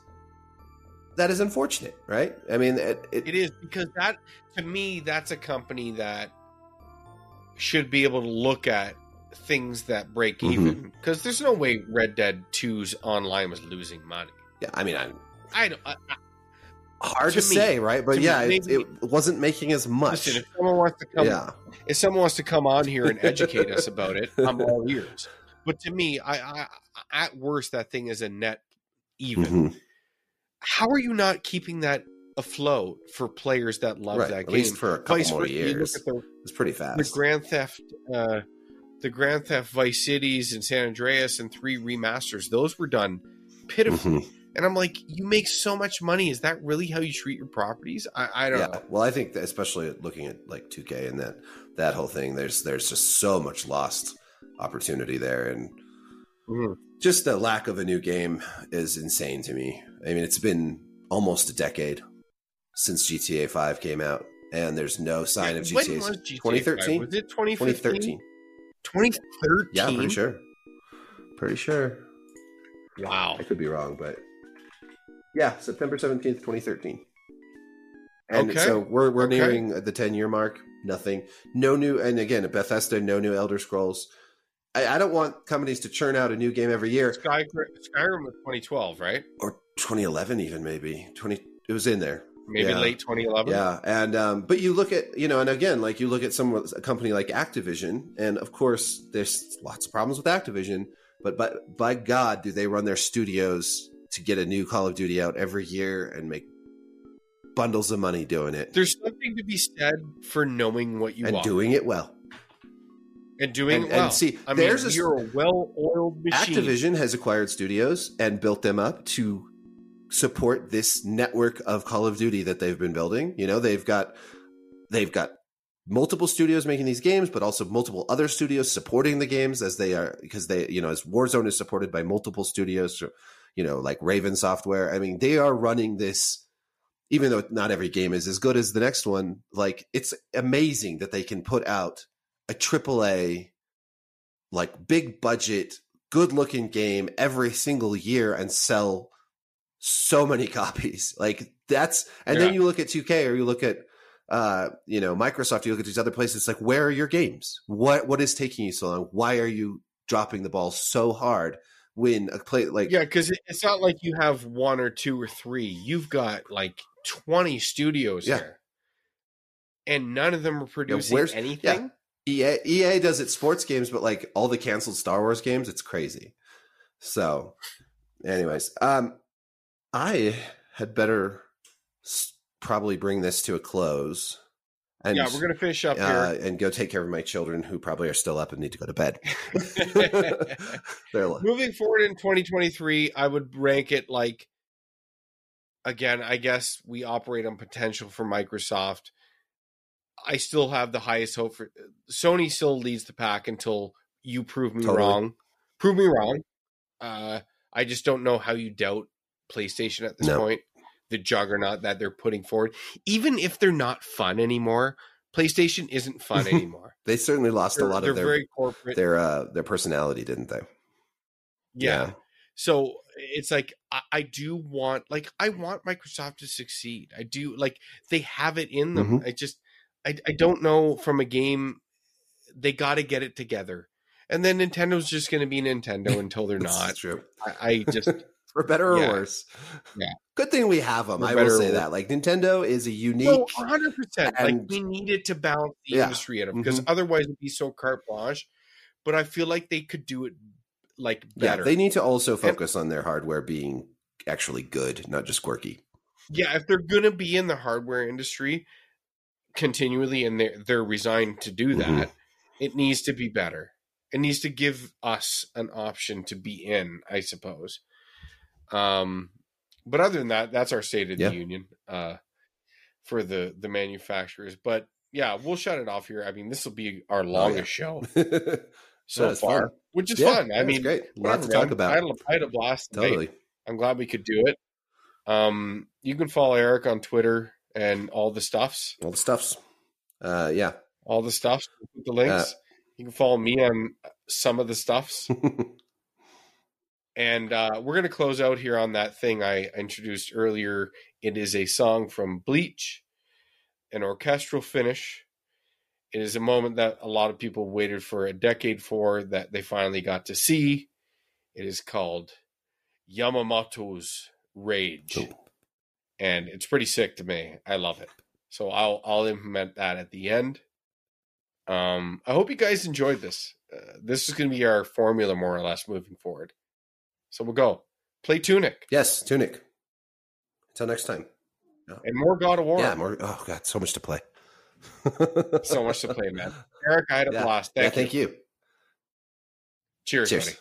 Speaker 2: that is unfortunate, right? I mean, it, it,
Speaker 1: It is because that to me that's a company that should be able to look at things that break
Speaker 2: Mhm.
Speaker 1: even because there's no way Red Dead 2's online was losing money.
Speaker 2: yeah, I mean, I,
Speaker 1: I don't. I, I,
Speaker 2: hard
Speaker 1: To
Speaker 2: to,
Speaker 1: me-
Speaker 2: say, right? But yeah,
Speaker 1: me,
Speaker 2: it, it wasn't making as much.
Speaker 1: listen, if someone wants to come,
Speaker 2: yeah,
Speaker 1: if someone wants to come on here and educate us about it, I'm all ears. But to me, I, I at worst that thing is a net even.
Speaker 2: Mhm.
Speaker 1: How are you not keeping that afloat for players that love
Speaker 2: right.
Speaker 1: that
Speaker 2: At
Speaker 1: game?
Speaker 2: least for a couple
Speaker 1: Vice
Speaker 2: more years,
Speaker 1: the
Speaker 2: it's pretty fast. the.
Speaker 1: Grand Theft, uh, the Grand Theft Vice Cities and San Andreas and three remasters. Those were done pitifully,
Speaker 2: Mhm.
Speaker 1: And I'm like, you make so much money. Is that really how you treat your properties? I, I don't
Speaker 2: Yeah,
Speaker 1: know.
Speaker 2: well, I think especially looking at like 2K and that that whole thing, there's there's just so much lost opportunity there, and
Speaker 1: Mhm.
Speaker 2: just the lack of a new game is insane to me. I mean, it's been almost a decade since GTA 5 came out, and there's no sign of
Speaker 1: When
Speaker 2: GTA.
Speaker 1: was GTA
Speaker 2: 2013?
Speaker 1: 5? Was it 2015?
Speaker 2: 2013.
Speaker 1: 2013.
Speaker 2: Yeah, pretty sure. Pretty sure.
Speaker 1: Wow.
Speaker 2: I could be wrong, but yeah, September 17th, 2013. And
Speaker 1: Okay.
Speaker 2: so we're we're
Speaker 1: Okay.
Speaker 2: nearing the 10 year mark. Nothing. No new and again, Bethesda, no new Elder Scrolls. I, I don't want companies to churn out a new game every year
Speaker 1: Sky, Skyrim was 2012, right?
Speaker 2: or 2011 even maybe. 20 it was in there.
Speaker 1: Maybe
Speaker 2: Yeah.
Speaker 1: late 2011.
Speaker 2: Yeah, and um, but you look at you know, and again, like you look at some a company like Activision, and of course, there's lots of problems with Activision, but but by God, do they run their studios to get a new Call of Duty out every year and make bundles of money doing it
Speaker 1: There's something to be said for knowing what you
Speaker 2: and
Speaker 1: want.
Speaker 2: doing it well.
Speaker 1: and doing
Speaker 2: And-
Speaker 1: it well.
Speaker 2: and see,
Speaker 1: I mean,
Speaker 2: there's a-
Speaker 1: you're a well-oiled machine.
Speaker 2: Activision has acquired studios and built them up to support this network of Call of Duty that they've been building. You know, they've got they've got multiple studios making these games, but also multiple other studios supporting the games as they are because they, you know, as Warzone is supported by multiple studios, you know, like Raven Software. I mean, they are running this even though not every game is as good as the next one, like it's amazing that they can put out a triple A, like big budget, good looking game every single year and sell so many copies. Like that's, and
Speaker 1: Yeah.
Speaker 2: then you look at 2K or you look at, uh, you know, Microsoft, you look at these other places, like where are your games? What, what is taking you so long? Why are you dropping the ball so hard when a play like,
Speaker 1: Yeah, because it's not like you have one or two or three. You've got like twenty studios
Speaker 2: Yeah.
Speaker 1: here, and none of them are producing
Speaker 2: where's-
Speaker 1: anything.
Speaker 2: EA, EA E does its sports games, but like all the canceled Star Wars games, it's crazy. So, anyways, um, I had better s- probably bring this to a close. And,
Speaker 1: Yeah, we're gonna finish up
Speaker 2: uh,
Speaker 1: here.
Speaker 2: and go take care of my children who probably are still up and need to go to bed.
Speaker 1: Moving forward in 2023, I would rank it like again, I guess we operate on potential for Microsoft. I still have the highest hope for Sony still leads the pack until you prove me
Speaker 2: Totally.
Speaker 1: wrong. Prove me wrong. Uh I just don't know how you doubt PlayStation at this
Speaker 2: No.
Speaker 1: point. The juggernaut that they're putting forward. Even if they're not fun anymore, PlayStation isn't fun anymore.
Speaker 2: they certainly lost a
Speaker 1: They're,
Speaker 2: lot of their
Speaker 1: very corporate.
Speaker 2: their uh, their personality, didn't they?
Speaker 1: yeah. So it's like I, I do want like I want Microsoft to succeed. I do like they have it in them.
Speaker 2: Mm-hmm.
Speaker 1: I just I I don't know from a game they got to get it together. And then Nintendo's just going to be Nintendo until they're not.
Speaker 2: true.
Speaker 1: I, I just
Speaker 2: For better or
Speaker 1: Yeah.
Speaker 2: worse.
Speaker 1: Yeah.
Speaker 2: Good thing we have them.
Speaker 1: For
Speaker 2: I will say that. Like Nintendo is a unique.
Speaker 1: no, hundred percent. Like we needed to balance the
Speaker 2: Yeah.
Speaker 1: industry at it because
Speaker 2: Mhm.
Speaker 1: otherwise it'd be so carte blanche. But I feel like they could do it like
Speaker 2: yeah,
Speaker 1: better.
Speaker 2: they need to also focus on their hardware being actually good, not just quirky.
Speaker 1: yeah, if they're gonna be in the hardware industry continually and they're they're resigned to do
Speaker 2: Mhm.
Speaker 1: that, it needs to be better. It needs to give us an option to be in, I suppose. Um but other than that, that's our state of
Speaker 2: Yeah.
Speaker 1: the union uh for the the manufacturers. But yeah, we'll shut it off here. I mean, this will be our longest show so
Speaker 2: That is
Speaker 1: far,
Speaker 2: fun.
Speaker 1: which is
Speaker 2: Yeah,
Speaker 1: fun. I mean,
Speaker 2: great. Lot to talk about.
Speaker 1: I had, a- I had a blast. today.
Speaker 2: Totally.
Speaker 1: I'm glad we could do it. Um, you can follow Erik on Twitter and all the stuffs,
Speaker 2: All the stuffs. Uh, yeah.
Speaker 1: all the stuffs. The links.
Speaker 2: Uh,
Speaker 1: you can follow me on some of the stuffs, and uh, we're gonna close out here on that thing I introduced earlier. It is a song from Bleach, an orchestral finish. It is a moment that a lot of people waited for a decade for that they finally got to see. It is called Yamamoto's Rage.
Speaker 2: Cool.
Speaker 1: and it's pretty sick to me. I love it. So I'll I'll implement that at the end. Um, I hope you guys enjoyed this. Uh, this is going to be our formula more or less moving forward. So we'll go play Tunic
Speaker 2: yes, Tunic. Until next time.
Speaker 1: and more God of War.
Speaker 2: Yeah, more. Oh, God, so much to play.
Speaker 1: so much to play, man. Erik, I had a
Speaker 2: Yeah.
Speaker 1: blast.
Speaker 2: Yeah,
Speaker 1: Thank,
Speaker 2: thank
Speaker 1: you.
Speaker 2: you.
Speaker 1: Cheers,
Speaker 2: Cheers.
Speaker 1: buddy.